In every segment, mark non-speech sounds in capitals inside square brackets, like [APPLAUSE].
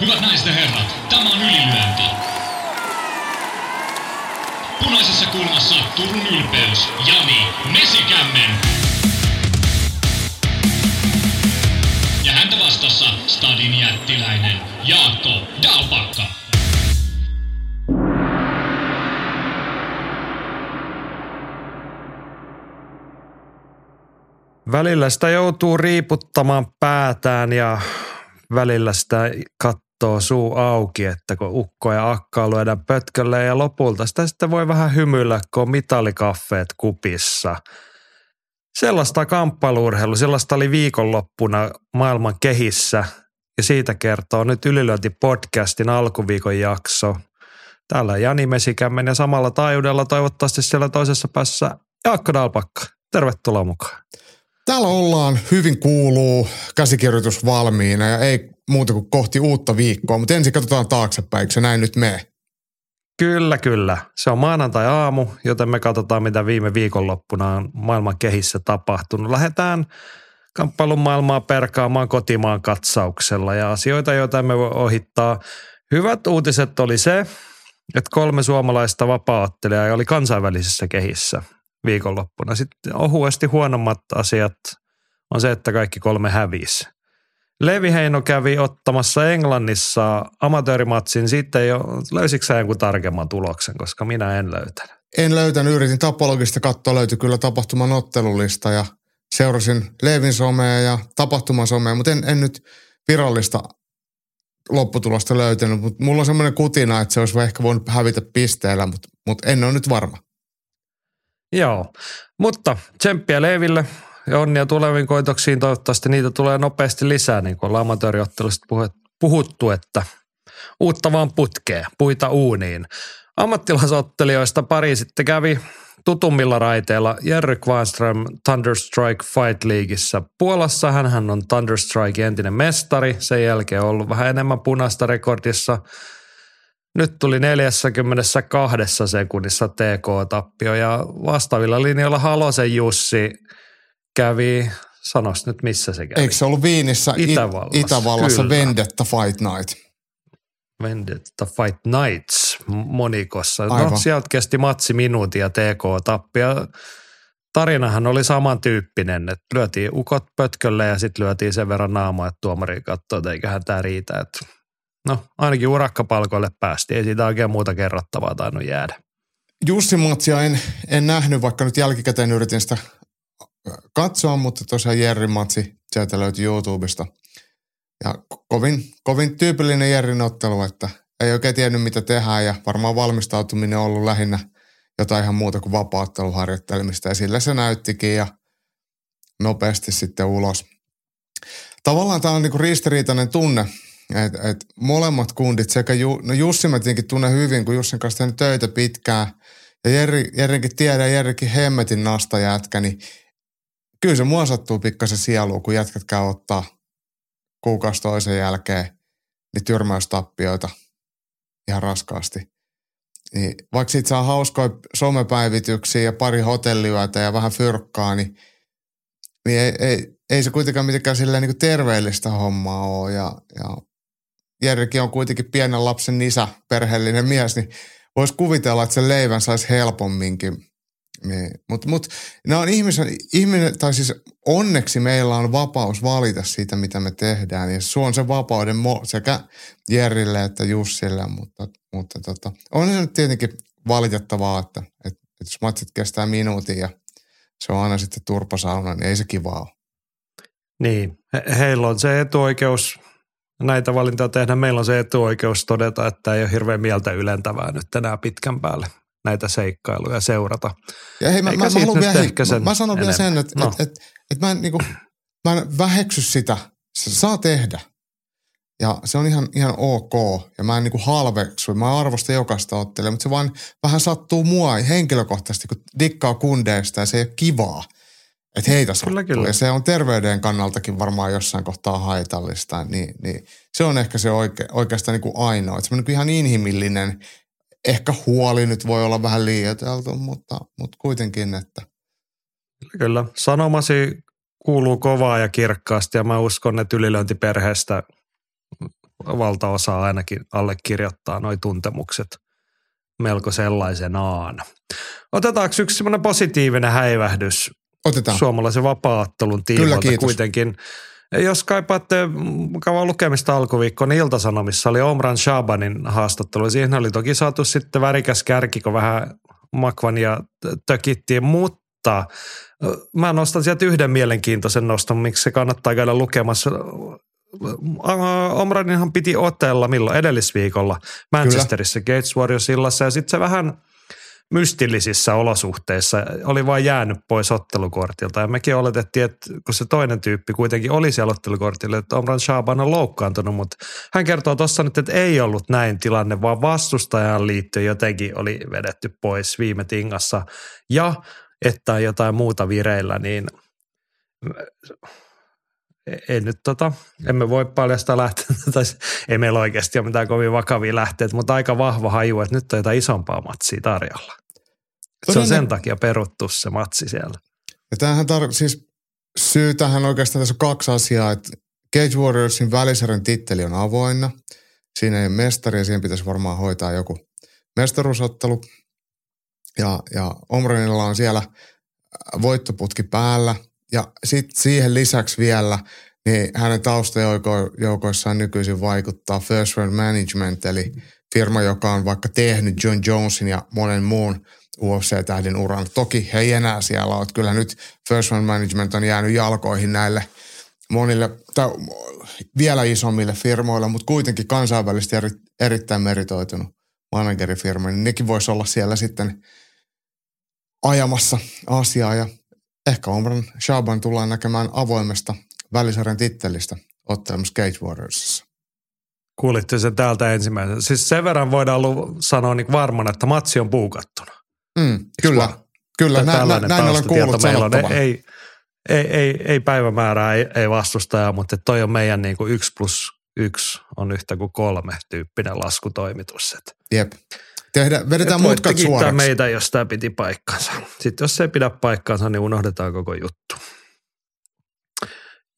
Hyvät naiset ja herrat, tämä on ylilyönti. Punaisessa kulmassa Turun ylpeys, Jani Mesikämmen. Ja häntä vastassa Stadin jättiläinen Jaakko Dalpakka. Välillä sitä joutuu riiputtamaan päätään ja välillä sitä katsoo suu auki, että kun ukko ja akka lyödään pötkölle ja lopulta sitä sitten voi vähän hymyillä, kun on mitalikaffeet kupissa. Sellaista kamppailuurheilu, sellaista oli viikonloppuna maailman kehissä ja siitä kertoo nyt Ylilöinti podcastin alkuviikon jakso. Täällä Jani Mesikämmen ja samalla taajuudella toivottavasti siellä toisessa päässä Jaakko Dalpakka. Tervetuloa mukaan. Täällä ollaan, hyvin kuuluu, käsikirjoitus valmiina ja ei muuta kuin kohti uutta viikkoa, mutta ensin katsotaan taaksepäin, eikö se näin nyt mene? Kyllä, kyllä. Se on maanantai-aamu, joten me katsotaan, mitä viime viikonloppuna on maailman kehissä tapahtunut. Lähdetään kamppailun maailmaa perkaamaan kotimaan katsauksella ja asioita, joita me voi ohittaa. Hyvät uutiset oli se, että kolme suomalaista vapaattelijaa oli kansainvälisessä kehissä viikonloppuna. Sitten ohuesti huonommat asiat on se, että kaikki kolme hävisi. Levi Heino kävi ottamassa Englannissa amatöörimatsin. Sitten jo, löysitkö sä jonkun tarkemman tuloksen, koska minä en löytänyt? En löytänyt, yritin tapologista katsoa, löytyi kyllä tapahtuman ottelulista ja seurasin Levin somea ja tapahtuman somea, mutta en, en nyt virallista lopputulosta löytänyt, mutta mulla on semmoinen kutina, että se olisi ehkä voinut hävitä pisteellä, mutta, mutta en ole nyt varma. Joo, mutta tsemppiä Leeville ja onnia tuleviin koitoksiin. Toivottavasti niitä tulee nopeasti lisää, niin kuin ollaan puhuttu, että uutta vaan putkeen, puita uuniin. Ammattilaisottelijoista pari sitten kävi tutummilla raiteilla Jerry Kvarnström Thunderstrike Fight Leagueissa. Puolassa hän on Thunderstrike entinen mestari, sen jälkeen ollut vähän enemmän punaista rekordissa – nyt tuli 42 sekunnissa TK-tappio ja vastaavilla linjoilla Halosen Jussi kävi, sanos nyt missä se kävi. Eikö se ollut Viinissä Itävallassa, Itävallassa Kyllä. Vendetta Fight Night? Vendetta Fight Nights monikossa. No, Aivan. No sieltä kesti matsi minuutia TK-tappia. Tarinahan oli samantyyppinen, että lyötiin ukot pötkölle ja sitten lyötiin sen verran naamaa, että tuomari katsoi, että eiköhän tämä riitä. Että no ainakin urakkapalkoille päästi. Ei siitä oikein muuta kerrottavaa tainnut jäädä. Jussi Matsia en, en nähnyt, vaikka nyt jälkikäteen yritin sitä katsoa, mutta tosiaan Jerry Matsi sieltä löytyi YouTubesta. Ja kovin, kovin tyypillinen Jerrin ottelu, että ei oikein tiennyt mitä tehdään ja varmaan valmistautuminen on ollut lähinnä jotain ihan muuta kuin vapaatteluharjoittelemista ja sillä se näyttikin ja nopeasti sitten ulos. Tavallaan tämä on niinku ristiriitainen tunne, et, et molemmat kundit sekä, Ju, no Jussi mä tietenkin tunnen hyvin, kun Jussin kanssa tehnyt töitä pitkään. Ja Jerri, Jerrinkin tiedä, Jerrikin hemmetin nasta jätkä, niin kyllä se mua sattuu pikkasen sieluun, kun jätkät käy ottaa kuukausi toisen jälkeen niin tyrmäystappioita ihan raskaasti. Niin vaikka siitä saa hauskoja somepäivityksiä ja pari hotelliyötä ja vähän fyrkkaa, niin, niin ei, ei, ei se kuitenkaan mitenkään silleen niin terveellistä hommaa ole. Ja, ja Jerrikin on kuitenkin pienen lapsen isä, perheellinen mies, niin voisi kuvitella, että sen leivän saisi helpomminkin. Niin, Mutta mut, ne on ihmisen, ihminen, tai siis onneksi meillä on vapaus valita siitä, mitä me tehdään. Ja suon sen vapauden mo, sekä Jerrille että Jussille, mutta, mutta tota, on se nyt tietenkin valitettavaa, että, että, että jos matsit kestää minuutin ja se on aina sitten turpasauna, niin ei se kivaa ole. Niin, He, heillä on se etuoikeus näitä valintoja tehdä. Meillä on se etuoikeus todeta, että ei ole hirveän mieltä ylentävää nyt enää pitkän päälle näitä seikkailuja seurata. Ja hei, mä, mä, mä, haluan vielä, hei, sen mä sanon vielä sen, että no. et, et, et mä, en, niin kuin, mä en väheksy sitä. Se saa tehdä. Ja se on ihan, ihan ok. Ja mä en niin kuin halveksu. Mä arvostan jokaista ottelee, mutta se vaan vähän sattuu mua henkilökohtaisesti, kun dikkaa kundeista ja se ei ole kivaa – että heitä kyllä, kyllä. Ja se on terveyden kannaltakin varmaan jossain kohtaa haitallista. Niin, niin se on ehkä se oike, oikeastaan niin kuin ainoa. Että se on niin ihan inhimillinen, ehkä huoli nyt voi olla vähän liioiteltu, mutta, mutta kuitenkin, että. Kyllä, sanomasi kuuluu kovaa ja kirkkaasti ja mä uskon, että ylilöintiperheestä valtaosa ainakin allekirjoittaa noi tuntemukset melko sellaisenaan. Otetaanko yksi semmoinen positiivinen häivähdys Otetaan. suomalaisen vapaattelun Kyllä, tiimoilta kiitos. kuitenkin. Jos kaipaatte mukavaa lukemista alkuviikkoon, niin Iltasanomissa oli Omran Shabanin haastattelu. Siihen oli toki saatu sitten värikäs kärki, kun vähän makvania tökittiin, mutta mä nostan sieltä yhden mielenkiintoisen noston, miksi se kannattaa käydä lukemassa. Omraninhan piti otella milloin edellisviikolla Manchesterissa Gates Warriorsillassa ja sitten se vähän mystillisissä olosuhteissa oli vain jäänyt pois ottelukortilta. Ja mekin oletettiin, että kun se toinen tyyppi kuitenkin oli siellä ottelukortilla, että Omran Shaban on loukkaantunut, mutta hän kertoo tuossa nyt, että ei ollut näin tilanne, vaan vastustajan liittyen jotenkin oli vedetty pois viime tingassa. Ja että jotain muuta vireillä, niin ei nyt tota, emme voi paljastaa lähteä, [LAUGHS] tai ei meillä oikeasti ole mitään kovin vakavia lähteitä, mutta aika vahva haju, että nyt on jotain isompaa matsia tarjolla. Se on Todennä- sen takia peruttu se matsi siellä. Ja tämähän tar- siis syy tähän oikeastaan tässä on kaksi asiaa, että Cage Warriorsin välisarjan titteli on avoinna. Siinä ei ole mestari ja siihen pitäisi varmaan hoitaa joku mestaruusottelu. Ja, ja Omranilla on siellä voittoputki päällä. Ja sitten siihen lisäksi vielä, niin hänen taustajoukoissaan nykyisin vaikuttaa First Round Management, eli firma, joka on vaikka tehnyt John Jonesin ja monen muun UFC-tähdin uran. Toki he ei enää siellä ole. Kyllä nyt First Round Management on jäänyt jalkoihin näille monille, tai vielä isommille firmoille, mutta kuitenkin kansainvälisesti eri, erittäin meritoitunut managerifirma, niin nekin voisi olla siellä sitten ajamassa asiaa ja ehkä Omran Shaban tullaan näkemään avoimesta välisarjan tittelistä ottelemassa Cage Warriorsissa. Kuulitte sen täältä ensimmäisenä. Siis sen verran voidaan lu- sanoa niin varmana, että matsi on puukattuna. Mm, kyllä, kyllä. Nä, nä, näin olen kuullut meillä on. sanottavan. Ei, ei, ei, ei päivämäärää, ei, ei vastustajaa, mutta toi on meidän niin kuin yksi plus yksi on yhtä kuin kolme tyyppinen laskutoimitus. Jep. Tehdä, vedetään mutkat suoraksi. meitä, jos tämä piti paikkansa. Sitten jos se ei pidä paikkaansa, niin unohdetaan koko juttu.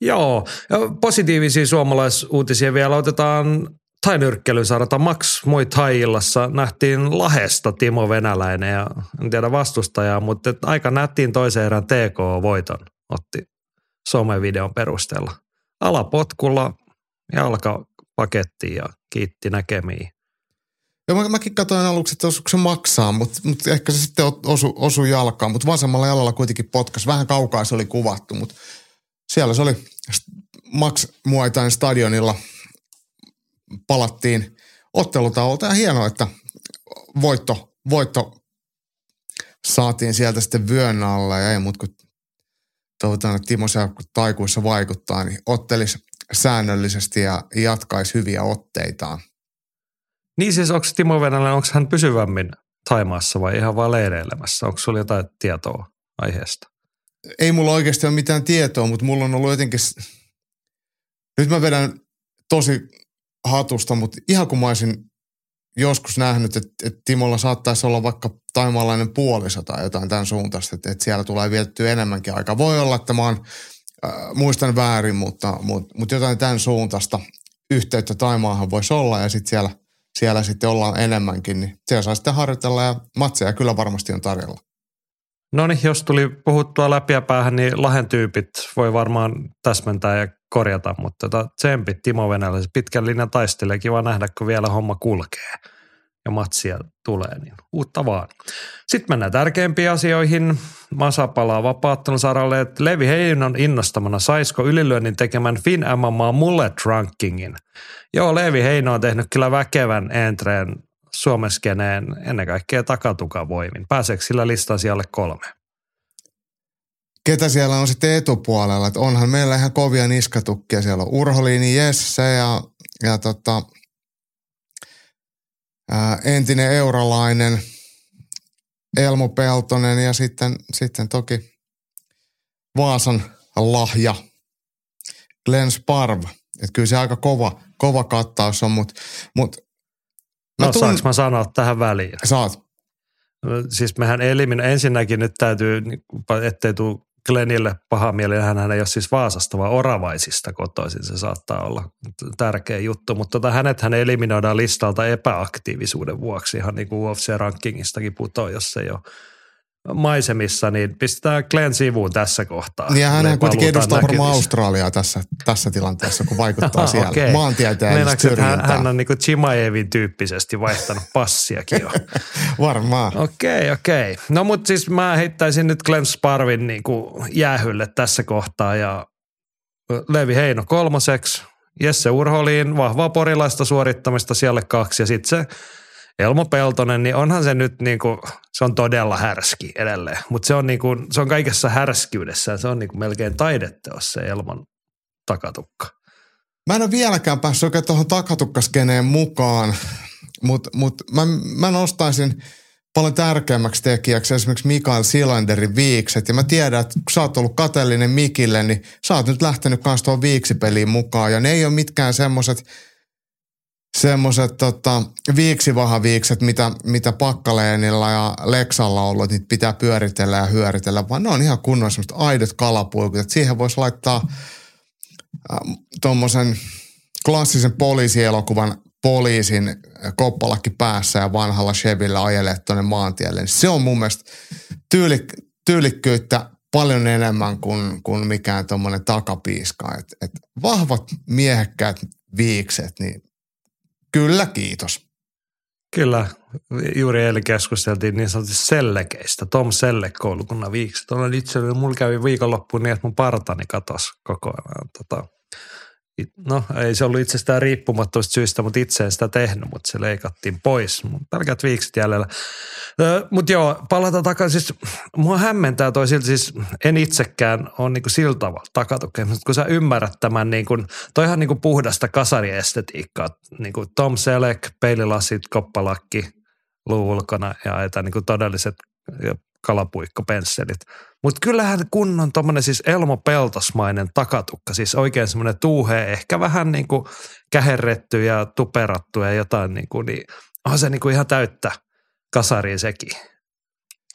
Joo, ja positiivisia suomalaisuutisia vielä otetaan tainyrkkelyn sarata Max Muay Thai-illassa nähtiin Lahesta Timo Venäläinen ja en tiedä vastustajaa, mutta aika nättiin toisen erän TK-voiton otti somevideon perusteella. Alapotkulla jalka pakettiin ja kiitti näkemiin. Ja mä, mäkin katsoin aluksi, että osuuko se maksaa, mutta, mutta ehkä se sitten osu, osu jalkaan. Mutta vasemmalla jalalla kuitenkin potkas. Vähän kaukaa se oli kuvattu, mutta siellä se oli Max Muaitain stadionilla. Palattiin ottelutaulta ja hienoa, että voitto, voitto saatiin sieltä sitten vyön alla. Ja ei mut kun toivotaan, että Timo kun taikuissa vaikuttaa, niin ottelisi säännöllisesti ja jatkaisi hyviä otteitaan. Niin siis onko Timo Venäläinen, onko hän pysyvämmin Taimaassa vai ihan vaan leireilemässä? Onko sulla jotain tietoa aiheesta? ei mulla oikeasti ole mitään tietoa, mutta mulla on ollut jotenkin... Nyt mä vedän tosi hatusta, mutta ihan kun mä olisin joskus nähnyt, että, että Timolla saattaisi olla vaikka taimaalainen puoliso tai jotain tämän suuntaista, että, että siellä tulee vietettyä enemmänkin aikaa. Voi olla, että mä oon, äh, muistan väärin, mutta, mutta, mutta jotain tämän suuntaista yhteyttä Taimaahan voisi olla ja sitten siellä, siellä sitten ollaan enemmänkin, niin siellä saa sitten harjoitella ja matseja kyllä varmasti on tarjolla. No niin, jos tuli puhuttua läpi päähän, niin Lahen tyypit voi varmaan täsmentää ja korjata, mutta tota, tsempit Timo Venäläisen pitkän linjan taistelee. Kiva nähdä, kun vielä homma kulkee ja matsia tulee, niin uutta vaan. Sitten mennään tärkeimpiin asioihin. Masa palaa vapaattelun saralle, että Levi Heinon innostamana saisiko ylilyönnin tekemään Fin MMA Mullet Rankingin. Joo, Levi Heino on tehnyt kyllä väkevän entreen Suomeskeneen ennen kaikkea takatukavoimin. Pääseekö sillä listan sijalle kolme? ketä siellä on sitten etupuolella. Että onhan meillä ihan kovia niskatukkia. Siellä on Urholiini Jesse ja, ja tota, ää, entinen euralainen Elmo Peltonen ja sitten, sitten toki Vaasan lahja Glenn Sparv. Että kyllä se aika kova, kova kattaus on, mutta mut, No mä saanko mä sanoa tähän väliin? Saat. Siis mehän elimin, ensinnäkin nyt täytyy, niin ettei tule Glenille paha mieli, hän ei ole siis Vaasasta, vaan Oravaisista kotoisin. Se saattaa olla tärkeä juttu, mutta tota, hänet hän eliminoidaan listalta epäaktiivisuuden vuoksi, ihan niin kuin UFC-rankingistakin putoaa, jos ei ole maisemissa, niin pistetään Glenn sivuun tässä kohtaa. Niin ja hän kuitenkin edustaa varmaan Australiaa tässä, tässä tilanteessa, kun vaikuttaa [LAUGHS] siellä okay. maantieteellisesti hän, hän on niin kuin Chimaevin tyyppisesti vaihtanut passiakin jo. [LAUGHS] varmaan. Okei, okay, okei. Okay. No mutta siis mä heittäisin nyt Glenn Sparvin niin kuin jäähylle tässä kohtaa ja Levi Heino kolmoseksi, Jesse Urholiin vahvaa porilaista suorittamista siellä kaksi ja sitten se Elmo Peltonen, niin onhan se nyt niin kuin, se on todella härski edelleen. Mutta se on niin kuin, se on kaikessa härskyydessä. Se on niin kuin melkein taideteos se Elmon takatukka. Mä en ole vieläkään päässyt oikein tuohon takatukaskeneen mukaan, mutta mut mä, mä nostaisin paljon tärkeämmäksi tekijäksi esimerkiksi Mikael Silanderin viikset. Ja mä tiedän, että kun sä oot ollut katellinen Mikille, niin sä oot nyt lähtenyt kanssa tuohon viiksipeliin mukaan. Ja ne ei ole mitkään semmoiset – semmoiset tota, viiksivahaviikset, mitä, mitä Pakkaleenilla ja Leksalla on ollut, niitä pitää pyöritellä ja hyöritellä, vaan ne on ihan kunnon semmoiset aidot kalapuikut. Et siihen voisi laittaa äh, tuommoisen klassisen poliisielokuvan poliisin koppalakki päässä ja vanhalla Chevillä ajelee tuonne maantielle. Se on mun mielestä tyylik, tyylikkyyttä paljon enemmän kuin, kuin mikään tuommoinen takapiiska. Et, et vahvat miehekkäät viikset, niin Kyllä, kiitos. Kyllä, juuri eilen keskusteltiin niin sanotusti sellekeistä, Tom Selle koulukunnan viiksi. Olen itse, mulla kävi viikonloppuun niin, että mun partani katosi koko ajan. Tota, no ei se ollut itsestään riippumattomista syistä, mutta itse en sitä tehnyt, mutta se leikattiin pois. Pelkät viikset jäljellä. Mutta joo, palata takaisin. Siis, mua hämmentää toi siltä, siis en itsekään ole niinku sillä tavalla takatukea, kun sä ymmärrät tämän, niin kun, toihan niinku puhdasta kasariestetiikkaa. Niinku Tom Selleck, peililasit, koppalakki, luu ulkona ja että niinku todelliset kalapuikkopensselit. Mutta kyllähän kunnon tuommoinen siis Elmo Peltosmainen takatukka, siis oikein semmoinen tuuhe, ehkä vähän niin kuin käherretty ja tuperattu ja jotain niin kuin, niin on se niin kuin ihan täyttä kasariin sekin.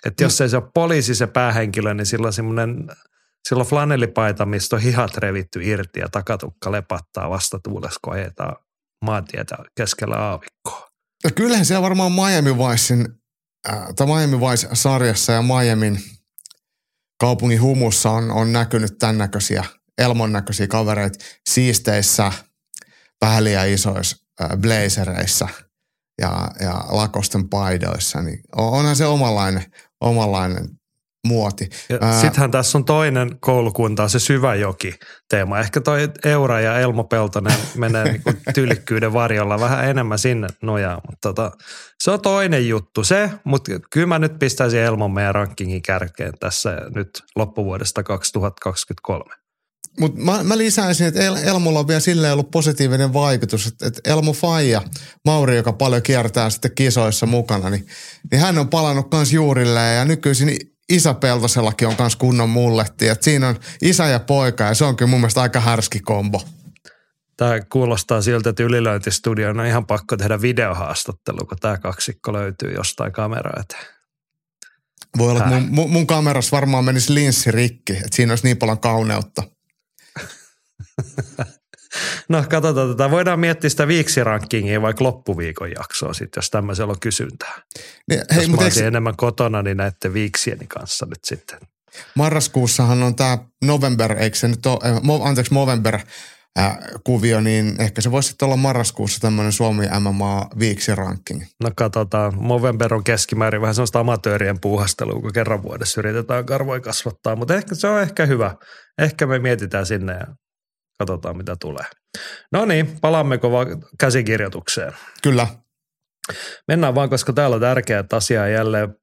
Että jos ei se ole poliisi se päähenkilö, niin sillä on semmoinen sillä on flanellipaita, mistä on hihat revitty irti ja takatukka lepattaa vastatuulessa, kun ajetaan maantietä keskellä aavikkoa. Ja kyllähän siellä varmaan Miami Vicein äh, Miami Vice-sarjassa ja Miamin kaupungin humussa on, on näkynyt tämän näköisiä, Elmon näköisiä kavereita siisteissä, vähäliä isoissa äh, blazereissa ja, ja lakosten paidoissa. Niin onhan se omanlainen, omanlainen muoti. Sittenhän tässä on toinen koulukunta, se Syväjoki teema. Ehkä toi Eura ja Elmo Peltonen menee niinku [LAUGHS] tyylikkyyden varjolla vähän enemmän sinne nojaa, mutta tota, se on toinen juttu se, mutta kyllä mä nyt pistäisin Elmon meidän rankingin kärkeen tässä nyt loppuvuodesta 2023. Mutta mä, mä lisäisin, että El, Elmolla on vielä silleen ollut positiivinen vaikutus, että, että Elmo Faija, Mauri, joka paljon kiertää sitten kisoissa mukana, niin, niin hän on palannut kans juurilleen ja nykyisin isä Peltosellakin on myös kunnon mulletti. Et siinä on isä ja poika ja se on kyllä mun mielestä aika härski kombo. Tämä kuulostaa siltä, että ylilöintistudion on ihan pakko tehdä videohaastattelu, kun tämä kaksikko löytyy jostain kameraa eteen. Voi olla, että mun, mun kamerassa varmaan menisi linssi rikki, että siinä olisi niin paljon kauneutta. [LAUGHS] No katsotaan tätä. Voidaan miettiä sitä viiksirankingia vaikka loppuviikon jaksoa sitten, jos tämmöisellä on kysyntää. Niin, hei, jos mä olisin eikö... enemmän kotona, niin näette viiksieni kanssa nyt sitten. Marraskuussahan on tämä November, eikö se nyt ole, eh, anteeksi November äh, kuvio, niin ehkä se voisi olla marraskuussa tämmöinen Suomi MMA viiksi ranking. No katsotaan. November on keskimäärin vähän sellaista amatöörien puuhastelua, kun kerran vuodessa yritetään karvoja kasvattaa, mutta ehkä se on ehkä hyvä. Ehkä me mietitään sinne ja Katsotaan, mitä tulee. No niin, palaammeko vaan käsikirjoitukseen? Kyllä. Mennään vaan, koska täällä on tärkeät asiat jälleen.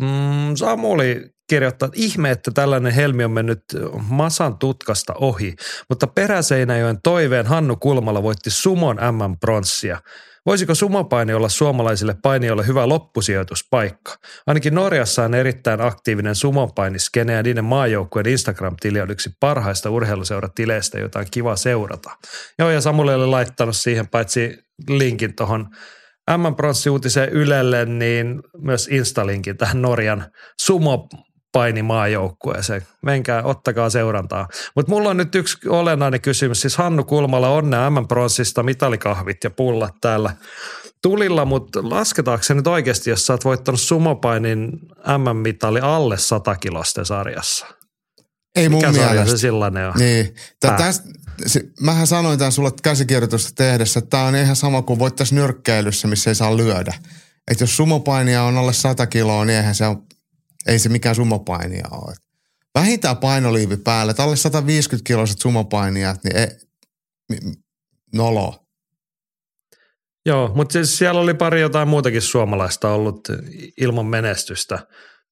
Mm, Samuli kirjoittaa, että ihme, että tällainen helmi on mennyt masan tutkasta ohi, mutta Peräseinäjoen toiveen Hannu Kulmala voitti Sumon MM-pronssia. Voisiko sumopaini olla suomalaisille painijoille hyvä loppusijoituspaikka? Ainakin Norjassa on erittäin aktiivinen sumopainiskene ja niiden maajoukkueen Instagram-tili on yksi parhaista urheiluseuratileistä, jota on kiva seurata. Joo, ja Samuel oli laittanut siihen paitsi linkin tuohon M-pronssi-uutiseen Ylelle, niin myös Instalinkin tähän Norjan sumo painimaajoukkueeseen. Menkää, ottakaa seurantaa. Mutta mulla on nyt yksi olennainen kysymys. Siis Hannu Kulmala onnea M-pronssista mitalikahvit ja pullat täällä tulilla, mutta lasketaanko se nyt oikeasti, jos sä oot voittanut sumopainin M-mitali alle 100 kilosten sarjassa? Ei mun Mikä mielestä. se sellainen on? Niin. Tää, se, mähän sanoin tämän sulle käsikirjoitusta tehdessä, että tämä on ihan sama kuin voittaisi nyrkkeilyssä, missä ei saa lyödä. Että jos sumopainia on alle 100 kiloa, niin eihän se on, ei se mikään sumopainia ole. Vähintään painoliivi päälle, että alle 150 kiloiset sumopainijat, niin ei, nolo. Joo, mutta siis siellä oli pari jotain muutakin suomalaista ollut ilman menestystä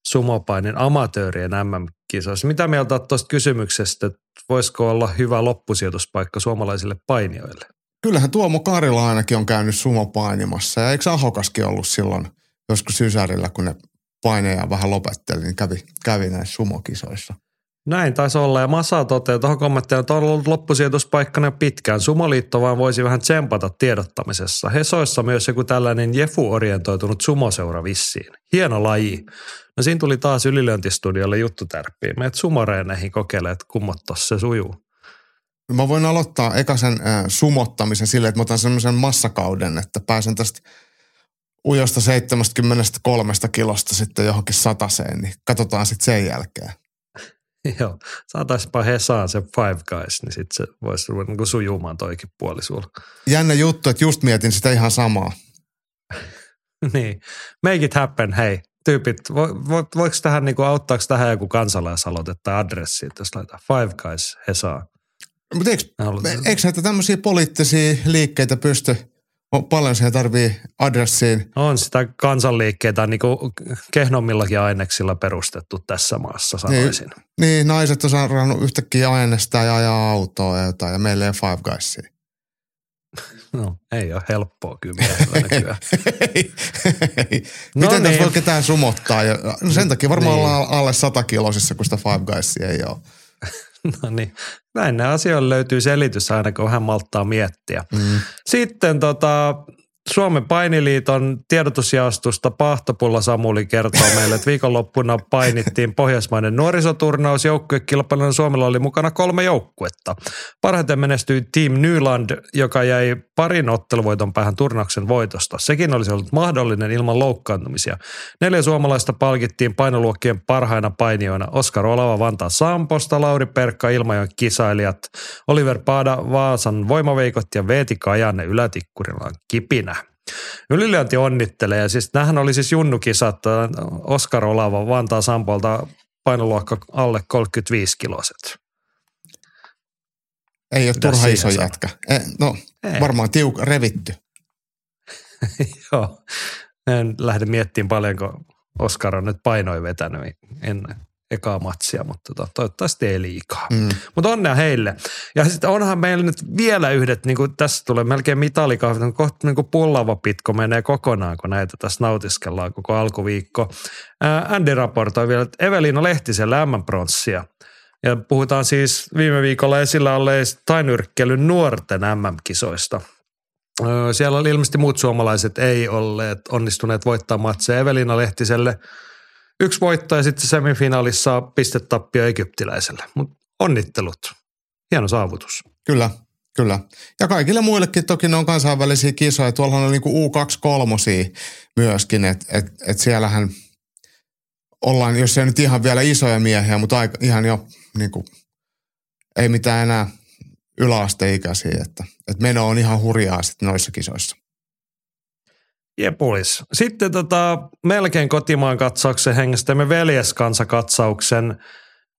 sumopainin amatöörien MM-kisoissa. Mitä mieltä olet tuosta kysymyksestä, että voisiko olla hyvä loppusijoituspaikka suomalaisille painijoille? Kyllähän Tuomo Karila ainakin on käynyt sumopainimassa ja eikö Ahokaskin ollut silloin joskus Sysärillä, kun ne paineja vähän lopetteli, niin kävi, kävi näissä sumokisoissa. Näin taisi olla ja Masa toteaa tuohon kommenttiin, että on ollut loppusijoituspaikkana jo pitkään. Sumoliitto vaan voisi vähän tsempata tiedottamisessa. Hesoissa myös joku tällainen Jefu-orientoitunut sumoseura vissiin. Hieno laji. No siinä tuli taas ylilöintistudiolle juttu tärppiin. Meet sumoreeneihin kokeilemaan, että kummot tossa se sujuu. Mä voin aloittaa eka sen äh, sumottamisen silleen, että mä otan semmoisen massakauden, että pääsen tästä ujosta 73 kilosta sitten johonkin sataseen, niin katsotaan sitten sen jälkeen. [LAUGHS] Joo, saataispa Hesaan se Five Guys, niin sitten se voisi ruveta niin sujumaan toikin puoli sulla. Jännä juttu, että just mietin sitä ihan samaa. [LAUGHS] niin, make it happen, hei. Tyypit, vo, vo, voiko tähän niin kuin, auttaako tähän joku kansalaisaloite tai adressi, että jos laitetaan Five Guys Hesaan? Mutta eikö, eikö näitä tämmöisiä poliittisia liikkeitä pysty, paljon siihen tarvii adressiin. On sitä kansanliikkeitä niin kuin kehnommillakin aineksilla perustettu tässä maassa, sanoisin. Niin, naiset on saanut yhtäkkiä äänestää ja ajaa autoa ja jotain, ja meillä ei Five Guysia. No, ei ole helppoa kyllä nykyään. [LAUGHS] Ei, ei. No Miten tässä niin. voi ketään sumottaa? Ja, no sen takia varmaan Niin. ollaan alle 100 kilosissa, kun sitä Five Guysia ei ole. [LAUGHS] No niin, näin ne asioille löytyy selitys aina, kun vähän malttaa miettiä. Mm. Sitten tota, Suomen painiliiton tiedotusjaostosta Pahtopulla Samuli kertoo meille, että viikonloppuna painittiin Pohjoismainen nuorisoturnaus. Joukkuekilpailun Suomella oli mukana kolme joukkuetta. Parhaiten menestyi Team Nyland, joka jäi parin otteluvoiton päähän turnauksen voitosta. Sekin olisi ollut mahdollinen ilman loukkaantumisia. Neljä suomalaista palkittiin painoluokkien parhaina painijoina. Oskar Olava Vantaan Samposta, Lauri Perkka Ilmajoen kisailijat, Oliver Paada Vaasan voimaveikot ja Veeti Kajanne Ylätikkurilan kipinä. Ylilöinti onnittelee siis nämähän oli siis junnukisat, äh, Oskar Olava Vantaan Sampolta painoluokka alle 35 kiloset. Ei ole Mitäs turha iso jätkä. Eh, no, Ei. varmaan tiuk, revitty. [LAUGHS] Joo, en lähde miettimään paljonko Oskar on nyt painoin vetänyt ennen ekaa matsia, mutta tota, toivottavasti ei liikaa. Mm. Mutta onnea heille. Ja sitten onhan meillä nyt vielä yhdet, niin kuin tässä tulee melkein mitalikahvit, on kohta niin kuin pullava pitko menee kokonaan, kun näitä tässä nautiskellaan koko alkuviikko. Ää, Andy raportoi vielä, että Evelina Lehtisellä M-pronssia. Ja puhutaan siis viime viikolla esillä olleista tainyrkkelyn nuorten MM-kisoista. Siellä oli ilmeisesti muut suomalaiset ei olleet onnistuneet voittaa matseja Evelina Lehtiselle. Yksi voitto ja sitten semifinaalissa pistetappio egyptiläiselle. Mutta onnittelut. Hieno saavutus. Kyllä, kyllä. Ja kaikille muillekin toki ne on kansainvälisiä kisoja. Tuollahan on niinku U23 myöskin, että et, et siellähän ollaan, jos ei nyt ihan vielä isoja miehiä, mutta aika, ihan jo niinku, ei mitään enää yläasteikäisiä, että, että meno on ihan hurjaa sitten noissa kisoissa. Jepulis. Sitten tota, melkein kotimaan katsauksen hengestä me veljeskansakatsauksen.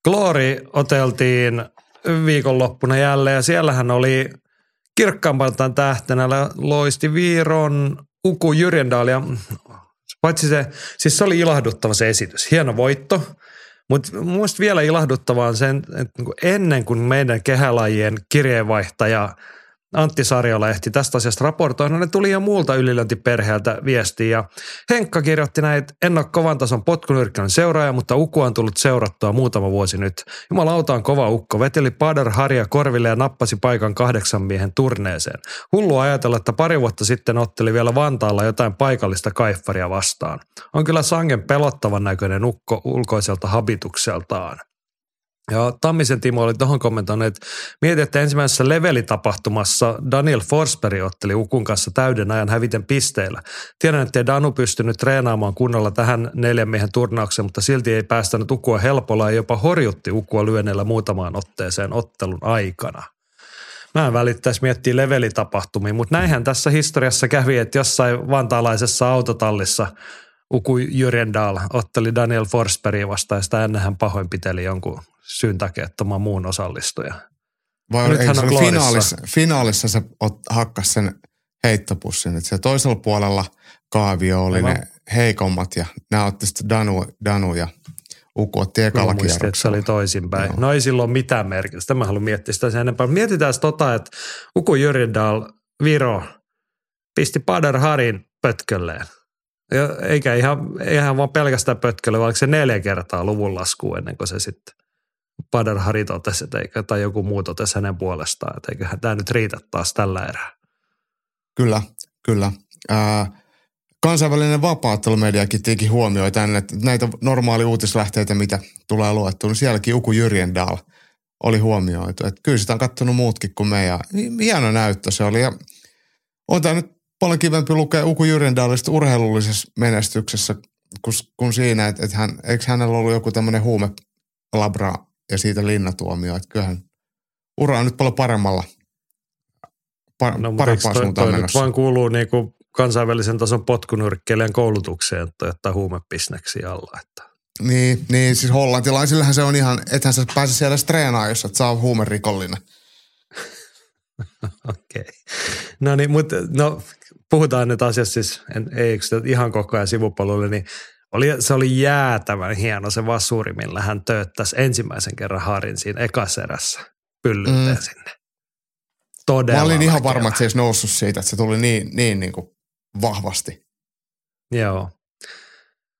Glory oteltiin viikonloppuna jälleen ja siellähän oli kirkkaampaltaan tähtenä loisti Viiron Uku Jyrjendal ja paitsi se, siis se oli ilahduttava se esitys. Hieno voitto, mutta muista vielä ilahduttavaa on sen, että niinku ennen kuin meidän kehälajien kirjeenvaihtaja Antti Sarjola ehti tästä asiasta raportoida. Ne tuli jo muulta ylilöntiperheeltä viestiä. Ja Henkka kirjoitti näin, että en ole kovan tason potkunyrkkilön seuraaja, mutta Ukko on tullut seurattua muutama vuosi nyt. Jumalauta on kova ukko. Veteli Padar Harja korville ja nappasi paikan kahdeksan miehen turneeseen. Hullu ajatella, että pari vuotta sitten otteli vielä Vantaalla jotain paikallista kaiffaria vastaan. On kyllä sangen pelottavan näköinen ukko ulkoiselta habitukseltaan. Ja Tammisen Timo oli tuohon kommentoinut, että mietit, että ensimmäisessä levelitapahtumassa Daniel Forsberg otteli Ukun kanssa täyden ajan häviten pisteillä. Tiedän, että Danu pystynyt treenaamaan kunnolla tähän neljän miehen turnaukseen, mutta silti ei päästänyt Ukua helpolla ja jopa horjutti Ukua lyönneillä muutamaan otteeseen ottelun aikana. Mä en välittäisi miettiä levelitapahtumia, mutta näinhän tässä historiassa kävi, että jossain vantaalaisessa autotallissa Uku Jyrendal otteli Daniel Forsbergia vastaan ja sitä ennen hän pahoinpiteli jonkun syyn takia, että muun osallistuja. Vai eikö se oli finaalissa, finaalissa se hakkas sen heittopussin, että se toisella puolella kaavio oli Aivan. ne heikommat ja nämä otti sitten Danu, Danu ja Uku otti ekalla että se oli toisinpäin. No. no ei silloin mitään merkitystä. Mä haluan miettiä sitä sen enempää. Mietitään tota, että Uku Jyrindal, Viro, pisti Padar Harin pötkölleen. Eikä ihan, ihan vaan pelkästään pötkölle, vaan se neljä kertaa luvun lasku ennen kuin se sitten Padar Hari totesi, eikä, tai joku muu totesi hänen puolestaan, että eiköhän tämä nyt riitä taas tällä erää. Kyllä, kyllä. Ää, kansainvälinen vapaattelumediakin teki huomioi tänne, että näitä normaali uutislähteitä, mitä tulee luettu, niin sielläkin Uku Jyrjendal oli huomioitu. Että kyllä sitä on katsonut muutkin kuin me ja hieno näyttö se oli. Ja on tämä nyt paljon kivempi lukea Uku Jyrjendalista urheilullisessa menestyksessä kuin, kuin siinä, että, että hän, eikö hänellä ollut joku tämmöinen huume labra ja siitä linnatuomio. Että kyllähän ura on nyt paljon paremmalla, par, no, parempaa toi, suuntaan toi menossa. vaan kuuluu niin kuin kansainvälisen tason potkunyrkkeilijän koulutukseen, että ottaa huumebisneksi alla. Että. Niin, niin, siis hollantilaisillähän se on ihan, ethän sä pääse siellä treenaamaan, jos et saa huumerikollinen. [LAUGHS] Okei. Okay. No niin, mutta no, puhutaan nyt asiassa siis, en, ei ihan koko ajan sivupolulle, niin oli, se oli jäätävän hieno se vasuri, millä hän tööttäisi ensimmäisen kerran Harin siinä ekaserässä pyllytteen mm. sinne. Todella Mä olin ihan varma, että se olisi noussut siitä, että se tuli niin, niin, niin kuin vahvasti. Joo.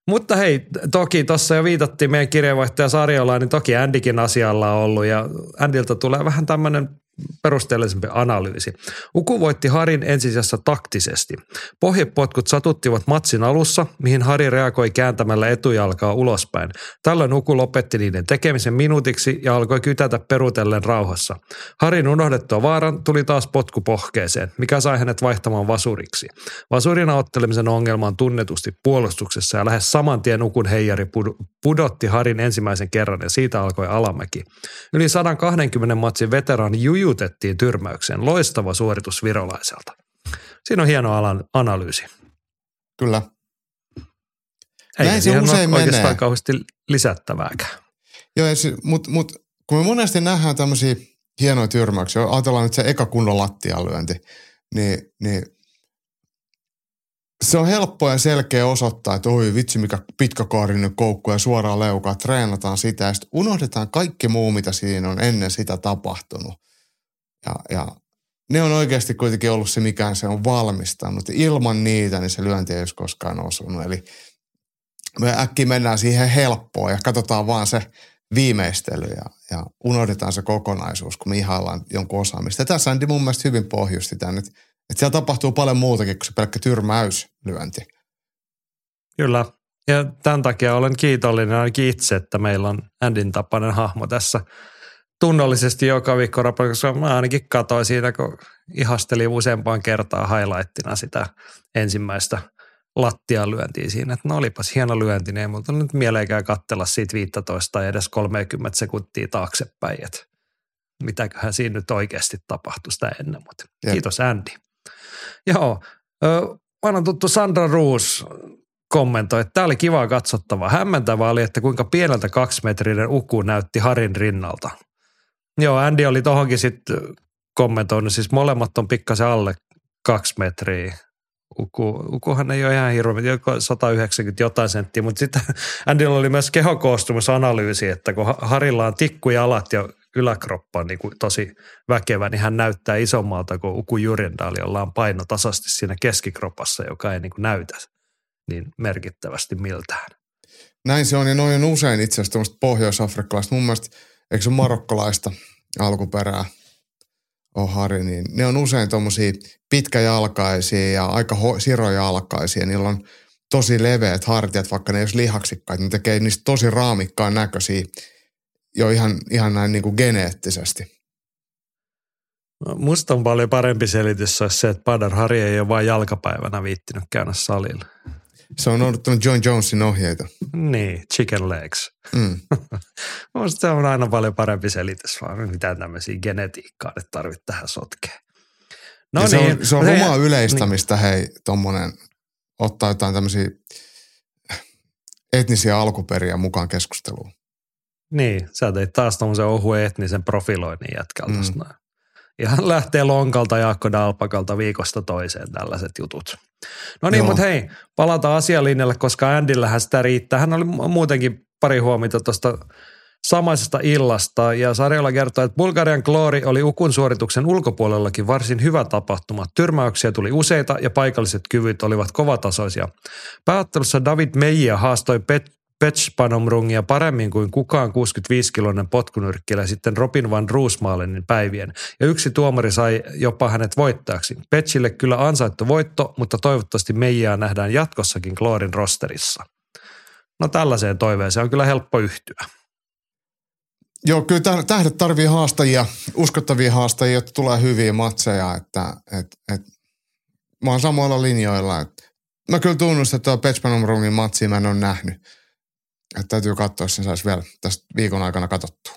Mutta hei, toki tuossa jo viitattiin meidän kirjeenvaihtaja Sarjolaan, niin toki Andikin asialla on ollut ja Andilta tulee vähän tämmöinen perusteellisempi analyysi. Uku voitti Harin ensisijassa taktisesti. Pohjepotkut satuttivat matsin alussa, mihin Hari reagoi kääntämällä etujalkaa ulospäin. Tällöin Uku lopetti niiden tekemisen minuutiksi ja alkoi kytätä perutellen rauhassa. Harin unohdettua vaaran tuli taas potku pohkeeseen, mikä sai hänet vaihtamaan vasuriksi. Vasurina ottelemisen ongelma on tunnetusti puolustuksessa ja lähes saman tien Ukun heijari pudotti Harin ensimmäisen kerran ja siitä alkoi alamäki. Yli 120 matsin veteraani Juju ujutettiin tyrmäykseen. Loistava suoritus virolaiselta. Siinä on hieno alan analyysi. Kyllä. Eikä Näin se usein ole oikeastaan menee. kauheasti lisättävääkään. Joo, mutta mut, kun me monesti nähdään tämmöisiä hienoja tyrmäyksiä, ajatellaan nyt se eka kunnon lattialyönti, niin, niin se on helppo ja selkeä osoittaa, että oi vitsi mikä pitkäkaarinen koukku ja suoraan leukaa, treenataan sitä ja sitten unohdetaan kaikki muu, mitä siinä on ennen sitä tapahtunut. Ja, ja ne on oikeasti kuitenkin ollut se, mikä se on valmistanut. Ilman niitä niin se lyönti ei olisi koskaan osunut. Eli me äkkiä mennään siihen helppoon ja katsotaan vaan se viimeistely ja, ja unohdetaan se kokonaisuus, kun me ihaillaan jonkun osaamista. Ja tässä Andy mun mielestä hyvin pohjusti tämän, että, että siellä tapahtuu paljon muutakin kuin se pelkkä tyrmäyslyönti. Kyllä. Ja tämän takia olen kiitollinen ainakin itse, että meillä on Andin tapainen hahmo tässä – tunnollisesti joka viikko koska mä ainakin katsoin siitä, kun ihastelin useampaan kertaa highlightina sitä ensimmäistä lattialyöntiä siinä, että no olipas hieno lyönti, niin ei multa nyt mieleenkään katsella siitä 15 tai edes 30 sekuntia taaksepäin, että mitäköhän siinä nyt oikeasti tapahtui sitä ennen, mutta Jep. kiitos Andy. Joo, vanhan tuttu Sandra Roos kommentoi, että tämä oli kiva katsottava. Hämmentävää oli, että kuinka pieneltä kaksimetrinen uku näytti Harin rinnalta. Joo, Andy oli tohonkin sitten kommentoinut, siis molemmat on pikkasen alle kaksi metriä. Uku, Ukuhan ei ole ihan hirveä, 190 jotain senttiä, mutta sitten [LAUGHS] Andylla oli myös kehokoostumisanalyysi, että kun Harilla on tikkujalat ja yläkroppa on niin kuin tosi väkevä, niin hän näyttää isommalta kuin Uku Jurjendal, jolla on paino tasasti siinä keskikropassa, joka ei niin kuin näytä niin merkittävästi miltään. Näin se on ja noin on usein itse asiassa tämmöistä pohjois-afrikkalaista. Mun mielestä, eikö se marokkalaista alkuperää ole Hari, niin ne on usein tuommoisia pitkäjalkaisia ja aika ho- sirojalkaisia. Niillä on tosi leveät hartiat, vaikka ne ei olisi lihaksikkaita. Ne tekee niistä tosi raamikkaan näköisiä jo ihan, ihan näin niin kuin geneettisesti. No, musta on paljon parempi selitys se, että Badar Hari ei ole vain jalkapäivänä viittinyt käydä salilla. Se on odottanut John Jonesin ohjeita. Niin, chicken legs. Mm. [LAUGHS] Musta se on aina paljon parempi selitys, vaan mitään tämmöisiä genetiikkaa nyt tarvitse tähän sotkeen. No niin, se on, se on hei, omaa yleistämistä, niin. hei, tommonen, ottaa jotain tämmöisiä etnisiä alkuperiä mukaan keskusteluun. Niin, sä teit taas tommosen ohuen etnisen profiloinnin jätkältä. Mm. Ihan lähtee lonkalta Jaakko Dalpakalta viikosta toiseen tällaiset jutut. No niin, mutta hei, palataan asialinjalle, koska Andillähän sitä riittää. Hän oli muutenkin pari huomiota tuosta samaisesta illasta ja Sarjola kertoo, että Bulgarian kloori oli Ukun suorituksen ulkopuolellakin varsin hyvä tapahtuma. Tyrmäyksiä tuli useita ja paikalliset kyvyt olivat kovatasoisia. Pääottelussa David Meija haastoi Pet Petspanomrungia paremmin kuin kukaan 65-kiloinen potkunyrkkilä sitten Robin van Roosmalenin päivien. Ja yksi tuomari sai jopa hänet voittajaksi. Petsille kyllä ansaittu voitto, mutta toivottavasti Meijaa nähdään jatkossakin Kloorin rosterissa. No tällaiseen toiveeseen on kyllä helppo yhtyä. Joo, kyllä tähdet tarvii haastajia, uskottavia haastajia, jotta tulee hyviä matseja. Että, et, et, mä oon samoilla linjoilla. Että mä kyllä tunnustan, että tuo Petspanomrungin matsi mä en ole nähnyt että täytyy katsoa, jos sen saisi vielä tästä viikon aikana katsottua.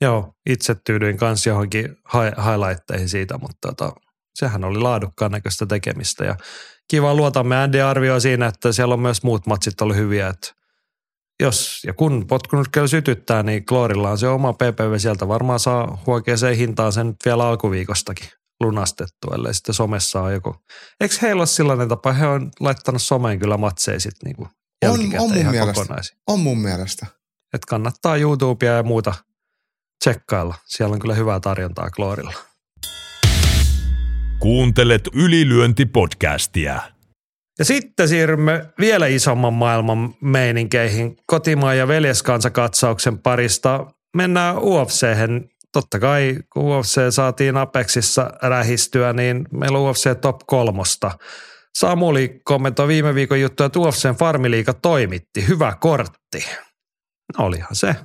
Joo, itse tyydyin kanssa johonkin highlightteihin siitä, mutta tota, sehän oli laadukkaan näköistä tekemistä. Ja kiva luotamme Andy arvio siinä, että siellä on myös muut matsit ollut hyviä. Että jos ja kun potkunyrkkeily sytyttää, niin Kloorilla on se oma PPV sieltä varmaan saa huokeeseen hintaan sen vielä alkuviikostakin lunastettu, ellei sitten somessa on joku. Eikö heillä ole sellainen tapa, he on laittanut someen kyllä matseja sitten niinku on, on mun mielestä. On mun mielestä. Et kannattaa YouTubea ja muuta tsekkailla. Siellä on kyllä hyvää tarjontaa Kloorilla. Kuuntelet ylilyöntipodcastia. Ja sitten siirrymme vielä isomman maailman meininkeihin. Kotimaan ja veljeskansakatsauksen parista mennään ufc Totta kai, kun UFC saatiin Apexissa rähistyä, niin meillä on UFC top kolmosta – Samuli kommentoi viime viikon juttuja, että UFCn farmiliika toimitti. Hyvä kortti. No olihan se.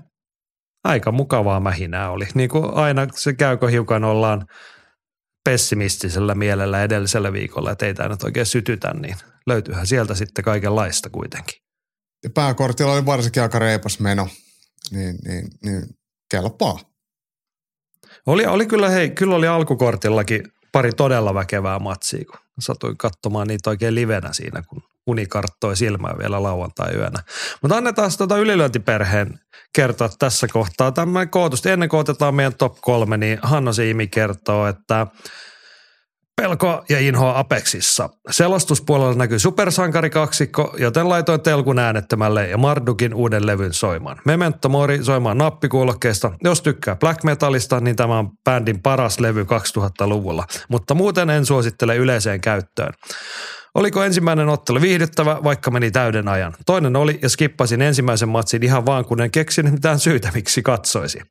Aika mukavaa mähinää oli. Niin kuin aina se käykö hiukan ollaan pessimistisellä mielellä edellisellä viikolla, että ei tämä nyt oikein sytytä, niin löytyyhän sieltä sitten kaikenlaista kuitenkin. Ja pääkortilla oli varsinkin aika reipas meno, niin, niin, niin kelpaa. Oli, oli kyllä, hei, kyllä oli alkukortillakin pari todella väkevää matsia, kun satuin katsomaan niitä oikein livenä siinä, kun uni karttoi silmää vielä lauantai-yönä. Mutta annetaan tuota ylilyöntiperheen kertoa tässä kohtaa. Tämä kootusti, ennen kuin otetaan meidän top kolme, niin Hanna Siimi kertoo, että Pelko ja inhoa Apexissa. Selostuspuolella näkyy supersankarikaksikko, joten laitoin telkun äänettömälle ja Mardukin uuden levyn soimaan. Memento Mori soimaan nappikuulokkeesta. Jos tykkää black metalista, niin tämä on bändin paras levy 2000-luvulla, mutta muuten en suosittele yleiseen käyttöön. Oliko ensimmäinen ottelu viihdyttävä, vaikka meni täyden ajan? Toinen oli ja skippasin ensimmäisen matsin ihan vaan, kun en keksinyt mitään syytä, miksi katsoisi.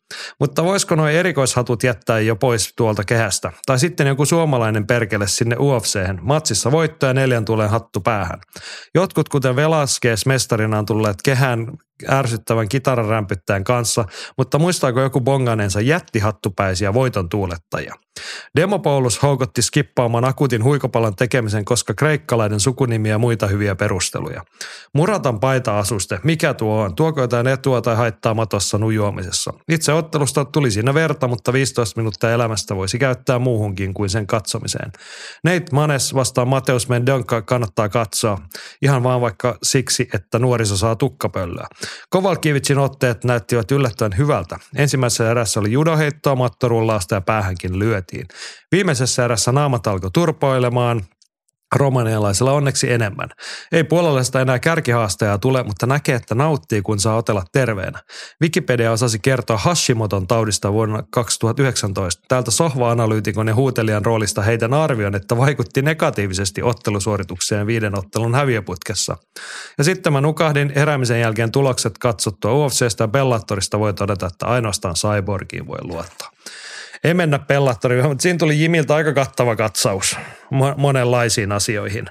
Mutta voisiko nuo erikoishatut jättää jo pois tuolta kehästä? Tai sitten joku suomalainen perkele sinne UFChen. Matsissa voitto ja neljän tulee hattu päähän. Jotkut, kuten Velasquez mestarina on tulleet kehään ärsyttävän kitararämpyttäjän kanssa, mutta muistaako joku bonganeensa jättihattupäisiä voiton tuulettajia? Demopoulos houkotti skippaamaan akutin huikopalan tekemisen, koska kreikkalainen sukunimi ja muita hyviä perusteluja. Muratan paita-asuste, mikä tuo on? Tuoko jotain etua tai haittaa matossa nujuamisessa? Itse ottelusta tuli siinä verta, mutta 15 minuuttia elämästä voisi käyttää muuhunkin kuin sen katsomiseen. Nate Manes vastaan Mateus Mendonca kannattaa katsoa, ihan vaan vaikka siksi, että nuoriso saa tukkapöllöä. Kovalkivitsin otteet näyttivät yllättäen hyvältä. Ensimmäisessä erässä oli judoheittoa, mattorullausta ja päähänkin lyötiin. Viimeisessä erässä naamat alkoi turpoilemaan, romanialaisella onneksi enemmän. Ei puolalaisesta enää kärkihaastajaa tule, mutta näkee, että nauttii, kun saa otella terveenä. Wikipedia osasi kertoa Hashimoton taudista vuonna 2019. Täältä sohva-analyytikon ja huutelijan roolista heidän arvion, että vaikutti negatiivisesti ottelusuoritukseen viiden ottelun häviöputkessa. Ja sitten mä nukahdin heräämisen jälkeen tulokset katsottua UFCstä ja Bellatorista voi todeta, että ainoastaan Cyborgiin voi luottaa ei mennä mutta siinä tuli Jimiltä aika kattava katsaus monenlaisiin asioihin.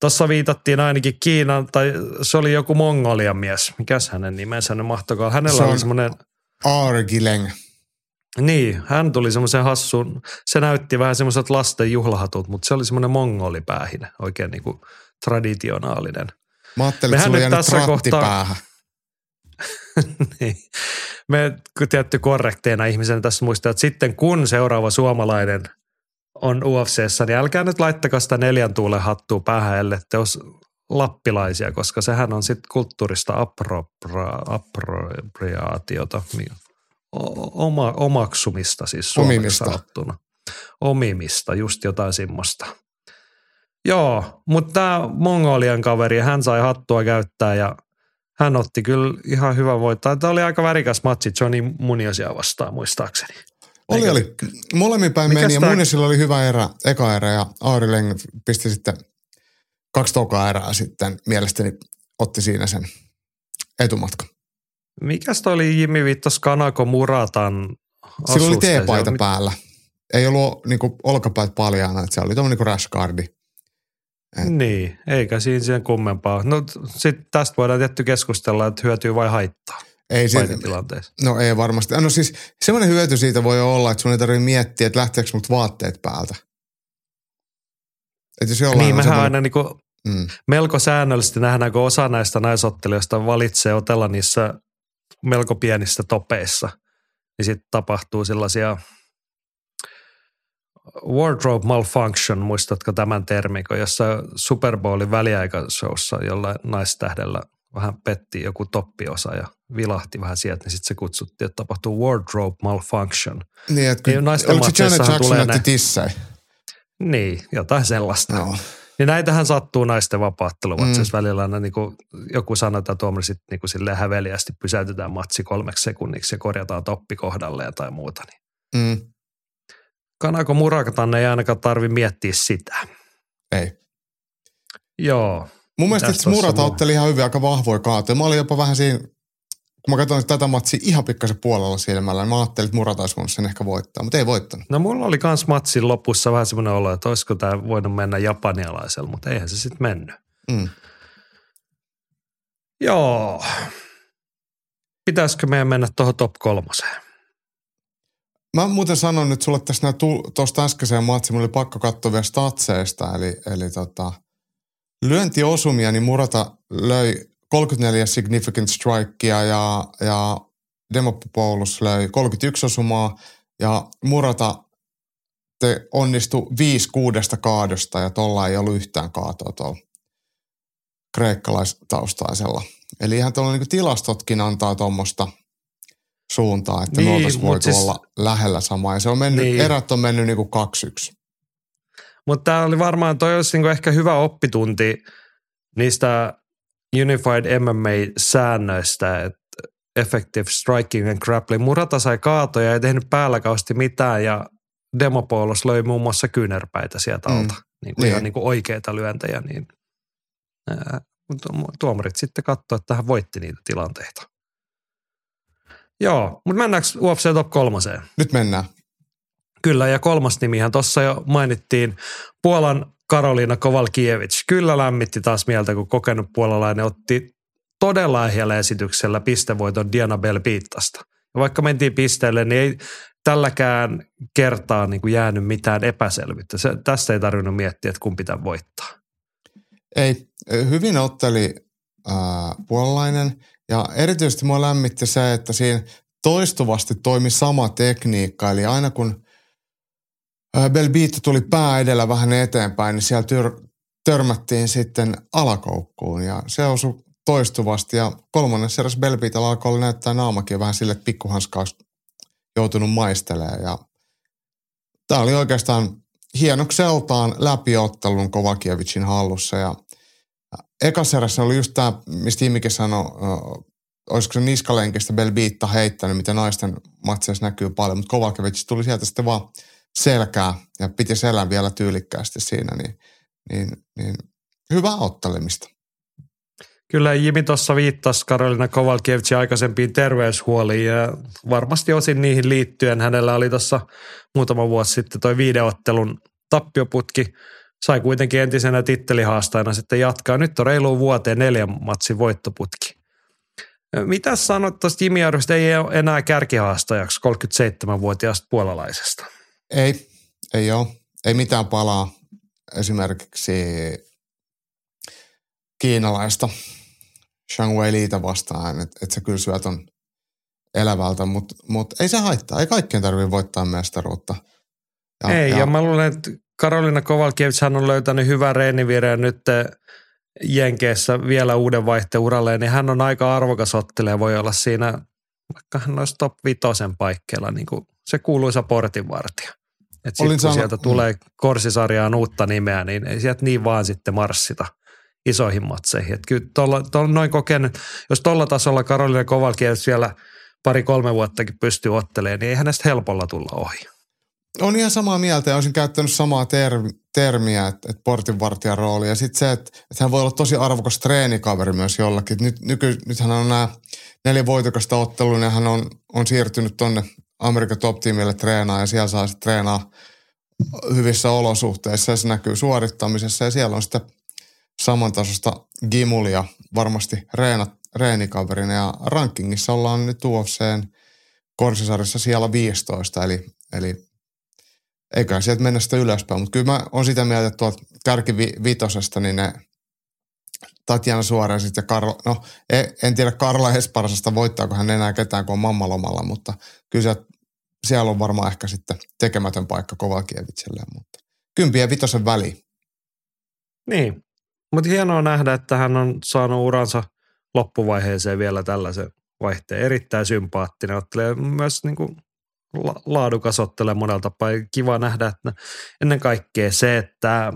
Tuossa viitattiin ainakin Kiinan, tai se oli joku Mongolian mies. Mikäs hänen nimensä nyt mahtokaa? Hänellä se oli semmoinen... Argileng. Niin, hän tuli semmoisen hassun, se näytti vähän semmoiset lasten juhlahatut, mutta se oli semmoinen mongolipäähinen, oikein niin kuin traditionaalinen. Mä ajattelin, että sulla tässä kohtaa, päähän. [LAUGHS] niin. Me tietty korrekteina ihmisenä tässä muistaa, että sitten kun seuraava suomalainen on UFCssä, niin älkää nyt laittakaa sitä neljän tuulen hattua päähän, ellette olisi lappilaisia, koska sehän on sitten kulttuurista appropriaatiota, oma, omaksumista siis Omimista. sanottuna. Omimista, just jotain semmoista. Joo, mutta tämä Mongolian kaveri, hän sai hattua käyttää ja – hän otti kyllä ihan hyvä voittaa. Tämä oli aika värikäs matsi Johnny Muniosia vastaan muistaakseni. Oli, Eikä, oli. Molemmin päin meni ja Muniosilla oli hyvä erä, eka erä ja Aari Leng pisti sitten kaksi tokaa erää sitten mielestäni otti siinä sen etumatka. Mikäs toi oli Jimmy Vittos Kanako Muratan Sillä oli teepaita päällä. Ei ollut niinku olkapäät paljaana, että se oli tuommoinen niinku rashguardi. Et. Niin, eikä siinä sen kummempaa. No sitten tästä voidaan tietty keskustella, että hyötyy vai haittaa. Ei se, no ei varmasti. No siis semmoinen hyöty siitä voi olla, että sun ei tarvitse miettiä, että lähteekö mut vaatteet päältä. Että jos niin, mehän semmoinen... aina niinku mm. melko säännöllisesti nähdään, kun osa näistä naisottelijoista valitsee otella niissä melko pienissä topeissa, niin sitten tapahtuu sellaisia – wardrobe malfunction, muistatko tämän termin, kun jossa Super Bowlin väliaikashowssa jollain naistähdellä vähän petti joku toppiosa ja vilahti vähän sieltä, niin sitten se kutsuttiin, että tapahtuu wardrobe malfunction. Niin, että kun, niin oliko se Janet Jackson näytti tissei? Niin, jotain sellaista. No. Niin näitähän sattuu naisten vapaattelumatseissa mm. välillä aina niin kuin joku sanoo, että tuomari sitten niin kuin häveliästi pysäytetään matsi kolmeksi sekunniksi ja korjataan toppi kohdalle tai muuta. Niin. Mm. Kanako Murakatan ei ainakaan tarvi miettiä sitä. Ei. Joo. Mun mielestä Murata otteli ihan hyvin aika vahvoja kaatoja. Mä olin jopa vähän siinä, kun mä katsoin tätä matsia ihan pikkasen puolella silmällä, niin mä ajattelin, että Murata olisi voinut sen ehkä voittaa, mutta ei voittanut. No mulla oli kans matsin lopussa vähän semmoinen olo, että olisiko tämä voinut mennä japanialaisella, mutta eihän se sitten mennyt. Mm. Joo. Pitäisikö meidän mennä tuohon top kolmoseen? Mä muuten sanon nyt sulle tässä tuosta äskeiseen matsiin, mulla oli pakko katsoa vielä statseista, eli, eli tota, lyöntiosumia, niin Murata löi 34 significant strikea ja, ja Demopoulos löi 31 osumaa ja Murata te onnistu 5 kuudesta kaadosta ja tuolla ei ollut yhtään kaatoa tuolla kreikkalaistaustaisella. Eli ihan tuolla niin tilastotkin antaa tuommoista – suuntaan, että niin, me oltaisiin voitu siis, olla lähellä samaa. Ja se on mennyt, niin. erät on mennyt niin kuin 2-1. Mutta tämä oli varmaan, toi olisi niinku ehkä hyvä oppitunti niistä Unified MMA-säännöistä, että effective striking and grappling. Murata sai kaatoja, ei tehnyt päälläkausti mitään ja Demopoulos löi muun muassa kyynärpäitä sieltä mm. alta. Niin kuin niin. Ihan niin kuin oikeita lyöntejä. Niin, ää, tuomarit sitten katsoivat, että hän voitti niitä tilanteita. Joo, mutta mennäänkö UFC Top kolmoseen? Nyt mennään. Kyllä, ja kolmas nimihän tuossa jo mainittiin. Puolan Karoliina Kovalkiewicz. Kyllä lämmitti taas mieltä, kun kokenut puolalainen otti todella ehjällä esityksellä pistevoiton Diana Belpiittasta. Ja vaikka mentiin pisteelle, niin ei tälläkään kertaa niin kuin jäänyt mitään epäselvyyttä. Se, tässä ei tarvinnut miettiä, että kumpi pitää voittaa. Ei, hyvin otteli äh, puolalainen ja erityisesti mua lämmitti se, että siinä toistuvasti toimi sama tekniikka. Eli aina kun Belbiitto tuli pää edellä vähän eteenpäin, niin siellä tyr- törmättiin sitten alakoukkuun. Ja se osui toistuvasti. Ja kolmannessa eräs Belbiitalla alkoi näyttää naamakin vähän sille, että pikkuhanskaa joutunut maistelemaan. Ja tämä oli oikeastaan hienokseltaan läpiottelun Kovakievicin hallussa ja ekaserässä oli just tämä, mistä Imikin sanoi, olisiko se niskalenkistä Belbiitta heittänyt, mitä naisten matseissa näkyy paljon, mutta Kovacevic tuli sieltä sitten vaan selkää ja piti selän vielä tyylikkäästi siinä, niin, niin, niin hyvää ottelemista. Kyllä Jimi tuossa viittasi Karolina Kovalkiewicin aikaisempiin terveyshuoliin ja varmasti osin niihin liittyen hänellä oli tuossa muutama vuosi sitten toi viideottelun tappioputki. Sai kuitenkin entisenä tittelihaastajana sitten jatkaa. Nyt on reiluun vuoteen neljän matsin voittoputki. Mitä sanot tuosta Jimi Arvosta ei ole enää kärkihaastajaksi 37-vuotiaasta puolalaisesta? Ei, ei ole. Ei mitään palaa esimerkiksi kiinalaista Shang Wei Liitä vastaan, että et sä kyllä syöt on elävältä, mutta mut ei se haittaa. Ei kaikkien tarvitse voittaa mestaruutta. Ja, ei, ja, ja mä luulen, että Karolina Kovalkiewicz on löytänyt hyvän reenivireen nyt Jenkeissä vielä uuden vaihteen uralle, niin hän on aika arvokas ottelija, voi olla siinä, vaikka hän olisi top vitosen paikkeilla, niin kuin se kuuluisa portinvartija. Että sitten kun sanonut, sieltä tulee korsisarjaan uutta nimeä, niin ei sieltä niin vaan sitten marssita isoihin matseihin. Että kyllä tolla, tolla, noin kokenut, jos tuolla tasolla Karolina Kovalkiewicz vielä pari-kolme vuottakin pystyy ottelemaan, niin ei hänestä helpolla tulla ohi. On ihan samaa mieltä ja olisin käyttänyt samaa ter- termiä, että, että portinvartijan rooli. Ja sitten se, että, että hän voi olla tosi arvokas treenikaveri myös jollakin. Nyt, nyky, nythän on nämä neljä voitokasta ottelua ja hän on, on siirtynyt tonne Amerikan top-tiimille treenaa ja siellä saa sitten treenaa hyvissä olosuhteissa ja se näkyy suorittamisessa ja siellä on sitten samantasosta gimulia varmasti reenat, reenikaverina ja rankingissa ollaan nyt UFCn korsisarjassa siellä 15, eli, eli eikä sieltä mennä sitä ylöspäin, mutta kyllä mä oon sitä mieltä, että tuolta kärkivitosesta, niin ne Tatjana Suorensit ja Karla, no en tiedä Karla Esparasasta voittaako hän enää ketään, kun on mammalomalla, mutta kyllä sieltä, siellä on varmaan ehkä sitten tekemätön paikka Kovakievitselle, mutta kympien vitosen väli. Niin, mutta hienoa nähdä, että hän on saanut uransa loppuvaiheeseen vielä tällaisen vaihteen. Erittäin sympaattinen, ottelee myös niin kuin laadukas ottele monelta tapaa. Kiva nähdä, että ennen kaikkea se, että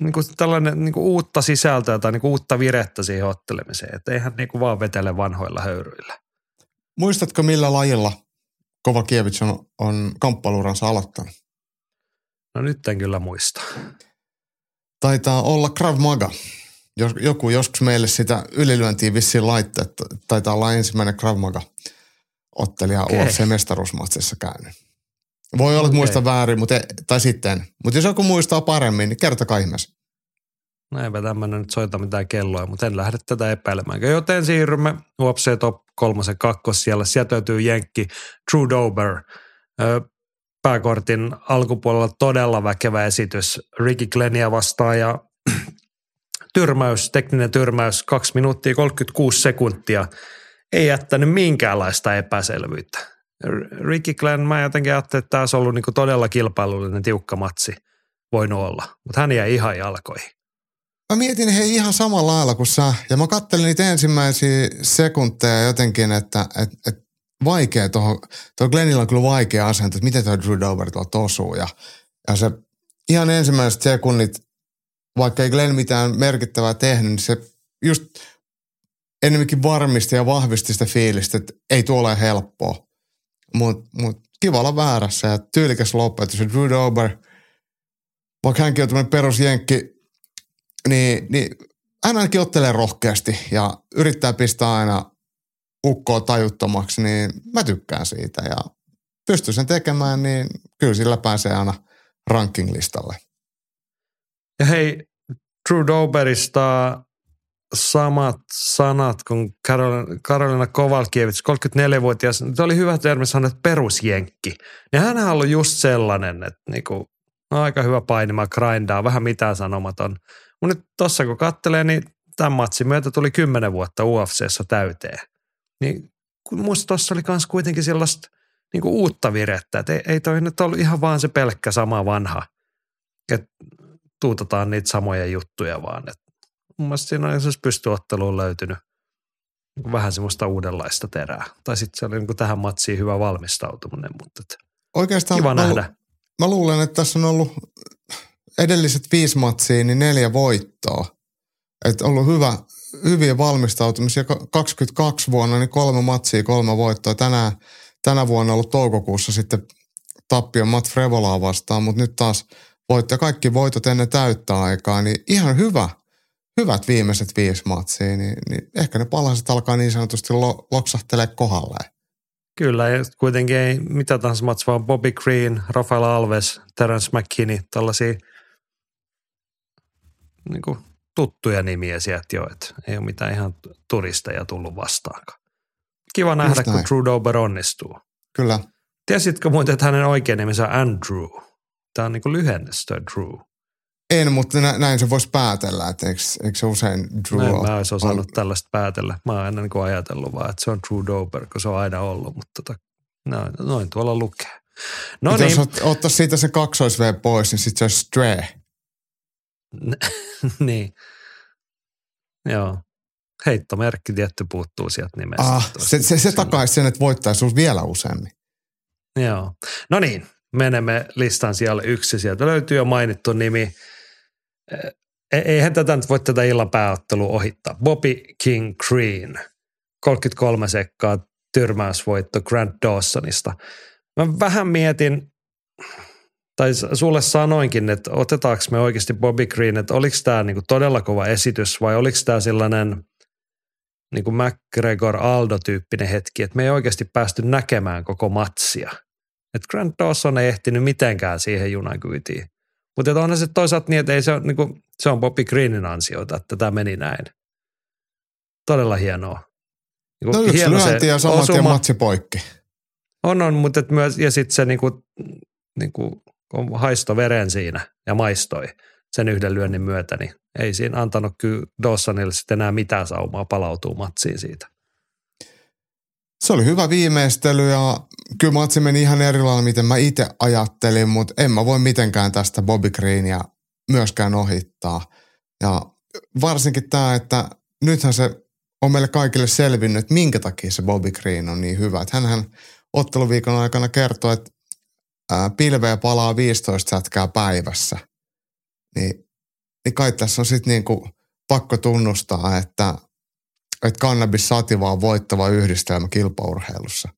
niin kuin tällainen niin kuin uutta sisältöä tai niin kuin uutta virettä siihen ottelemiseen. Että eihän niin kuin vaan vetele vanhoilla höyryillä. Muistatko millä lajilla Kovakiewicz on, on kamppailuransa aloittanut? No nyt en kyllä muista. Taitaa olla Krav Maga. Jos, joku joskus meille sitä ylilyöntiin vissiin laittaa, että taitaa olla ensimmäinen Krav Maga – ottelija okay. UFC-mestaruusmatsissa käynyt. Voi olla, että okay. muista väärin, mutta, e- tai sitten. Mutta jos joku muistaa paremmin, niin kertokaa ihmeessä. No eipä tämmöinen nyt soita mitään kelloa, mutta en lähde tätä epäilemään. Joten siirrymme UFC Top 3 kakkos siellä. Sieltä löytyy Jenkki True Dober. Pääkortin alkupuolella todella väkevä esitys Ricky Glenia vastaan ja [CLEARS THROAT] tyrmäys, tekninen tyrmäys 2 minuuttia 36 sekuntia – ei jättänyt minkäänlaista epäselvyyttä. Ricky Glenn, mä jotenkin ajattelin, että tämä olisi ollut niinku todella kilpailullinen tiukka matsi voinut olla, mutta hän jäi ihan jalkoihin. Mä mietin hei ihan samalla lailla kuin sä, ja mä kattelin niitä ensimmäisiä sekunteja jotenkin, että et, et vaikea tuohon, tuo Glennillä on kyllä vaikea asento, että miten tuo Drew Dober tuolta osuu, ja, ja se ihan ensimmäiset sekunnit, vaikka ei Glenn mitään merkittävää tehnyt, niin se just enemmänkin varmisti ja vahvisti sitä fiilistä, että ei tuo ole helppoa. Mutta mut, kiva olla väärässä ja tyylikäs lopetus. Drew Dober, vaikka hänkin on tämmöinen perusjenkki, niin, niin hän ainakin ottelee rohkeasti ja yrittää pistää aina ukkoa tajuttomaksi, niin mä tykkään siitä. Ja pystyy sen tekemään, niin kyllä sillä pääsee aina ranking-listalle. Ja hei, Drew Doberista samat sanat kuin Karolina, Kovalkiewicz, 34-vuotias. Se oli hyvä termi sanoa, että perusjenkki. Ja hän on ollut just sellainen, että niinku, no aika hyvä painima, grindaa, vähän mitään sanomaton. Mutta nyt tossa kun kattelee, niin tämän matsin myötä tuli 10 vuotta UFCssä täyteen. Niin musta tuossa oli myös kuitenkin sellaista niinku uutta virettä, että ei, ei toi nyt ollut ihan vaan se pelkkä sama vanha, että tuutataan niitä samoja juttuja vaan, että mun mielestä siinä on esimerkiksi pystyotteluun löytynyt niin vähän semmoista uudenlaista terää. Tai sitten se oli niin kuin tähän matsiin hyvä valmistautuminen, mutta Oikeastaan kiva nähdä. mä luulen, että tässä on ollut edelliset viisi matsia, niin neljä voittoa. Että ollut hyvä, hyviä valmistautumisia. 22 vuonna niin kolme matsia, kolme voittoa. Tänään, tänä vuonna ollut toukokuussa sitten tappio Matt Frevolaa vastaan, mutta nyt taas voitto kaikki voitot ennen täyttää aikaa, niin ihan hyvä, hyvät viimeiset viisi matsia, niin, niin ehkä ne palaset alkaa niin sanotusti lo, loksahtelee kohdalleen. Kyllä, ja kuitenkin ei mitä tahansa match, vaan Bobby Green, Rafael Alves, Terence McKinney, tällaisia niin kuin tuttuja nimiä sieltä jo, että ei ole mitään ihan turisteja tullut vastaankaan. Kiva nähdä, kun Drew Dober onnistuu. Kyllä. Tiesitkö muuten, että hänen oikein nimensä on Andrew? Tämä on niin lyhennys Drew. En, mutta näin se voisi päätellä, että eikö, eikö se usein Drew Näin mä olisi osannut on... tällaista päätellä. Mä oon aina niin ajatellut vaan, että se on Drew Dober, kun se on aina ollut, mutta tota, noin, noin tuolla lukee. No niin. Jos ot, ottaisi siitä se kaksois pois, niin sitten se olisi Stray. [LAUGHS] niin. Joo. Heittomerkki tietty puuttuu sieltä nimestä. Ah, se, se, se takaisi sen, että voittaisi vielä useammin. Joo. No niin, menemme listan siellä yksi. Sieltä löytyy jo mainittu nimi. E, eihän tätä nyt voi tätä illan pääottelua ohittaa. Bobby King Green, 33 sekkaa tyrmäysvoitto Grant Dawsonista. Mä vähän mietin, tai sulle sanoinkin, että otetaanko me oikeasti Bobby Green, että oliko tämä niinku todella kova esitys vai oliko tämä sellainen niinku McGregor Aldo-tyyppinen hetki, että me ei oikeasti päästy näkemään koko matsia. Että Grant Dawson ei ehtinyt mitenkään siihen junakyytiin. Mutta onhan se toisaalta niin, että ei se, on, niinku, se on Bobby Greenin ansiota, että tämä meni näin. Todella hienoa. Niinku, no yksi hieno lyönti ja saman tien matsi poikki. On, on, mutta myös, ja sitten se niinku, niinku, kun haisto veren siinä ja maistoi sen yhden lyönnin myötä, niin ei siinä antanut kyllä Dawsonille sitten enää mitään saumaa palautuu matsiin siitä. Se oli hyvä viimeistely ja kyllä matsi meni ihan eri lailla, miten mä itse ajattelin, mutta en mä voi mitenkään tästä Bobby Greenia myöskään ohittaa. Ja varsinkin tämä, että nythän se on meille kaikille selvinnyt, että minkä takia se Bobby Green on niin hyvä. Että hänhän otteluviikon aikana kertoi, että pilveä palaa 15 sätkää päivässä. Niin, niin kai tässä on sitten niinku pakko tunnustaa, että, että kannabis sativa on voittava yhdistelmä kilpaurheilussa.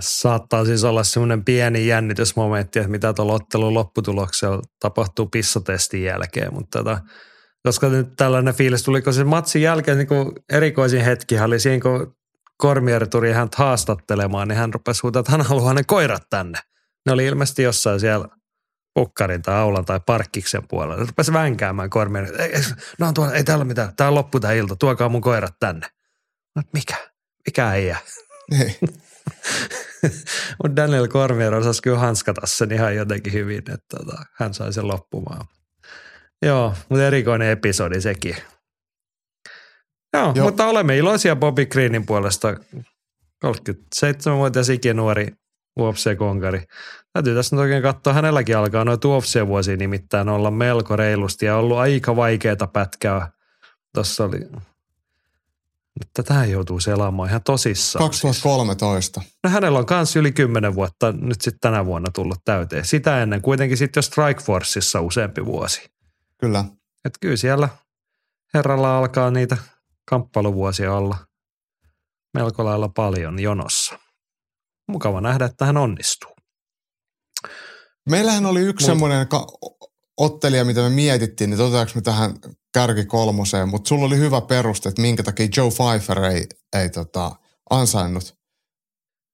Saattaa siis olla semmoinen pieni jännitysmomentti, että mitä tuolla ottelun lopputuloksella tapahtuu pissatestin jälkeen, mutta tota, koska nyt tällainen fiilis tuli, kun se matsin jälkeen niin kuin erikoisin hetki oli siinä, kun Kormieri tuli häntä haastattelemaan, niin hän rupesi huutaa, että hän haluaa ne koirat tänne. Ne oli ilmeisesti jossain siellä pukkarin tai aulan tai parkkiksen puolella. Ne rupesi vänkäämään Kormieri. Ei, no tuolla, ei täällä mitään, tää on loppu tää ilta, tuokaa mun koirat tänne. Mikä? Mikä ei jää? Ei. [LAUGHS] Mutta Daniel Cormier osasi kyllä hanskata sen ihan jotenkin hyvin, että tota, hän sai sen loppumaan. Joo, mutta erikoinen episodi sekin. Joo, Joo, mutta olemme iloisia Bobby Greenin puolesta. 37-vuotias ikinuori UFC-konkari. Täytyy tässä nyt oikein katsoa, hänelläkin alkaa noita UFC-vuosia nimittäin olla melko reilusti ja ollut aika vaikeaa pätkää. Tuossa oli mutta tähän joutuu selaamaan ihan tosissaan. 2013. Siis. No hänellä on myös yli 10 vuotta nyt sitten tänä vuonna tullut täyteen. Sitä ennen kuitenkin sitten jo Strikeforceissa useampi vuosi. Kyllä. Et kyllä siellä herralla alkaa niitä kamppailuvuosia olla melko lailla paljon jonossa. Mukava nähdä, että hän onnistuu. Meillähän oli yksi Mut... semmoinen ka- ottelija, mitä me mietittiin, niin otetaanko me tähän kärki kolmoseen, mutta sulla oli hyvä peruste, että minkä takia Joe Pfeiffer ei, ei tota, ansainnut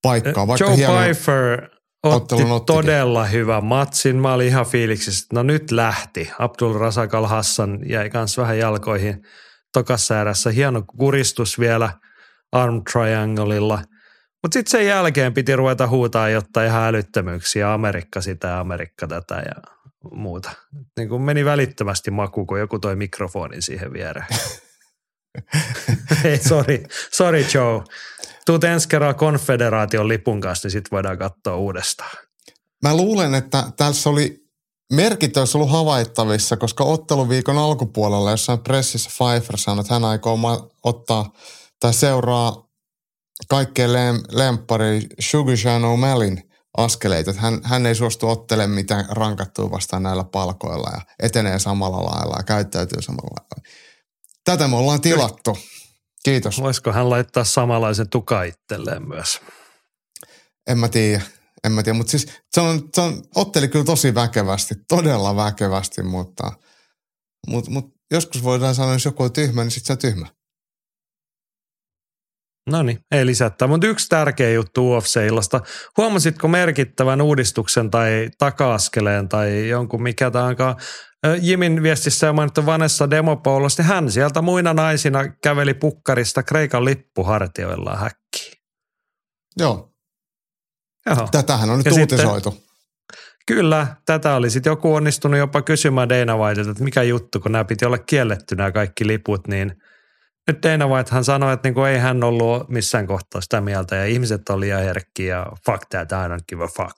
paikkaa. Vaikka Joe Pfeiffer otti todella hyvä matsin. Mä olin ihan fiiliksissä, että no nyt lähti. Abdul Razakal Hassan jäi kans vähän jalkoihin tokassa erässä. Hieno kuristus vielä arm triangleilla. Mutta sitten sen jälkeen piti ruveta huutaa jotta ihan älyttömyyksiä. Amerikka sitä Amerikka tätä ja muuta. Niin kuin meni välittömästi maku, kun joku toi mikrofonin siihen viereen. Ei, sorry. Sorry Joe. Tuut ensi kerralla konfederaation lipun kanssa, niin sitten voidaan katsoa uudestaan. Mä luulen, että tässä oli merkit olisi ollut havaittavissa, koska otteluviikon alkupuolella jossain pressissä Pfeiffer sanoi, että hän aikoo ottaa tai seuraa kaikkien lem- lemppari Sugar O'Mallin askeleita. Että hän, hän ei suostu ottelemaan mitään rankattua vastaan näillä palkoilla ja etenee samalla lailla ja käyttäytyy samalla lailla. Tätä me ollaan tilattu. Kiitos. Voisiko hän laittaa samanlaisen tuka itselleen myös? En mä tiedä. En mä tiedä, mutta siis se on, se on, otteli kyllä tosi väkevästi, todella väkevästi, mutta, mutta, mutta joskus voidaan sanoa, jos joku on tyhmä, niin sitten se on tyhmä. No niin, ei lisättä. Mutta yksi tärkeä juttu UFC-illasta. Huomasitko merkittävän uudistuksen tai taka-askeleen tai jonkun mikä tahankaan? Jimin viestissä mainittu Vanessa Demopoulos, niin hän sieltä muina naisina käveli pukkarista Kreikan lippuhartioillaan häkkiin. Joo. Joo. Tätähän on nyt Ja uutisoitu. sitten- Kyllä, tätä oli sitten joku onnistunut jopa kysymään Dana Whiteilta, että mikä juttu, kun nämä piti olla kielletty nämä kaikki liput, niin nyt Dana Whitehan sanoi, että niinku ei hän ollut missään kohtaa sitä mieltä ja ihmiset oli liian herkkiä ja fuck that, I don't give a fuck.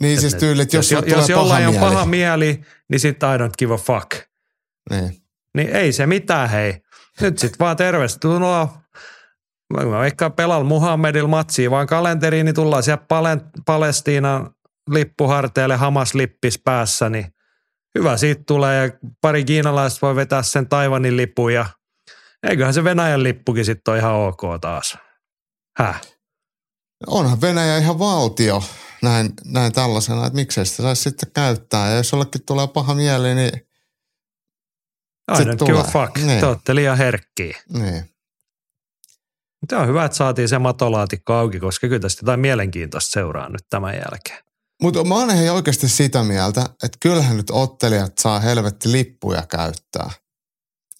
Niin siis Et tyyli, että jos, jos, jos, jollain on paha mieli, niin sitten I don't give a fuck. Niin. Niin ei se mitään, hei. Nyt sitten vaan tervetuloa. Mä veikkaan Pelal Muhammedil matsiin vaan kalenteriin, niin tullaan siellä Palen, Palestiinan lippuharteille Hamas lippis päässä, niin hyvä siitä tulee ja pari kiinalaista voi vetää sen Taivanin lipun ja eiköhän se Venäjän lippukin sitten ole ihan ok taas. Häh? Onhan Venäjä ihan valtio näin, näin tällaisena, että miksei sitä saisi sitten käyttää. Ja jos jollekin tulee paha mieli, niin, I don't give fuck. Niin. Te olette liian herkkiä. niin. Mutta on hyvä, että saatiin se matolaatikko auki, koska kyllä tästä jotain mielenkiintoista seuraa nyt tämän jälkeen. Mutta mä oon hei oikeasti sitä mieltä, että kyllähän nyt ottelijat saa helvetti lippuja käyttää.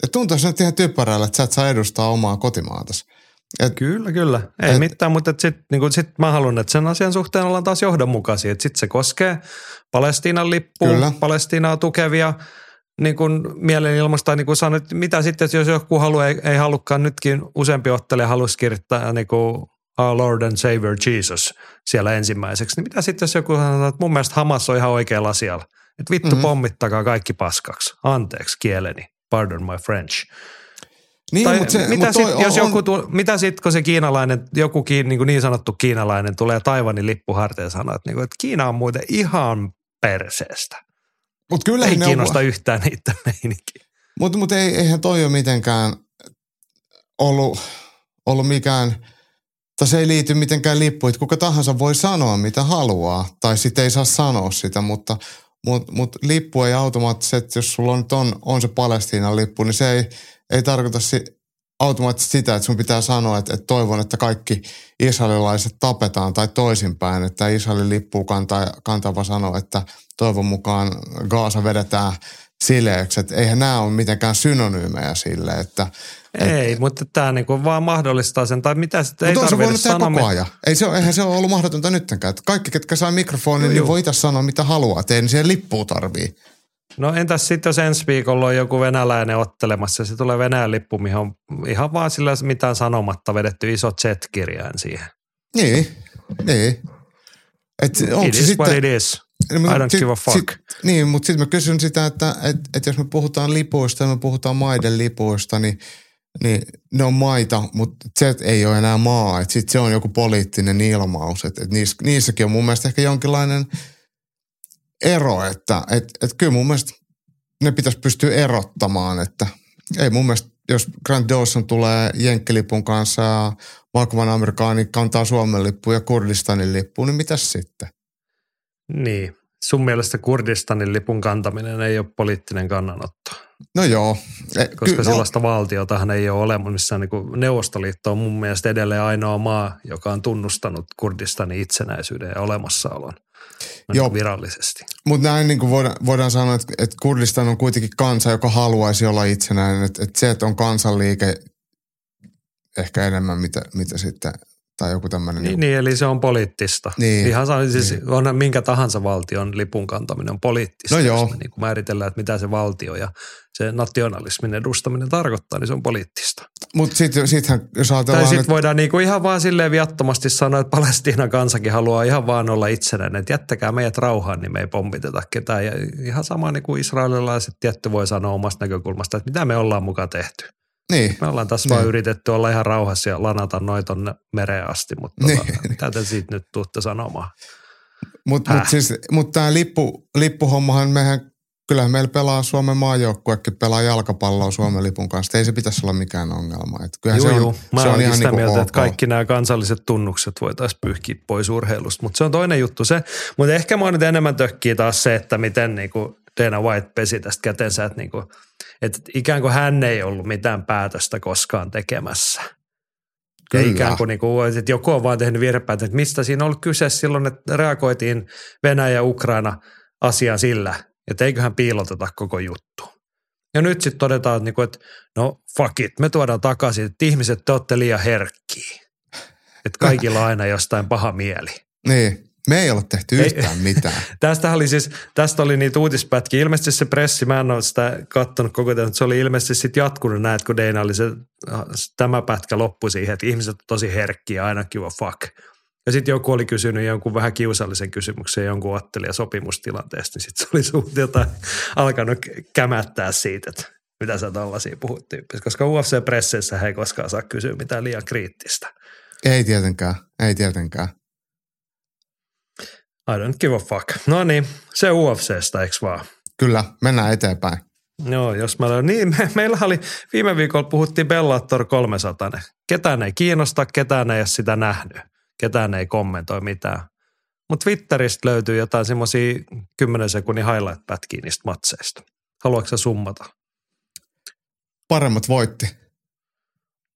Ja tuntuisi nyt ihan typerällä, että sä et saa edustaa omaa kotimaatasi. Et, Kyllä, kyllä. Ei Et- mitään, mutta sitten niin sit mä haluan, että sen asian suhteen ollaan taas johdonmukaisia. Sitten se koskee Palestiinan lippuun, Kyllä. Palestiinaa tukevia niin kuin mielenilmasta, niin kuin sanoit, mitä sitten, jos joku haluaa, ei, ei halukkaan nytkin useampi ottelija halusi kirjoittaa niin kuin Our Lord and Savior Jesus siellä ensimmäiseksi, niin mitä sitten, jos joku sanoo, että mun mielestä Hamas on ihan oikealla asialla. Että vittu Mhm. mm-hmm. pommittakaa kaikki paskaksi. Anteeksi kieleni. Pardon my French. niin, Tai mut se, mitä mut sit, toi jos on, joku mitä sit, kun se kiinalainen, joku kiin, niin, kuin niin sanottu kiinalainen tulee Taivanin lippuharteen ja sanoo, että, niin kuin, että Kiina on muuten ihan perseestä. mut kyllähän Ei kiinnosta on, yhtään niitä meininkiä. Mutta mut ei, eihän toi ole mitenkään ollut, ollut mikään, tai se ei liity mitenkään lippuun, että kuka tahansa voi sanoa mitä haluaa, tai sitten ei saa sanoa sitä, mutta mut, mut lippu ei automaattisesti, jos sulla nyt on, on se Palestiinan lippu, niin se ei, ei tarkoita si, automaattisesti sitä, että sun pitää sanoa, että, että toivon, että kaikki israelilaiset tapetaan tai toisinpäin, että Israelin lippu kantaa, kantava sanoo, että toivon mukaan Gaasa vedetään sileeksi, että eihän nämä ole mitenkään synonyymejä sille, että Ei, mutta tämä niinku vaan mahdollistaa sen, tai mitä sitten ei mutta on se tarvitse voinut sanoa. koko ajan. Ei se eihän se ole ollut mahdotonta nyttenkään. Että kaikki, ketkä saa mikrofonin, Joo, niin voi itse sanoa mitä haluaa. Että ei siihen lippuun tarvii. No entäs sitten, jos ensi viikolla on joku venäläinen ottelemassa, se tulee Venäjän lippu, mihin on ihan vaan sillä mitään sanomatta vedetty iso Z-kirjain siihen. Niin, niin. Et onko It se is sitten, what it is. I don't give a fuck. Sit, niin, mutta sitten mä kysyn sitä, että et, et jos me puhutaan lipuista ja me puhutaan maiden lipuista, niin, niin ne on maita, mutta se ei ole enää maa. Sitten se on joku poliittinen ilmaus. Että et niissä, niissäkin on mun mielestä ehkä jonkinlainen ero, että et, et kyllä mun mielestä ne pitäisi pystyä erottamaan, että ei mun mielestä, jos Grant Dawson tulee Jenkkilipun kanssa ja valkovan amerikaani kantaa Suomen lippu ja Kurdistanin lippu, niin mitäs sitten? Niin. Sun mielestä Kurdistanin lipun kantaminen ei ole poliittinen kannanotto, No joo. E, koska ky- no, sellaista valtiotahan ei ole olemassa. Niin kuin Neuvostoliitto on mun mielestä edelleen ainoa maa, joka on tunnustanut Kurdistanin itsenäisyyden ja olemassaolon no, Joo. virallisesti. Mutta näin niin kuin voidaan, voidaan sanoa, että, että Kurdistan on kuitenkin kansa, joka haluaisi olla itsenäinen. Että, että se, että on kansanliike ehkä enemmän, mitä, mitä sitten, tai joku tämmöinen. Niin, niin, eli se on poliittista. Niin. Ihan siis on minkä tahansa valtion lipun kantaminen on poliittista. No joo. Jos me niin määritellään, että mitä se valtio ja se nationalismin edustaminen tarkoittaa, niin se on poliittista. Mutta sitten sittenhän, jos Tai ajatellaan, sitten että, voidaan niinku ihan vaan silleen viattomasti sanoa, että Palestiinan kansakin haluaa ihan vaan olla itsenäinen, että jättäkää meidät rauhaan, niin me ei pommiteta ketään. Ja ihan sama niin kuin israelilaiset tietty voi sanoa omasta näkökulmasta, että mitä me ollaan mukaan tehty. Niin, Me ollaan tässä Niin. vaan yritetty olla ihan rauhassa ja lanata noin tonne mereen asti, mutta Niin. tota, mitä te siitä nyt tuutte sanomaan? Mutta mut siis, mut tämä lippu, lippuhommahan, mehän, kyllähän meillä pelaa Suomen maajoukkuekin, pelaa jalkapalloa Suomen lipun kanssa. Ei se pitäisi olla mikään ongelma. Et kyllähän Joo, se on, joo. Mä se on ihan sitä niinku mieltä, ok. että kaikki nämä kansalliset tunnukset voitaisiin pyyhkiä pois urheilusta, mutta se on toinen juttu se. Mutta ehkä mua nyt enemmän tökkii taas se, että miten niinku Dana White pesi tästä kätensä, että, niinku, että ikään kuin hän ei ollut mitään päätöstä koskaan tekemässä. Ja Kyllä. ikään kuin, niinku, että joku on vaan tehnyt virhepäätöksen, että mistä siinä on ollut kyse silloin, että reagoitiin Venäjä ja Ukraina asiaan sillä, että eiköhän piiloteta koko juttu. Ja nyt sitten todetaan, että, niinku, että no fuck it, me tuodaan takaisin, että ihmiset te olette liian herkkiä. Että kaikilla on aina jostain paha mieli. Niin, me ei ole tehty Ei. yhtään mitään. [LAUGHS] Tästä oli siis, tästä oli niitä uutispätkiä. Ilmeisesti se pressi, mä en ole sitä kattonut koko ajan, se oli ilmeisesti sitten jatkunut näet, kun Deina oli se, tämä pätkä loppui siihen, että ihmiset on tosi herkkiä, aina give a fuck. Ja sitten joku oli kysynyt jonkun vähän kiusallisen kysymyksen jonkun ottelija sopimustilanteesta, niin sitten se oli suht jotain alkanut kämättää siitä, että mitä sä tollasia puhut tyyppistä. Koska UFC-presseissä he ei koskaan saa kysyä mitään liian kriittistä. Ei tietenkään, ei tietenkään. I don't give a fuck. No niin, se UFCstä, eikö vaan? Kyllä, mennään eteenpäin. Joo, jos mä niin me, meillä oli, viime viikolla puhuttiin Bellator 300. Ketään ei kiinnosta, ketään ei ole sitä nähnyt, ketään ei kommentoi mitään. Mutta Twitteristä löytyy jotain semmoisia 10 sekunnin highlight-pätkiä niistä matseista. Haluatko sä summata? Paremmat voitti.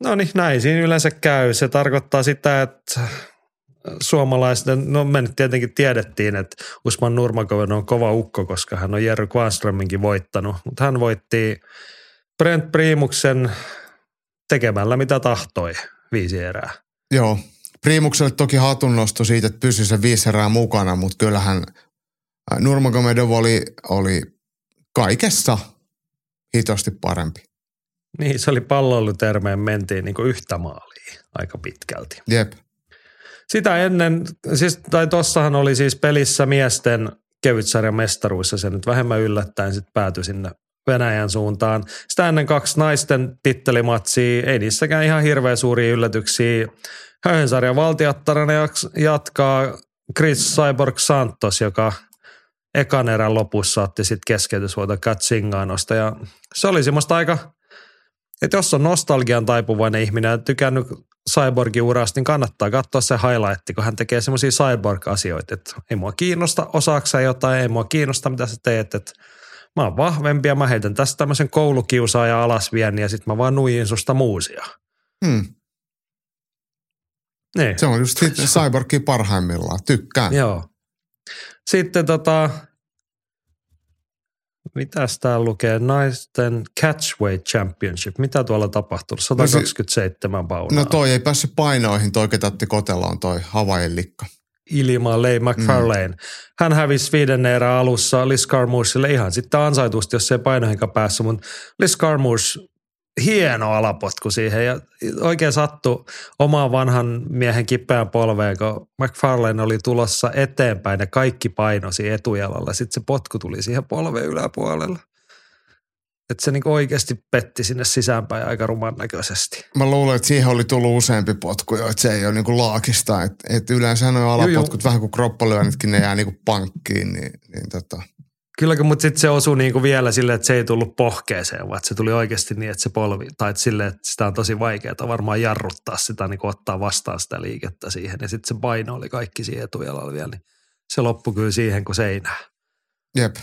No niin, näin siinä yleensä käy. Se tarkoittaa sitä, että suomalaisten, no me nyt tietenkin tiedettiin, että Usman Nurmagomedov on kova ukko, koska hän on Jerry Kvarnströminkin voittanut, mutta hän voitti Brent Primuksen tekemällä mitä tahtoi viisi erää. Joo, Priimukselle toki hatunnosto siitä, että pysyi se viisi erää mukana, mutta kyllähän äh, Nurmagomedov oli, oli kaikessa hitosti parempi. Niin, se oli palloilutermeen mentiin niin kuin yhtä maaliin aika pitkälti. Jep, Sitä ennen, siis, tai tossahan oli siis pelissä miesten kevytsarjan mestaruissa, se nyt vähemmän yllättäen sitten päätyi sinne Venäjän suuntaan. Sitä ennen kaksi naisten tittelimatsia, ei niissäkään ihan hirveän suuria yllätyksiä. Höyhensarjan valtiattarana jatkaa Chris Cyborg Santos, joka ekan erän lopussa otti sitten keskeytysvoiton Katsingaanosta. Ja se oli semmoista aika, että jos on nostalgian taipuvainen ihminen ja tykännyt Cyborgin urasta, niin kannattaa katsoa se highlight, kun hän tekee semmoisia Cyborg-asioita, että ei mua kiinnosta, osaako jotain, ei mua kiinnosta, mitä sä teet, että mä oon vahvempi ja mä heitän tästä tämmöisen koulukiusaajan alas vien ja sitten mä vaan nuijin susta muusia. hmm. Niin. se on just sitten [LAUGHS] Cyborgin parhaimmillaan. Tykkään. Joo. Sitten tota, mitäs täällä lukee? Naisten Catchweight Championship. Mitä tuolla tapahtuu? 127 paunaa. No toi ei päässyt painoihin, toi ketä otti koteloon toi Havain likka. Ilma Lei McFarlane. Mm. Hän hävisi viidennen erän alussa Liz Carmoursille ihan sitten ansaitusti, jos se ei painoihinkaan päässyt, mutta Liz Carmours hieno alapotku siihen ja oikein sattu omaan vanhan miehen kipeän polveen, kun McFarlane oli tulossa eteenpäin ja kaikki painosi etujalalla. Sitten se potku tuli siihen polven yläpuolella. Että se niinku oikeasti petti sinne sisäänpäin aika ruman näköisesti. Mä luulen, että siihen oli tullut useampi potku jo, että se ei ole niinku laakista. Että et yleensä nuo alapotkut, vähän kuin kroppalyönnitkin, ne jää niinku pankkiin, niin, niin tota. Kylläkö, mutta sitten se osui niinku vielä silleen, että se ei tullut pohkeeseen, vaan se tuli oikeasti niin, että se polvi, tai että silleen, että sitä on tosi vaikeaa varmaan jarruttaa sitä, niin ottaa vastaan sitä liikettä siihen. Ja sitten se paino oli kaikki siihen etujalalla vielä, niin se loppui kyllä siihen kuin seinään. Jep,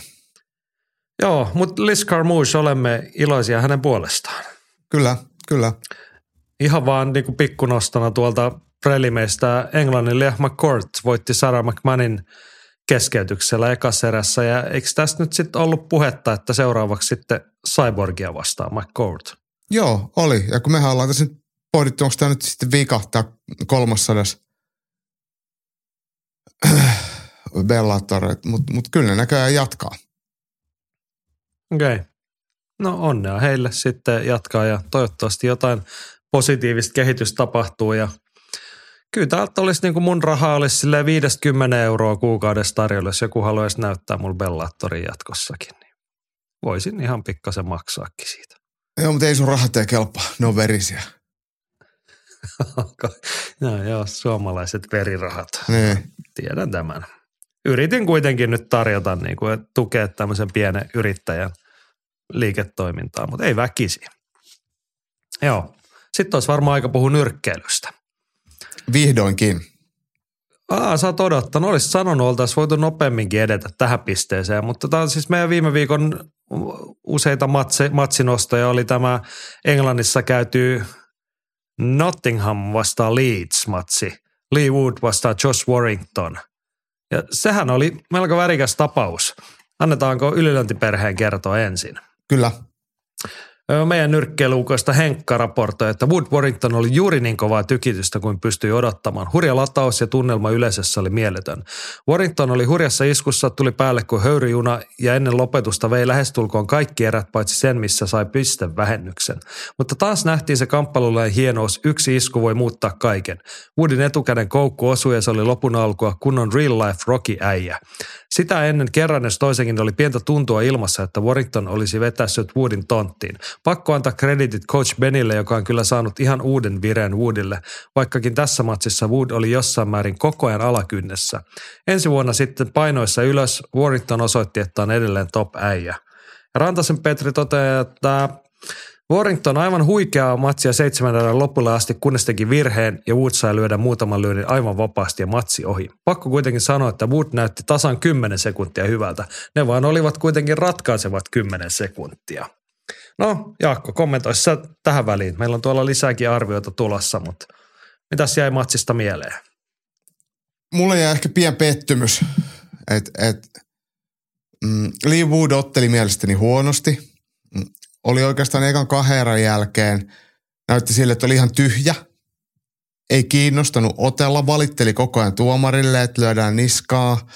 Joo, mutta Liz Carmouche olemme iloisia hänen puolestaan. kyllä, kyllä. Ihan vaan niin kuin pikkunostona tuolta prelimeistä Englannin Leah McCourt voitti Sarah McManin keskeytyksellä ekassa erässä. Ja eikö tästä nyt sitten ollut puhetta, että seuraavaksi sitten Cyborgia vastaan McCourt? Joo, oli. Ja kun mehän ollaan tässä nyt pohdittu, onko tämä nyt sitten vika, tämä kolmassadas [CLEARS THROAT] Bellator, mutta mut kyllä ne näköjään jatkaa. Okei. Okay. No onnea heille sitten jatkaa ja toivottavasti jotain positiivista kehitystä tapahtuu ja kyllä täältä olisi niin kuin mun raha olisi silleen 50 euroa kuukaudessa tarjolla, jos joku haluaisi näyttää mulle Bellatorin jatkossakin. Niin voisin ihan pikkasen maksaakin siitä. Joo, mutta ei sun rahat ei kelpaa, ne on verisiä. [LAUGHS] no joo, suomalaiset verirahat. Niin. Tiedän tämän. yritin kuitenkin nyt tarjota niin kuin, tukea tämmöisen pienen yrittäjän liiketoimintaa, mutta ei väkisi. Joo. Sitten olisi varmaan aika puhua nyrkkeilystä. Vihdoinkin. Aa, sä oot odottanut. Olisit sanonut, oltaisiin voitu nopeamminkin edetä tähän pisteeseen, mutta tämä on siis meidän viime viikon useita matsi, matsinostoja. Oli tämä Englannissa käyty Nottingham vastaan Leeds-matsi. Lee Wood vastaan Josh Warrington. Ja sehän oli melko värikäs tapaus. Annetaanko ylilöntiperheen kertoa ensin? Kyllä. Meidän nyrkkeiluukoista Henkka raportoi, että Wood Warrington oli juuri niin kovaa tykitystä kuin pystyi odottamaan. Hurja lataus ja tunnelma yleisössä oli mieletön. Warrington oli hurjassa iskussa, tuli päälle kuin höyryjuna ja ennen lopetusta vei lähestulkoon kaikki erät paitsi sen, missä sai pistevähennyksen. Mutta taas nähtiin se kamppailulain hienous, yksi isku voi muuttaa kaiken. Woodin etukäden koukku osui ja se oli lopun alkua kunnon real life Rocky äijä. Sitä ennen kerran jos toisenkin oli pientä tuntua ilmassa, että Warrington olisi vetässyt Woodin tonttiin. Pakko antaa kreditit coach Benille, joka on kyllä saanut ihan uuden vireen Woodille, vaikkakin tässä matsissa Wood oli jossain määrin koko ajan alakynnessä. Ensi vuonna sitten painoissa ylös Warrington osoitti, että on edelleen top-äijä. Rantasen Petri toteaa, että Warrington aivan huikeaa matsia seitsemän erän lopulle asti, kunnes teki virheen ja Wood sai lyödä muutaman lyönnin aivan vapaasti ja matsi ohi. Pakko kuitenkin sanoa, että Wood näytti tasan 10 sekuntia hyvältä. Ne vaan olivat kuitenkin ratkaisevat 10 sekuntia. No, Jaakko, kommentoi sä tähän väliin. Meillä on tuolla lisääkin arvioita tulossa, mutta mitäs jäi matsista mieleen? Mulla jäi ehkä pien pettymys, että et, mm, Lee Wood otteli mielestäni huonosti. Oli oikeastaan ekan kahden jälkeen, näytti sille, että oli ihan tyhjä. Ei kiinnostanut otella, valitteli koko ajan tuomarille, että lyödään niskaa.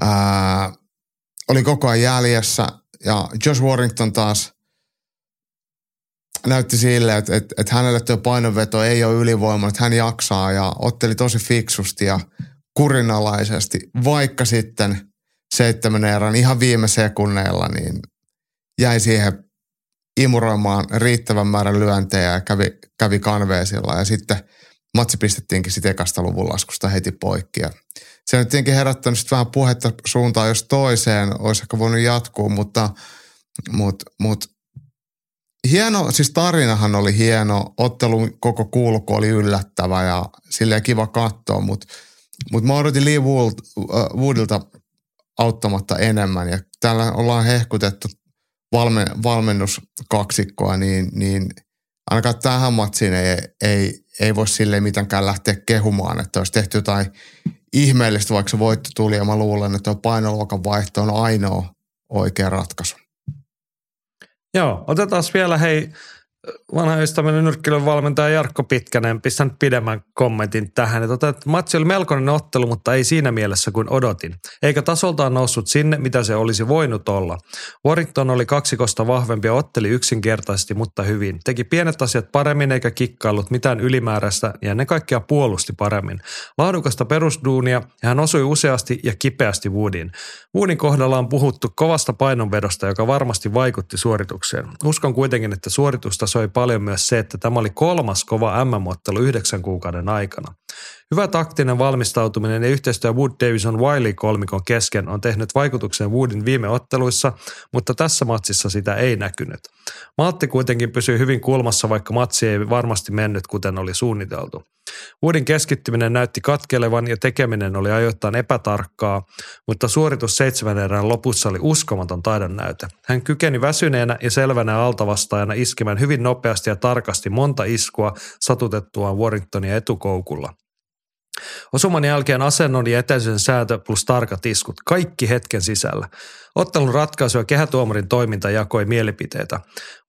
Ää, oli koko ajan jäljessä ja Josh Warrington taas näytti sille, että, että, että hänelle tuo painonveto ei ole ylivoima, että hän jaksaa ja otteli tosi fiksusti ja kurinalaisesti, vaikka sitten seitsemän erän ihan viime sekunneilla niin jäi siihen imuroimaan riittävän määrän lyöntejä ja kävi, kävi kanveesilla. Ja sitten matsi pistettiinkin sitten ekasta luvun laskusta heti poikki. Ja se on tietenkin herättänyt sitten vähän puhetta suuntaan jos toiseen, olisi ehkä voinut jatkuu, mutta, mutta, mutta hieno, siis tarinahan oli hieno, ottelun koko kulku oli yllättävä ja silleen kiva katsoa, mutta, mutta mä odotin Lee Wood, äh, Woodilta auttamatta enemmän. Ja täällä ollaan hehkutettu valme, valmennuskaksikkoa, niin, niin ainakaan tähän matsiin ei, ei, ei voi sille mitenkään lähteä kehumaan, että olisi tehty jotain ihmeellistä, vaikka se voitto tuli ja mä luulen, että painoluokan vaihto on ainoa oikea ratkaisu. Joo, otetaan vielä hei vanha ystävällinen nyrkkeilyn valmentaja Jarkko Pitkänen pistän pidemmän kommentin tähän. Että, tota, että matsi oli melkoinen ottelu, mutta ei siinä mielessä kuin odotin. Eikä tasoltaan noussut sinne, mitä se olisi voinut olla. Warrington oli kaksikosta vahvempi ja otteli yksinkertaisesti, mutta hyvin. Teki pienet asiat paremmin eikä kikkaillut mitään ylimääräistä ja ne kaikkia puolusti paremmin. Laadukasta perusduunia ja hän osui useasti ja kipeästi Woodin. Woodin kohdalla on puhuttu kovasta painonvedosta, joka varmasti vaikutti suoritukseen. Uskon kuitenkin, että suoritusta soi paljon myös se, että tämä oli kolmas kova MM-ottelu yhdeksän kuukauden aikana. Hyvä taktinen valmistautuminen ja yhteistyö Wood Davison Wiley kolmikon kesken on tehnyt vaikutuksen Woodin viime otteluissa, mutta tässä matsissa sitä ei näkynyt. Maatti kuitenkin pysyy hyvin kulmassa, vaikka matsi ei varmasti mennyt kuten oli suunniteltu. Woodin keskittyminen näytti katkelevan ja tekeminen oli ajoittain epätarkkaa, mutta suoritus seitsemän erään lopussa oli uskomaton taidon näyte. Hän kykeni väsyneenä ja selvänä altavastaajana iskemään hyvin nopeasti ja tarkasti monta iskua satutettuaan Warringtonia etukoukulla. Osuman jälkeen asennon ja etäisyyden säätö plus tarkat iskut, kaikki hetken sisällä. Ottelun ratkaisu ja kehätuomarin toiminta jakoi mielipiteitä.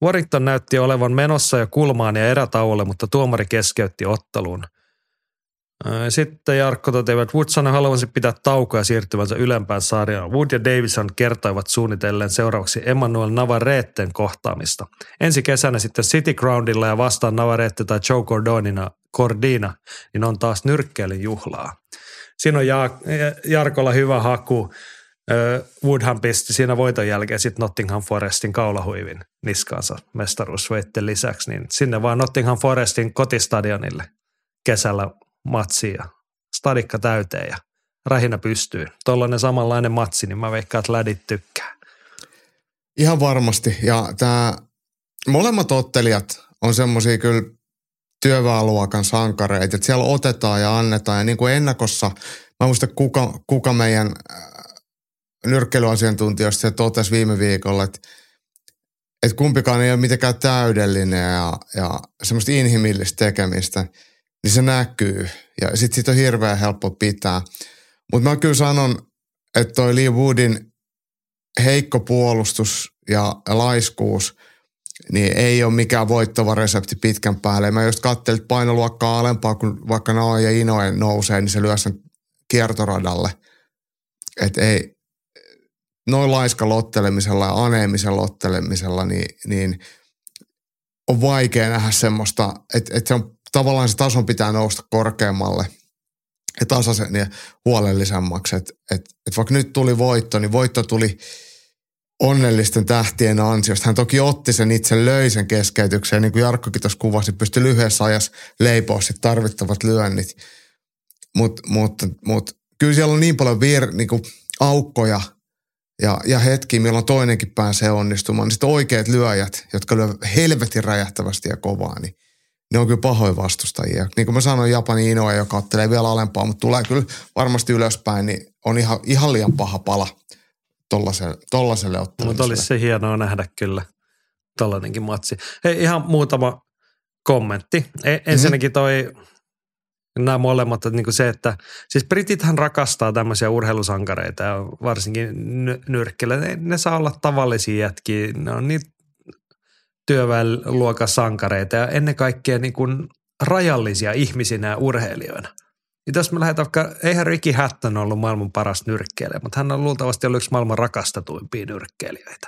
Warrington näytti olevan menossa ja kulmaan ja erätauolle, mutta tuomari keskeytti ottelun. Sitten Jarkko toteaa, että Wood sanoi haluavansa pitää taukoja siirtyvänsä ylempään sarjaan. Wood ja Davison kertoivat suunnitellen seuraavaksi Emmanuel Navarreten kohtaamista. Ensi kesänä sitten City Groundilla ja vastaan Navarrete tai Joe Cordonina, Cordina, niin on taas nyrkkeilyn juhlaa. Siinä on Jarkolla hyvä haku. Woodhan pisti siinä voiton jälkeen sitten Nottingham Forestin kaulahuivin niskaansa mestaruusveitten lisäksi, niin sinne vaan Nottingham Forestin kotistadionille kesällä matsiin ja stadikka täyteen ja rähinä pystyy. Tuollainen samanlainen matsi, niin mä veikkaan, että lädit tykkää. Ihan varmasti. Ja tämä molemmat ottelijat on semmoisia kyllä työväenluokan sankareita, että siellä otetaan ja annetaan. Ja niin kuin ennakossa, mä muista kuka, kuka meidän äh, nyrkkeilyasiantuntijoista se totesi viime viikolla, että, että kumpikaan ei ole mitenkään täydellinen ja, ja semmoista inhimillistä tekemistä, niin se näkyy. Ja sitten siitä on hirveän helppo pitää. Mutta mä kyllä sanon, että toi Lee Woodin heikko puolustus ja laiskuus, niin ei ole mikään voittava resepti pitkän päälle. Mä just katselin, että painoluokkaa alempaa, kun vaikka Noa ja Inoen nousee, niin se lyö sen kiertoradalle. Että ei, noin laiska lottelemisella ja aneemisen lottelemisella, niin, niin on vaikea nähdä semmoista, että, että se on tavallaan se tason pitää nousta korkeammalle ja tasaisen ja huolellisemmaksi. Että, että, että vaikka nyt tuli voitto, niin voitto tuli onnellisten tähtien ansiosta. Hän toki otti sen itse, löi sen keskeytykseen, niin kuin Jarkkokin tuossa kuvasi, pystyi lyhyessä ajassa leipoa tarvittavat lyönnit. Mutta mut, mut, kyllä siellä on niin paljon vir, niin kuin aukkoja ja, ja hetki, milloin toinenkin pääsee onnistumaan. Niin sitten oikeat lyöjät, jotka lyövät helvetin räjähtävästi ja kovaa, niin ne on kyllä pahoin vastustajia. Niin kuin mä sanoin, Japani Inoa, joka ottelee vielä alempaa, mutta tulee kyllä varmasti ylöspäin, niin on ihan, ihan liian paha pala tollaselle, tollaselle ottelemiselle. Mutta olisi se hienoa nähdä kyllä tollainenkin matsi. Hei, ihan muutama kommentti. E, mhm. ensinnäkin toi, nämä molemmat, että niin se, että siis britithän rakastaa tämmöisiä urheilusankareita ja varsinkin n- nyrkkillä. Ne, ne saa olla tavallisia jätkiä, ne on niin työväenluokan sankareita ja ennen kaikkea niin kuin rajallisia ihmisinä ja urheilijoina. Niin jos me lähdetään vaikka, eihän Ricky Hatton ollut maailman paras nyrkkeilijä, mutta hän on luultavasti ollut yksi maailman rakastetuimpia nyrkkeilijöitä.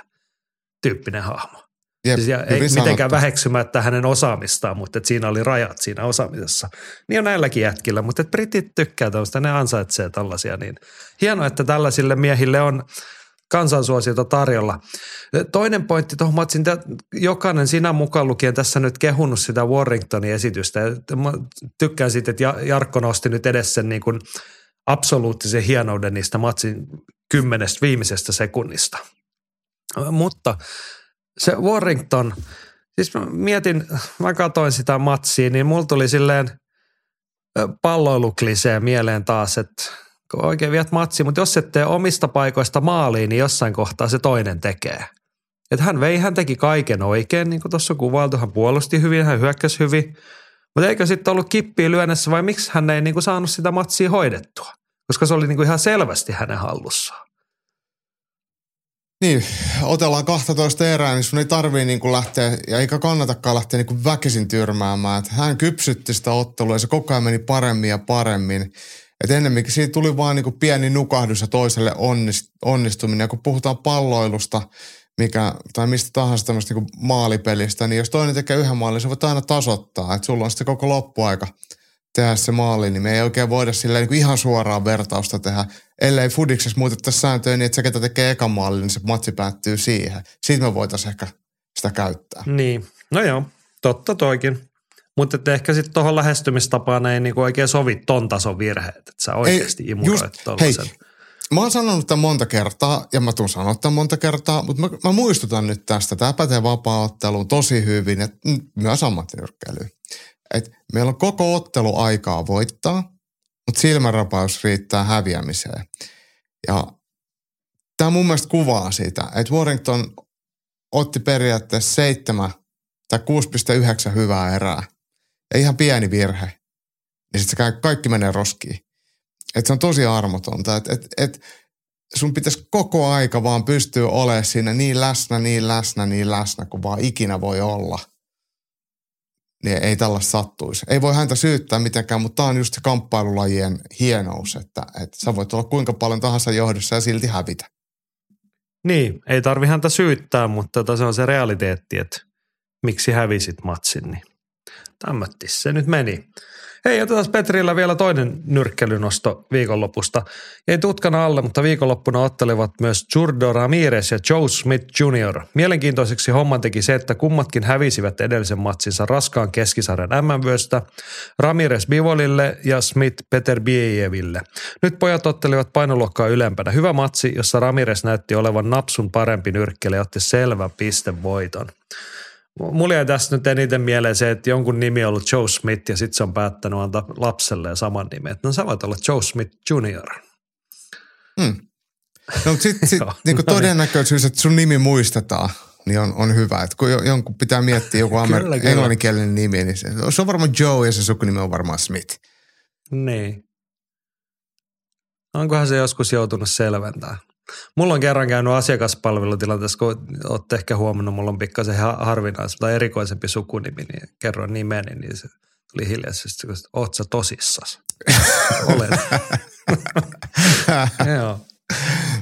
Tyyppinen hahmo. Jep, siis ja ei mitenkään väheksymättä hänen osaamistaan, mutta että siinä oli rajat siinä osaamisessa. Niin on näilläkin jätkillä, mutta että britit tykkää tällaista, ne ansaitsee tällaisia. Niin hienoa, että tällaisille miehille on kansansuosiota tarjolla. Toinen pointti tuohon, mä jokainen sinä mukaan lukien tässä nyt kehunut sitä Warringtonin esitystä. Mä tykkään siitä, että Jarkko nosti nyt edes sen niin kuin absoluuttisen hienouden niistä matsin kymmenestä viimeisestä sekunnista. Mutta se Warrington, siis mä mietin, mä katsoin sitä matsia, niin mulla tuli silleen palloilukliseen mieleen taas, että oikein viet matsi, mutta jos et tee omista paikoista maaliin, niin jossain kohtaa se toinen tekee. Että hän vei, hän teki kaiken oikein, niin kuin tuossa kuvailtu, hän puolusti hyvin, hän hyökkäsi hyvin. Mutta eikö sitten ollut kippiä lyönnessä vai miksi hän ei niin kuin saanut sitä matsia hoidettua? Koska se oli niin kuin ihan selvästi hänen hallussaan. Niin, otellaan 12 erää, niin sun ei tarvii niin kuin lähteä, ja eikä kannatakaan lähteä niin kuin väkisin tyrmäämään. Että hän kypsytti sitä ottelua ja se koko ajan meni paremmin ja paremmin. Että ennemminkin siitä tuli vaan niin kuin pieni nukahdus ja toiselle onnist, onnistuminen. Ja kun puhutaan palloilusta, mikä, tai mistä tahansa tämmöistä niin maalipelistä, niin jos toinen tekee yhden maalin, se voit aina tasoittaa. Että sulla on sitten koko loppuaika tehdä se maali, niin me ei oikein voida sillä niin ihan suoraan vertausta tehdä. Ellei Fudiksessa muutettaisi sääntöjä niin, että se, ketä tekee ekan maalin, niin se matsi päättyy siihen. Siitä me voitaisiin ehkä sitä käyttää. Niin, no joo, totta toikin. Mutta ehkä sitten tuohon lähestymistapaan ei niinku oikein sovi ton tason virheet, että sä oikeasti imuroit tuollaisen. Mä oon sanonut tämän monta kertaa ja mä tuun sanoa tämän monta kertaa, mutta mä, mä muistutan nyt tästä. Tämä pätee vapaa-otteluun tosi hyvin ja myös ammattinyrkkeilyyn. Et meillä on koko ottelu aikaa voittaa, mutta silmänrapaus riittää häviämiseen. Ja tämä mun mielestä kuvaa sitä, että Warrington otti periaatteessa seitsemän tai 6,9 hyvää erää ja ihan pieni virhe, niin sitten kaikki menee roskiin. Että se on tosi armotonta, että et, et sun pitäisi koko aika vaan pystyä olemaan siinä niin läsnä, niin läsnä, niin läsnä kuin vaan ikinä voi olla. Niin ei tällaista sattuisi. Ei voi häntä syyttää mitenkään, mutta tämä on just se kamppailulajien hienous, että, että sä voit olla kuinka paljon tahansa johdossa ja silti hävitä. Niin, ei tarvi häntä syyttää, mutta tota se on se realiteetti, että miksi hävisit matsin. Niin tämmöttis se nyt meni. Hei, otetaan Petrillä vielä toinen nyrkkelynosto viikonlopusta. Ei tutkana alle, mutta viikonloppuna ottelevat myös Jurdo Ramirez ja Joe Smith Jr. Mielenkiintoiseksi homman teki se, että kummatkin hävisivät edellisen matsinsa raskaan keskisarjan MM-vyöstä Ramirez Bivolille ja Smith Peter Biejeville. Nyt pojat ottelivat painoluokkaa ylempänä. Hyvä matsi, jossa Ramirez näytti olevan napsun parempi nyrkkele ja otti selvän pistevoiton. Mulla jäi tässä nyt eniten mieleen se, että jonkun nimi on ollut Joe Smith ja sitten se on päättänyt antaa lapselleen saman nimen. No sä voit olla Joe Smith Jr. Hmm. No sitten sit, [LAUGHS] Joo, niin [LAUGHS] no niin. todennäköisyys, että sun nimi muistetaan, niin on, on hyvä. Et kun jo- jonkun pitää miettiä joku [LAUGHS] Kyllä, amer- kyllä. englanninkielinen nimi, niin se, se on varmaan Joe ja se sukunimi on varmaan Smith. Niin. Onkohan se joskus joutunut selventämään? Mulla on kerran käynyt asiakaspalvelutilanteessa, kun olette ehkä huomannut, mulla on pikkasen ha- harvinais tai erikoisempi sukunimi, niin kerroin nimeni, niin se tuli hiljaisesti, kun oot sä tosissas? Olen. [LAUGHS] Joo.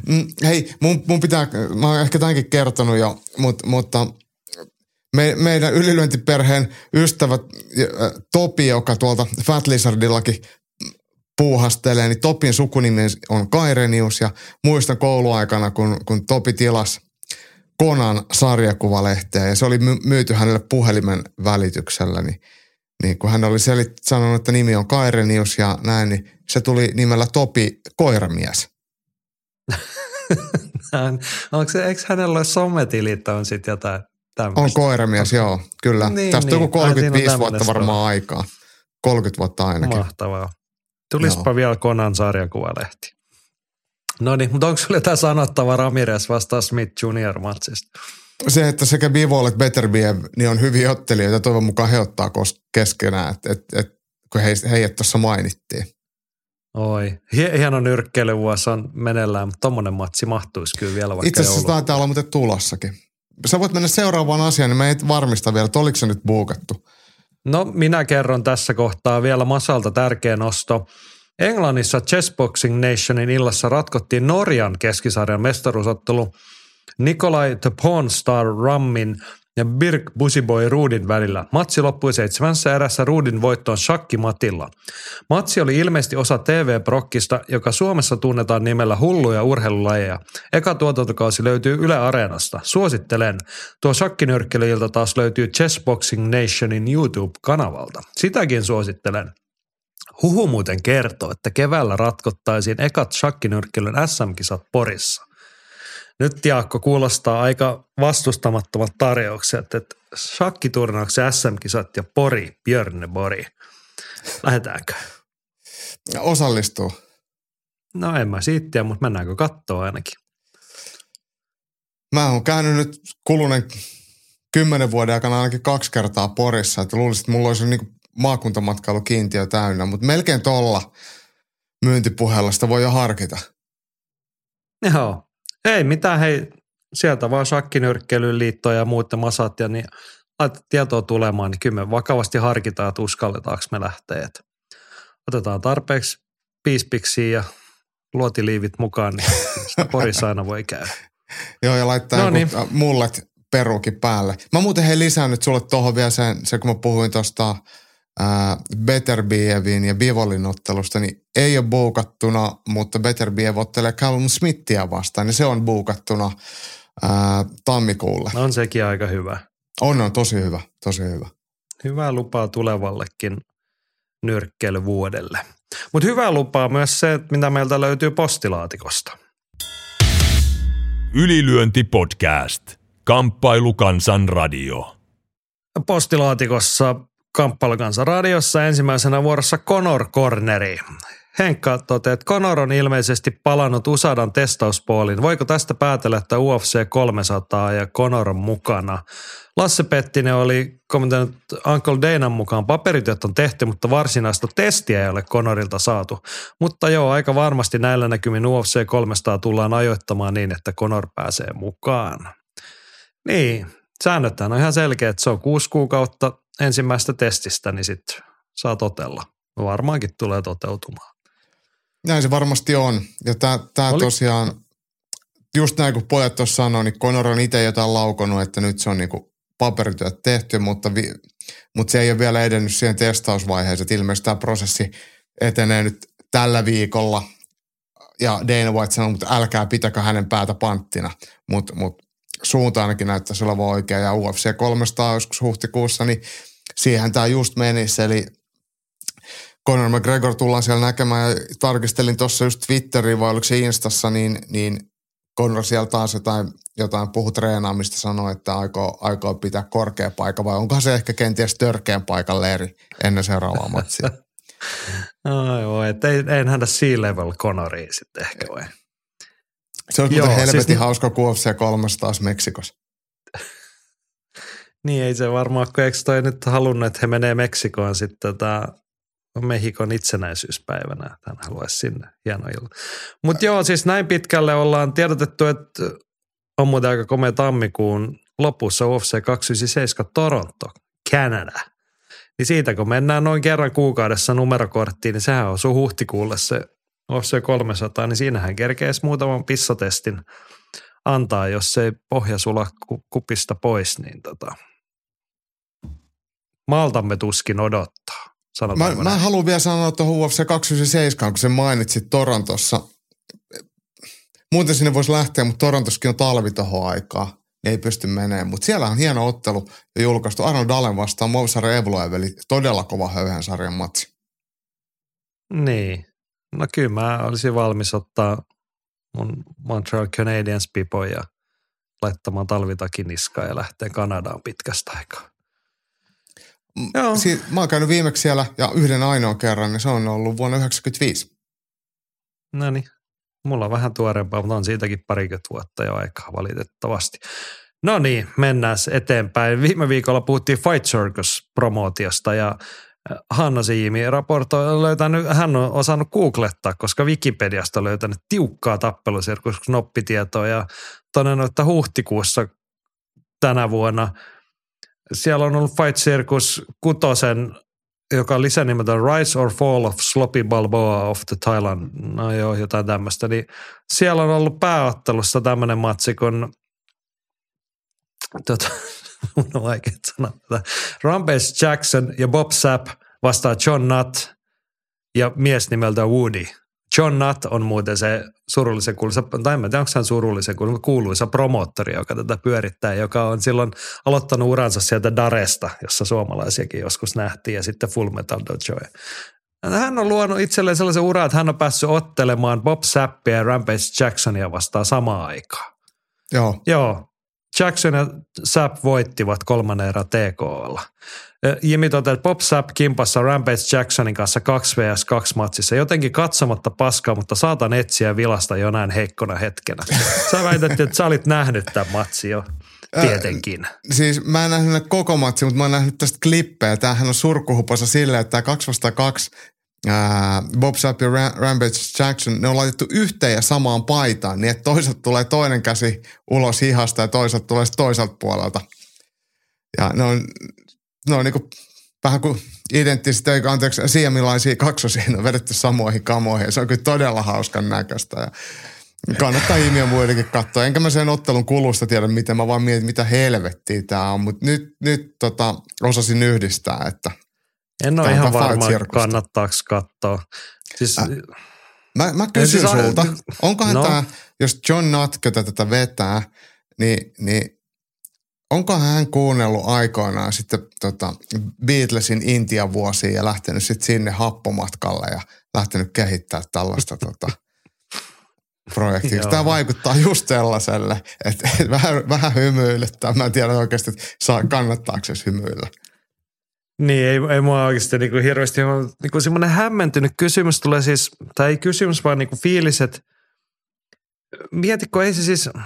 Mm, Hei, mun, mun pitää, mä oon ehkä tämänkin kertonut jo, mutta, mutta me, meidän ylilyöntiperheen ystävät äh, Topi, joka tuolta Fat Lizardillakin puuhastelee, niin Topin sukunimi on Kairenius ja muistan kouluaikana, kun, kun Topi tilasi Konan sarjakuvalehteä ja se oli my- myyty hänelle puhelimen välityksellä, niin, niin kun hän oli selit, sanonut, että nimi on Kairenius ja näin, niin se tuli nimellä Topi Koiramies. [LAUGHS] Onko se, eikö hänellä ole sometilit on sitten jotain tämmöistä? On koiramies, joo, kyllä. Niin, Tästä niin. on joku Ai, siinä on 35 vuotta tämmöinen varmaan aikaa. 30 vuotta ainakin. Mahtavaa. Tulispa Joo. vielä Konan sarjakuvalehti. No niin, mutta onko sulla jotain sanottavaa Ramirez vastaan Smith Junior matsista? Se, että sekä Bivol että Beterbiev niin on hyviä ottelijoita ja toivon mukaan he ottaa keskenään, että et, et, kun he, heidät tuossa mainittiin. Oi, hie- hieno nyrkkeilyvuosi on meneillään, mutta tommonen matsi mahtuisi kyllä vielä vaikka Itse asiassa taitaa olla muuten tulossakin. Sä voit mennä seuraavaan asiaan, niin mä et varmista vielä, että oliko se nyt buukattu. No minä kerron tässä kohtaa vielä Masalta tärkeä nosto. Englannissa Chessboxing Nationin illassa ratkottiin Norjan keskisarjan mestaruusottelu Nikolai the Pawn Star Rammin ja Birk Busiboy Ruudin välillä. Matsi loppui seitsemässä erässä Ruudin voittoon shakkimatilla. Matsi oli ilmeisesti osa TV-prokkista, joka Suomessa tunnetaan nimellä hulluja urheilulajeja. Eka tuotantokausi löytyy Yle Areenasta. Suosittelen. Tuo shakkinyrkkelyilta taas löytyy Chessboxing Nationin YouTube-kanavalta. Sitäkin suosittelen. Huhu muuten kertoo, että keväällä ratkottaisiin ekat shakkinyrkkelyn SM-kisat Porissa. Nyt Jaakko kuulostaa aika vastustamattomat tarjoukset, että shakkiturnauksen SM-kisat ja Pori, Björnebori. Lähdetäänkö? Ja osallistuu. No en mä siitä tiedä, mutta mennäänkö kattoa ainakin. Mä oon käynyt nyt kuluneen kymmenen vuoden aikana ainakin kaksi kertaa Porissa, että luulisin, että mulla olisi niin maakuntamatkailukiintiö täynnä, mutta melkein tuolla myyntipuheella sitä voi jo harkita. Joo. Ei mitään, hei, sieltä vaan shakkinyrkkeilyyn liittoja ja muut masat ja niin laita tietoa tulemaan, niin kyllä me vakavasti harkitaan, että uskalletaanko me lähteä. Että otetaan tarpeeksi piispiksiä ja luotiliivit mukaan, niin sitä Porissa aina voi käydä. [LAUGHS] Joo, ja laittaa No niin. mullet perukin päälle. Mä muuten hei lisään nyt sulle tuohon vielä sen, se kun mä puhuin tuosta Beterbievin ja Bivolin ottelusta, niin ei ole buukattuna, mutta Beterbiev ottelee Callum Smithia vastaan, niin se on buukattuna ää, tammikuulle. On sekin aika hyvä. On, on tosi hyvä, tosi hyvä. Hyvää lupaa tulevallekin nyrkkeilyvuodelle. Mutta hyvää lupaa myös se, että mitä meiltä löytyy postilaatikosta. Ylilyönti podcast. Kamppailu kansan radio. Postilaatikossa Kamppailukansa radiossa ensimmäisenä vuorossa Conor Corneri. Henkka toteaa, että Conor on ilmeisesti palannut USADan testauspooliin. Voiko tästä päätellä, että UFC 300 ja Conor on mukana? Lasse Pettinen oli kommentoinut Uncle Danan mukaan paperityöt on tehty, mutta varsinaista testiä ei ole Conorilta saatu. Mutta joo, aika varmasti näillä näkymin UFC 300 tullaan ajoittamaan niin, että Conor pääsee mukaan. Niin, säännöthän on ihan selkeä, että se on kuusi kuukautta ensimmäistä testistä, niin sitten saa totella. Varmaankin tulee toteutumaan. Näin se varmasti on. Ja tämä tosiaan, just näin kuin pojat tuossa sanoi, niin Conor on itse jotain laukonut, että nyt se on niinku paperityöt tehty, mutta vi, mutta se ei ole vielä edennyt siihen testausvaiheeseen. Et ilmeisesti tämä prosessi etenee nyt tällä viikolla ja Dana White sanoi, että älkää pitäkö hänen päätä panttina, mutta mut suunta ainakin näyttäisi olevan oikea ja UFC 300 joskus huhtikuussa, niin siihen tämä just menisi, eli Conor McGregor tullaan siellä näkemään ja tarkistelin tuossa just Twitteriin vai oliko se Instassa, niin, niin Conor siellä taas jotain, jotain puhu treenaamista, sanoi, että aikoo, aikoo pitää korkea paikka vai onko se ehkä kenties törkeän paikan leiri ennen seuraavaa matsia. Ai voi, että ei, ei nähdä C-level Conoria sitten ehkä vai? Se olisi muuten helvetin siis... hauska UFC 300 taas Meksikossa. Niin ei se varmaan, kun eikö toi nyt halunnut, että he menee Meksikoon sitten tota, Mehikon itsenäisyyspäivänä. Hän haluaisi sinne. Hieno ilta. Mutta joo, siis näin pitkälle ollaan tiedotettu, että on muuten aika komea tammikuun lopussa UFC 297 Toronto, Canada. Niin siitä kun mennään noin kerran kuukaudessa numerokorttiin, niin sehän osuu huhtikuulle se UFC 300, niin siinähän kerkeisi muutaman pissatestin antaa, jos ei pohja sula kupista pois, niin tota, maltamme tuskin odottaa. Mä, mä haluan vielä sanoa tuohon UFC 297, kun se mainitsit Torontossa. Muuten sinne voisi lähteä, mutta Torontossakin on talvi tuohon aikaa. Ei pysty menemään. Mutta siellä on hieno ottelu ja julkaistu Arnold Allen vastaan Movsar Evloev, eli todella kova höyhän sarjan matsi. Niin. No kyllä mä olisin valmis ottaa mun Montreal Canadiens pipo ja laittamaan talvitakin niskaan ja lähteä Kanadaan pitkästä aikaa. Joo. Si- mä oon käynyt viimeksi siellä ja yhden ainoan kerran, niin se on ollut vuonna 1995. No niin. Mulla on vähän tuoreempaa, mutta on siitäkin parikymmentä vuotta jo aikaa valitettavasti. No niin, mennään eteenpäin. Viime viikolla puhuttiin Fight Circus-promootiosta ja äh, Hanna Siimi raportoi, löytänyt, hän on osannut googlettaa, koska Wikipediasta on löytänyt tiukkaa tappelusirkus-knoppitietoa ja todennut, että huhtikuussa tänä vuonna – siellä on ollut Fight Circus kutosen, joka on lisänimeltä Rise or Fall of Sloppy Balboa of the Thailand, no joo, jotain tämmöistä, niin siellä on ollut pääottelussa tämmöinen matsi, kun tota, [LAUGHS] on vaikea sanoa. Rampage Jackson ja Bob Sapp vastaa John Nutt ja mies nimeltä Woody – John Nutt on muuten se surullisen kuuluisa, tai en tiedä, onko hän surullisen kuuluisa, kuuluisa promoottori, joka tätä pyörittää, joka on silloin aloittanut uransa sieltä Daresta, jossa suomalaisiakin joskus nähtiin, ja sitten Full Metal Dojo. Hän on luonut itselleen sellaisen uran, että hän on päässyt ottelemaan Bob Sappia ja Rampage Jacksonia vastaan samaan aikaan. Joo. Joo. Jackson ja Sapp voittivat kolmannen erä TKlla. Jimmy totesi, että Bob Sapp kimpassa Rampage Jacksonin kanssa 2 vs 2 matsissa. Jotenkin katsomatta paskaa, mutta saatan etsiä vilasta jonain heikkona hetkenä. Sä väität, että sä olit nähnyt tämän matsin jo. Tietenkin. Äh, siis mä en nähnyt koko matsi, mutta mä oon nähnyt tästä klippejä. Tämähän on surkkuhupossa silleen, että tämä 2 vasta 2 Bob Sapp ja Rampage Jackson, ne on laitettu yhteen ja samaan paitaan, niin että toisaalta tulee toinen käsi ulos hihasta ja toisaalta tulee toiselta puolelta. Ja ne on no on niin kuin, vähän kuin identtisesti, eikä anteeksi, siemilaisia kaksosia on vedetty samoihin kamoihin. Se on kyllä todella hauskan näköistä. Ja kannattaa ihmiä muidenkin katsoa. Enkä mä sen ottelun kulusta tiedä, miten mä vaan mietin, mitä helvettiä tämä on. Mutta nyt, nyt tota, osasin yhdistää, että En ole ihan varma, kannattaako katsoa. Siis, äh, mä, mä kysyn siis, sulta, onkohan no. tämä, jos John Nutke tätä vetää, niin, niin onko hän kuunnellut aikoinaan sitten tota Beatlesin Intian vuosia ja lähtenyt sitten sinne happomatkalle ja lähtenyt kehittämään tällaista [LAUGHS] tota, projektia. Tämä vaikuttaa just sellaiselle, että, että vähän, vähän hymyilyttää. Mä en tiedä oikeasti, että saa, kannattaako se hymyillä. Niin, ei, ei mua oikeasti niin kuin hirveästi, niin kuin semmoinen hämmentynyt kysymys tulee siis, tai ei kysymys, vaan niin kuin fiilis, että mietitkö, ei se siis –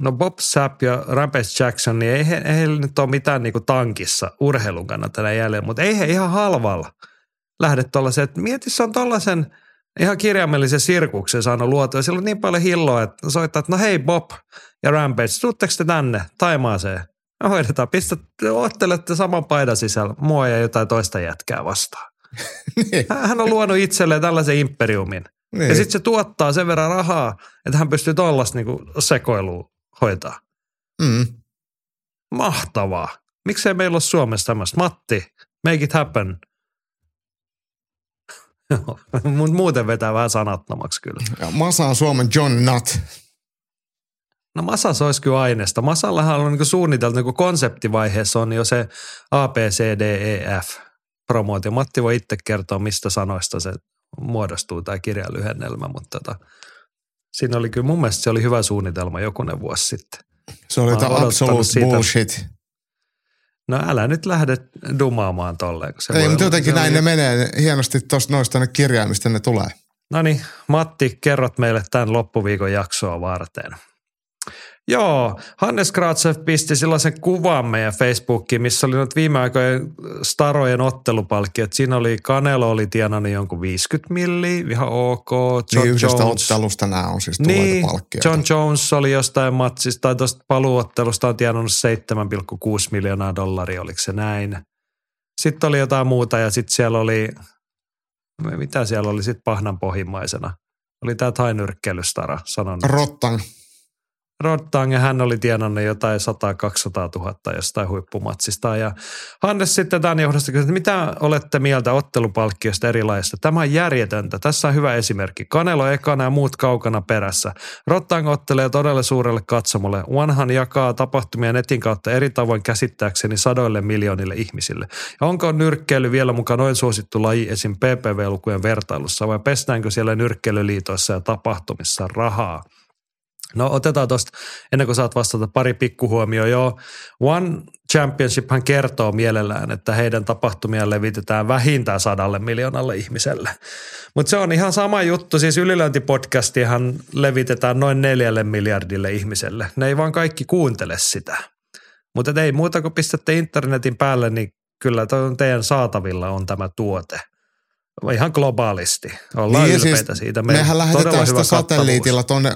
No Bob Sapp ja Rampage Jackson, niin ei, he, ei heillä nyt ole mitään niin kuin tankissa urheilun kannalta tänä jälleen, mutta ei he ihan halvalla lähde tuollaisen, että mieti se on tuollaisen ihan kirjaimellisen sirkuksen saanut luotua. Sillä on niin paljon hilloa, että soittaa, että no hei Bob ja Rampage, tuutteko te tänne Taimaaseen? Hoidetaan, pistä, ottelette saman paidan sisällä mua ja jotain toista jätkää vastaan. niin. Hän on luonut itselleen tällaisen imperiumin. Niin. Ja sitten se tuottaa sen verran rahaa, että hän pystyy tuollaista niinku sekoilua hoitaa. Mm. Mahtavaa. Miksei meillä ole Suomessa tämmöistä? Matti, make it happen. [LAUGHS] Mutta muuten vetää vähän sanattomaksi kyllä. Ja Masa on Suomen John Nutt. No Masas olisi kyllä aineesta. Masallahan on niin suunniteltu, niin konseptivaiheessa on jo se A, B, C, D, E, F promootio. Matti voi itse kertoa, mistä sanoista se muodostuu tämä kirjalyhennelmä, mutta tota, siinä oli kyllä, mun mielestä se oli hyvä suunnitelma jokunen vuosi sitten. Se oli tämä absolute siitä. bullshit. No älä nyt lähde dumaamaan tolleen. kun Se Ei, mutta jotenkin se näin oli- ne menee hienosti tuosta noista ne kirjaimista ne tulee. No niin, Matti, kerrot meille tämän loppuviikon jaksoa varten. Joo, Hannes Kratsev pisti sellaisen kuvan meidän Facebookiin, missä oli nyt viime aikojen starojen ottelupalkkiot. Siinä oli Canelo oli tienannut jonkun 50 milliä, ihan ok. John Niin yhdestä Jones. ottelusta nämä on siis Niin, palkkioita. John Jones oli jostain matsista tai tuosta paluuottelusta on tienannut 7,6 miljoonaa dollaria, oliko se näin? Sitten oli jotain muuta ja sitten siellä oli, mitä siellä oli sitten pahnan pohjimmaisena? Oli tämä tainyrkkelystara sanonut. Rottan. Rottang ja hän oli tienannut jotain 100-200 000 jostain huippumatsista. Ja Hannes sitten tämän johdosta kysyi, että mitä olette mieltä ottelupalkkiosta erilaisista? Tämä on järjetöntä. Tässä on hyvä esimerkki. Kanelo ekana ja muut kaukana perässä. Rottang ottelee todella suurelle katsomolle. Onehan jakaa tapahtumia netin kautta eri tavoin käsittääkseni sadoille miljoonille ihmisille. Ja onko nyrkkeily vielä mukaan noin suosittu laji esim. PPV-lukujen vertailussa vai pestäänkö siellä nyrkkeilyliitoissa ja tapahtumissa rahaa? No otetaan tuosta, ennen kuin saat vastata, pari pikkuhuomioon. Joo, One Championship hän kertoo mielellään, että heidän tapahtumia levitetään vähintään sadalle miljoonalle ihmiselle. Mutta se on ihan sama juttu, siis ylilöintipodcastihan levitetään noin neljälle miljardille ihmiselle. Ne ei vaan kaikki kuuntele sitä. Mutta ei muuta kuin pistätte internetin päälle, niin kyllä teidän saatavilla on tämä tuote. Ihan globaalisti. Ollaan Niin, ylpeitä siis siitä. Meillä Mehän lähetetään sitä satelliitilla tuonne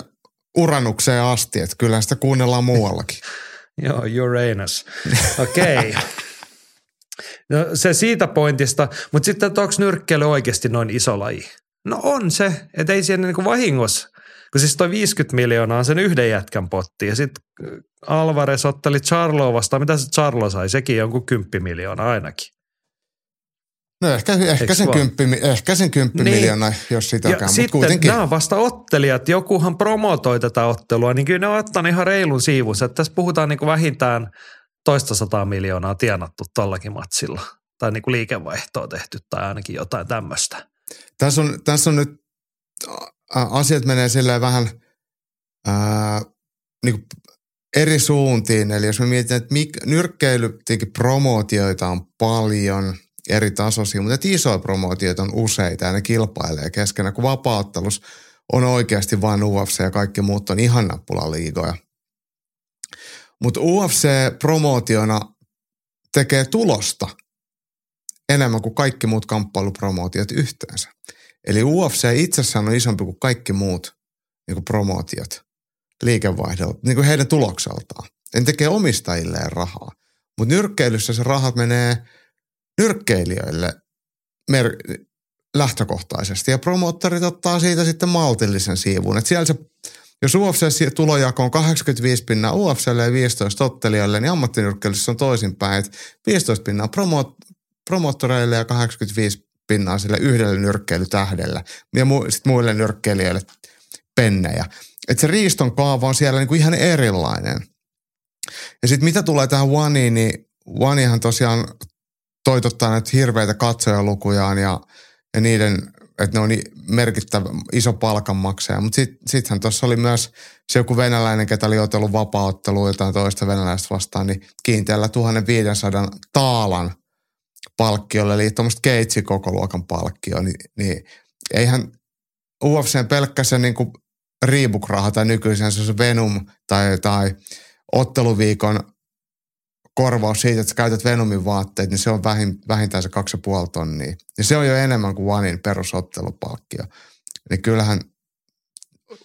Uranukseen asti, että kyllä sitä kuunnellaan muuallakin. [LAUGHS] Joo, Uranus. Okei. Okay. [LAUGHS] No se siitä pointista, mutta sitten että onko nyrkkeily oikeasti noin iso laji? No on se, että ei siinä niinku vahingossa. Kun siis toi 50 miljoonaa on sen yhden jätkän potti ja sitten Alvarez otteli Charloa vastaan. Mitä se Charlo sai? Sekin jonkun 10 miljoonaa ainakin. No ehkä, ehkä, sen, kymppi, ehkä sen kymppi Niin. miljoonaa, jos sitäkään, ja mutta sitten kuitenkin. nämä on vasta ottelijat. Jokuhan promotoi tätä ottelua, niin kyllä ne on ottanut ihan reilun siivus. Että tässä puhutaan niin kuin vähintään toista sataa miljoonaa tienattu tollakin matsilla. Tai niin kuin liikevaihtoa tehty tai ainakin jotain tämmöistä. Tässä on, tässä on nyt, asiat menee silleen vähän ää, niin kuin eri suuntiin. Eli jos me mietitään, että mik, nyrkkeily, promootioita on paljon eri tasoisia, mutta että isoja promootioita on useita ja ne kilpailee keskenään, kun vapauttelus on oikeasti vain UFC ja kaikki muut on ihan nappulaliigoja. Mutta UFC promootiona tekee tulosta enemmän kuin kaikki muut kamppailupromootiot yhteensä. Eli UFC itsessään on isompi kuin kaikki muut niin kuin promootiot liikevaihdolta, niin kuin heidän tulokseltaan. En tekee omistajilleen rahaa. Mutta nyrkkeilyssä se rahat menee nyrkkeilijöille mer- lähtökohtaisesti. Ja promoottorit ottaa siitä sitten maltillisen siivun. Et siellä se, jos UFC tulojako on 85 pinnaa UFClle ja 15 ottelijoille, niin ammattinyrkkeilyssä on toisinpäin. Et 15 pinnaa promo- promoottoreille ja 85 pinnaa sille yhdelle nyrkkeilytähdelle ja mu- sit muille nyrkkeilijöille pennejä. Et se riiston kaava on siellä niinku ihan erilainen. Ja sitten mitä tulee tähän Oneiin, niin Oneihan tosiaan toitottaa näitä hirveitä katsojalukujaan ja, ja niiden, että ne on merkittävä iso palkanmaksaja. Mutta sitten sittenhän tuossa oli myös se joku venäläinen, ketä oli otellut vapaaottelua jotain toista venäläistä vastaan, niin kiinteällä 1500 taalan palkkiolle, eli tuommoista keitsi koko luokan palkkio, niin, niin eihän UFCn pelkkä se niin Reebok-raha tai nykyisen se, Venom tai, tai otteluviikon korvaus siitä, että sä käytät Venomin vaatteet, niin se on vähin, vähintään se kaksi ja puoli tonnia. Ja se on jo enemmän kuin Onein perusottelupalkkio. Niin kyllähän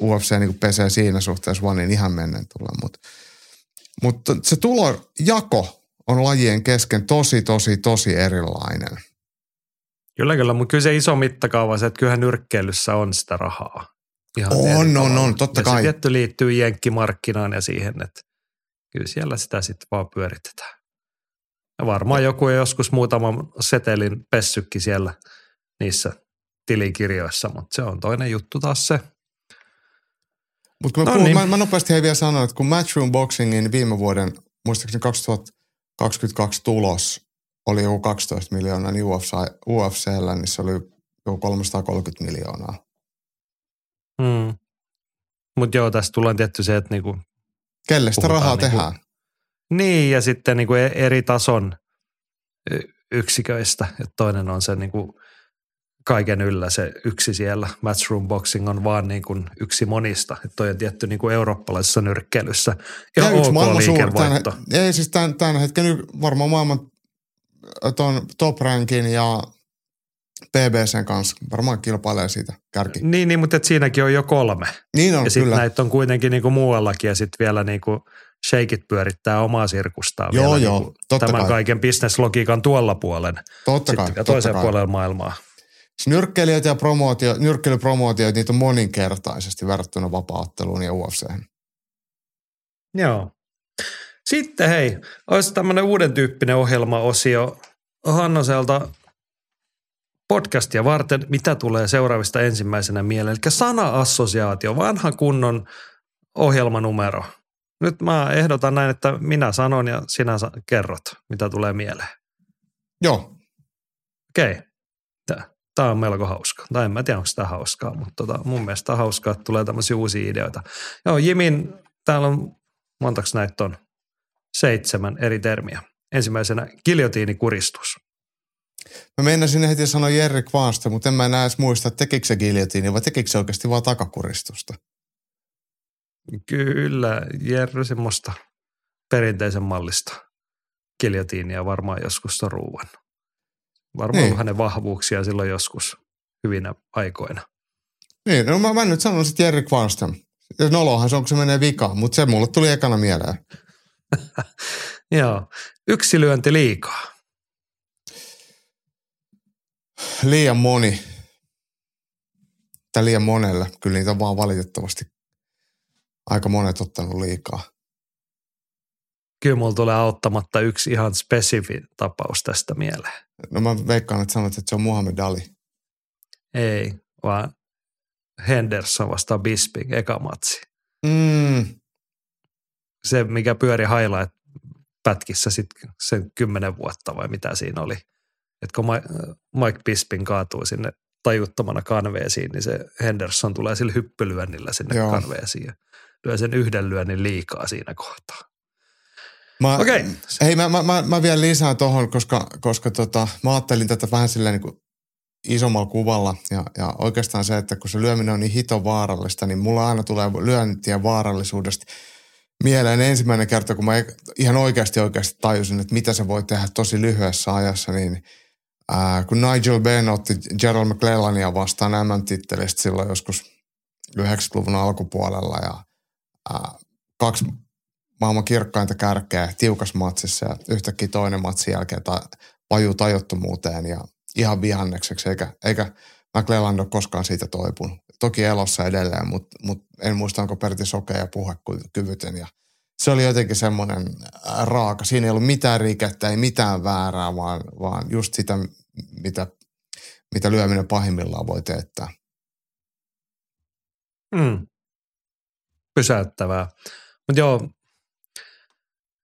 UFC niin pesee siinä suhteessa Onein ihan mennen tulla. Mutta, mutta se tulojako on lajien kesken tosi, tosi, tosi erilainen. Kyllä, kyllä, mutta kyllä se iso mittakaava se, että kyllähän nyrkkeilyssä on sitä rahaa. Ihan On, on, on, totta ja kai. se tietty liittyy jenkkimarkkinaan ja siihen, että kyllä siellä sitä sitten vaan pyöritetään. Ja varmaan joku on joskus muutaman setelin pessykki siellä niissä tilikirjoissa, mutta se on toinen juttu taas se. Mutta kun mä, No puhun, niin. mä, mä nopeasti hei vielä sanon, että kun Matchroom Boxingin viime vuoden, muistaakseni 2022 tulos oli joku 12 miljoonaa, niin UFC, UFCllä niin se oli joku 330 miljoonaa. Mm. Mutta joo, tässä tulee tietty se, että niinku, Kelle sitä rahaa niinku- tehdään? niin ja sitten niinku e- eri tason yksiköistä. Et toinen on se niinku kaiken yllä se yksi siellä. Matchroom boxing on vaan niinku yksi monista. Että toi on tietty niinku eurooppalaisessa nyrkkeilyssä ihan Ja yksi maailman suuri, tämän, ei siis tämän, tämän hetken varmaan maailman äh, ton top rankin ja PBCn kanssa varmaan kilpailee siitä kärki. Niin, niin mutta et siinäkin on jo kolme. Niin on ja sitten kyllä. näitä on kuitenkin niinku muuallakin ja sitten vielä niinku shakeit pyörittää omaa sirkustaan Joo, vielä joo, niinku totta tämän kai. kaiken bisneslogiikan tuolla puolen. Totta kai, totta toisella kai. puolella maailmaa. Nyrkkeilijöitä ja promootio, nyrkkeilypromootioita, niitä on moninkertaisesti verrattuna vapaatteluun ja UFC:hen. Joo. Sitten hei, olisi tämmöinen uuden tyyppinen ohjelmaosio Hannoselta podcastia varten, mitä tulee seuraavista ensimmäisenä mieleen. Eli sana-assosiaatio, vanha kunnon ohjelmanumero. Nyt mä ehdotan näin, että minä sanon ja sinä kerrot, mitä tulee mieleen. Joo, Okei. Tämä on melko hauska. Tai en mä tiedä, onko tämä hauskaa, mutta tota, mun mielestä on hauskaa, että tulee tämmöisiä uusia ideoita. Joo, Jimin, täällä on, montaks näitä on? Seitsemän eri termiä. Ensimmäisenä giljotiinikuristus. Mä meinasin heti sanoa Jerry Kvaasta, mutta en mä enää edes muista, että tekikö se giljotiini vai tekikö se oikeasti vaan takakuristusta. Kyllä, Jerry semmoista perinteisen mallista giljotiinia varmaan joskus on ruuan. Varmaan Niin. hänen vahvuuksia silloin joskus hyvinä aikoina. Niin, no mä, mä nyt sanon sitten Jerry Kvaasta. Ja nolohan se on, kun se menee vikaan, mutta se mulle tuli ekana mieleen. [LAUGHS] Joo, yksi lyönti liikaa. Liian moni. Tai liian monelle. Kyllä niitä on vaan valitettavasti aika monet ottanut liikaa. Kyllä mulla tulee auttamatta yksi ihan spesifi tapaus tästä mieleen. No mä veikkaan, että sanot, että se on Muhammed Ali. Ei, vaan Henderson vastaan Bisping, eka matsi. Mm, Se, mikä pyöri highlight pätkissä sitten sen kymmenen vuotta vai mitä siinä oli. Että kun Mike Bisping kaatuu sinne tajuttomana kanveesiin, niin se Henderson tulee sillä hyppylyönnillä sinne Joo. Kanveesiin ja lyö sen yhden lyönnin liikaa siinä kohtaa. Mä, Okei. Hei, mä, mä, mä, mä vielä lisään tohon, koska, koska tota, mä ajattelin tätä vähän silleen niin kuin isommalla kuvalla. Ja, ja oikeastaan se, että kun se lyöminen on niin hito vaarallista, niin mulla aina tulee lyöntien vaarallisuudesta mieleen ensimmäinen kerta, kun mä e- ihan oikeasti oikeasti tajusin, että mitä se voi tehdä tosi lyhyessä ajassa, niin ää, kun Nigel Benn otti Gerald McClellania vastaan MM-tittelistä silloin joskus 90-luvun alkupuolella ja ää, kaksi maailman kirkkainta kärkeä tiukas matsissa ja yhtäkkiä toinen matsin jälkeen ta, vajuu tajuttomuuteen ja ihan vihannekseksi, eikä, eikä McClelland ole koskaan siitä toipunut. Toki elossa edelleen, mutta mut en muista, onko Pertti sokea ja puhekyvytön. Ja se oli jotenkin semmoinen ää, raaka. Siinä ei ollut mitään rikettä, ei mitään väärää, vaan, vaan just sitä, mitä, mitä lyöminen pahimmillaan voi teettää. Mm. Pysäyttävää. Mutta joo,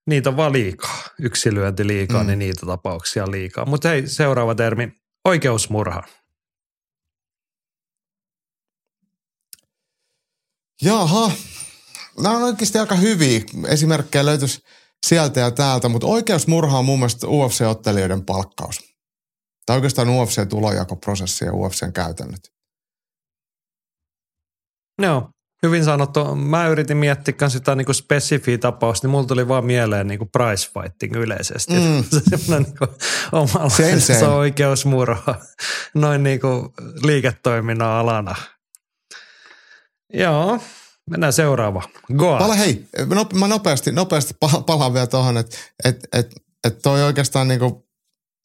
niitä on vaan liikaa. Yksi lyönti liikaa, Mm. niin niitä tapauksia liikaa. Mutta hei, seuraava termi. Oikeusmurha. Jaha, nämä on oikeasti aika hyviä. Esimerkkejä löytyisi sieltä ja täältä, mutta oikeusmurha on mun mielestä UFC-ottelijoiden palkkaus. Tai oikeastaan UFC-tulojakoprosessi ja UFCn käytännöt. Joo, hyvin sanottu. Mä yritin miettiä sitä niinku spesifiä tapausta, niin mulla tuli vaan mieleen niinku price fighting yleisesti. Mm. [LAUGHS] Se semmoinen niinku omanlaisensa same. oikeusmurha [LAUGHS] noin niinku liiketoiminnan alana. Joo, mennään seuraava. Goa. Pala, hei, mä nopeasti, nopeasti pa- palaan vielä tuohon, että et, et, et toi oikeastaan niinku,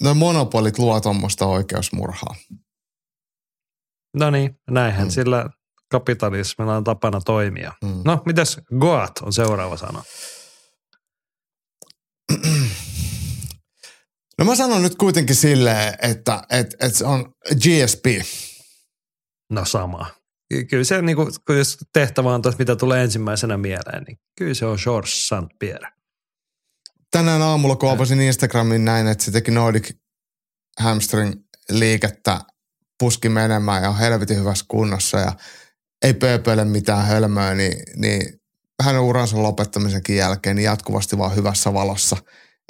noin monopolit luo tuommoista oikeusmurhaa. No niin, näinhän Mm. sillä kapitalismilla on tapana toimia. Mm. No, mitäs Goat on seuraava sana? [CLEARS THROAT] No mä sanon nyt kuitenkin silleen, että, että, että se on GSP. No sama. Ky- Kyllä se, niin kuin, jos tehtävä on tuossa, mitä tulee ensimmäisenä mieleen, niin kyllä se on George St. Pierre. Tänään aamulla kun avasin Instagramin näin, että se teki Nordic hamstring liikettä, puski menemään ja on helvetin hyvässä kunnossa ja ei pööpöile mitään hölmöä, niin, niin hänen uransa lopettamisenkin jälkeen niin jatkuvasti vaan hyvässä valossa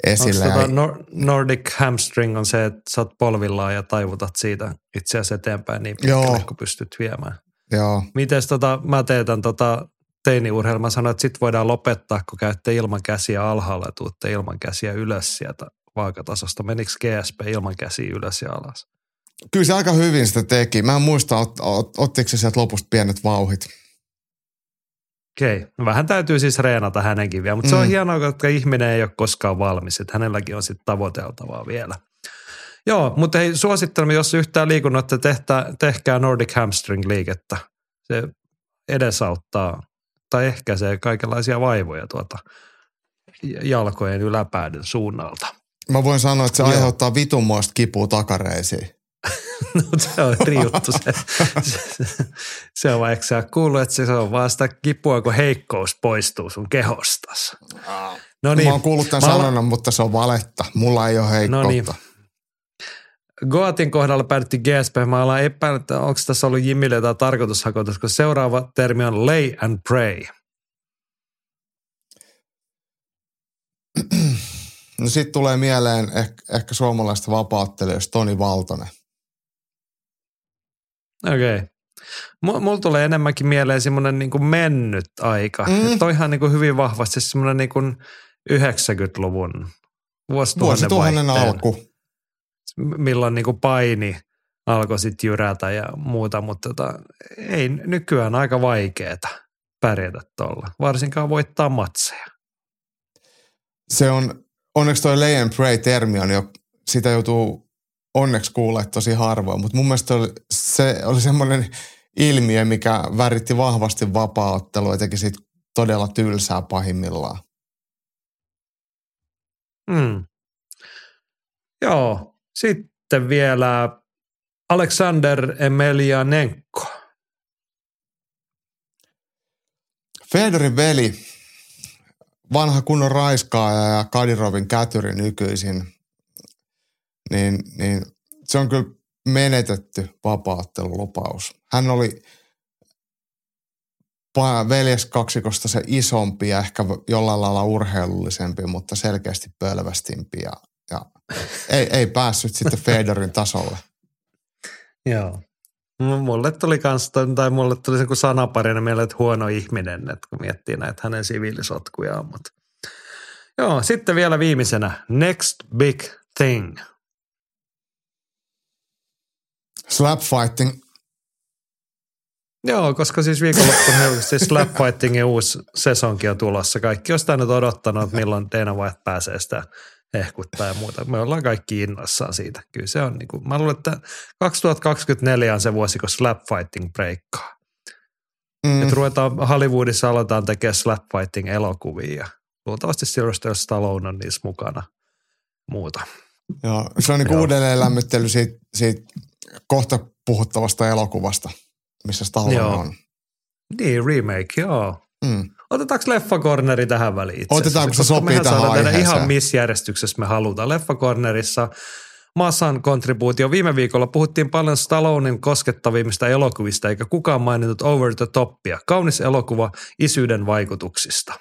esillä. Onko Ja, Nor- Nordic hamstring on se, että sä oot polvillaan ja taivutat siitä itse asiassa eteenpäin niin pitkälle, Joo. kun pystyt viemään. joo, Mites tota, mä teetän tota teiniurheilua, mä sanoin, että sit voidaan lopettaa, kun käytte ilman käsiä alhaalla ja tuutte ilman käsiä ylös sieltä vaakatasosta. Menikö GSP ilman käsiä ylös ja alas? kyllä se aika hyvin sitä teki. Mä en muista, ot, ot, ottiko se sieltä lopusta pienet vauhit. Okei, no vähän täytyy siis reenata hänenkin vielä, mutta se on Mm. hienoa, koska ihminen ei ole koskaan valmis, että hänelläkin on sitten tavoiteltavaa vielä. Joo, mutta hei, suosittelemme, jos yhtään liikunnutta, tehtä, tehkää Nordic Hamstring liikettä. Se edesauttaa tai ehkäisee kaikenlaisia vaivoja tuota jalkojen yläpäädyn suunnalta. Mä voin sanoa, että se Joo. aiheuttaa vitunmoista kipua takareisiin. [LAUGHS] No se on eri juttu. Se, se, se on vaikka sä kuullut, että se on vaan sitä kipua, kun heikkous poistuu sun kehostas. No Niin. Mä oon kuullut tämän Mä sanonnan, mutta se on valetta. Mulla ei ole heikkoutta. No niin. Goatin kohdalla päädyttiin GSP. Mä ollaan epäillyt, että onko tässä ollut Jimmille jotain tarkoitushakutus, koska seuraava termi on lay and pray. No sit tulee mieleen ehkä, ehkä suomalaista vapaattelijoista Toni Valtonen. Okei. Okay. Mulla tulee enemmänkin mieleen semmoinen niin kuin mennyt aika. Mm. Mm. Toihan niin kuin hyvin vahvasti semmoinen niin kuin 90-luvun vuosituhannen Vuosituhannen alku. Milloin niin kuin paini alkoi sitten jyrätä ja muuta, mutta tota, ei nykyään aika vaikeeta pärjätä tuolla, varsinkaan voittaa matseja. Se on, onneksi toi lay and pray termi on jo, sitä joutuu onneksi kuulee tosi harvoin, mutta mun mielestä oli, se oli semmoinen ilmiö, mikä väritti vahvasti vapaaottelua ja teki siitä todella tylsää pahimmillaan. Mm. Joo, sitten vielä Alexander Emelianenko. Fedorin veli, vanha kunnon raiskaaja ja Kadirovin kätyri nykyisin, niin, niin se on kyllä menetetty vapaattelulupaus. Hän oli veljeskaksikosta se isompi ja ehkä jollain lailla urheilullisempi, mutta selkeästi pölvästimpi ja ei, ei päässyt sitten Fedorin tasolle. Joo. M- Mulle tuli kans, tai mulle tuli se kuin sanaparina mieleen, että huono ihminen, että kun miettii näitä hänen siviilisotkujaan. Mutta. Joo, sitten vielä viimeisenä, next big thing. Slap fighting, Joo, koska siis viikonloppuna helposti slap fightingin uusi sesonki on tulossa. Kaikki on sitä nyt odottanut, että milloin Dana White pääsee sitä hehkuttaa ja muuta. Me ollaan kaikki innoissaan siitä. Kyllä se on, niin kuin, mä luulen, että 2024 on se vuosi, kun slap fighting breikkaa. Mm. Että ruvetaan Hollywoodissa aletaan tekemään slap fighting elokuvia ja luultavasti Sylvester Stallone on niissä mukana muuta. joo, se on niin uudelleen lämmittely siitä, siitä kohta puhuttavasta elokuvasta, missä Stallone Joo. on. Niin, remake, joo. Mm. Otetaanko leffakorneri tähän väliin itse Otetaanko se sopii tähän aiheeseen? ihan missä järjestyksessä me halutaan. Leffakornerissa massan kontribuutio. Viime viikolla puhuttiin paljon Stallonen koskettavimmista elokuvista, eikä kukaan maininnut Over the Topia. Kaunis elokuva isyyden vaikutuksista.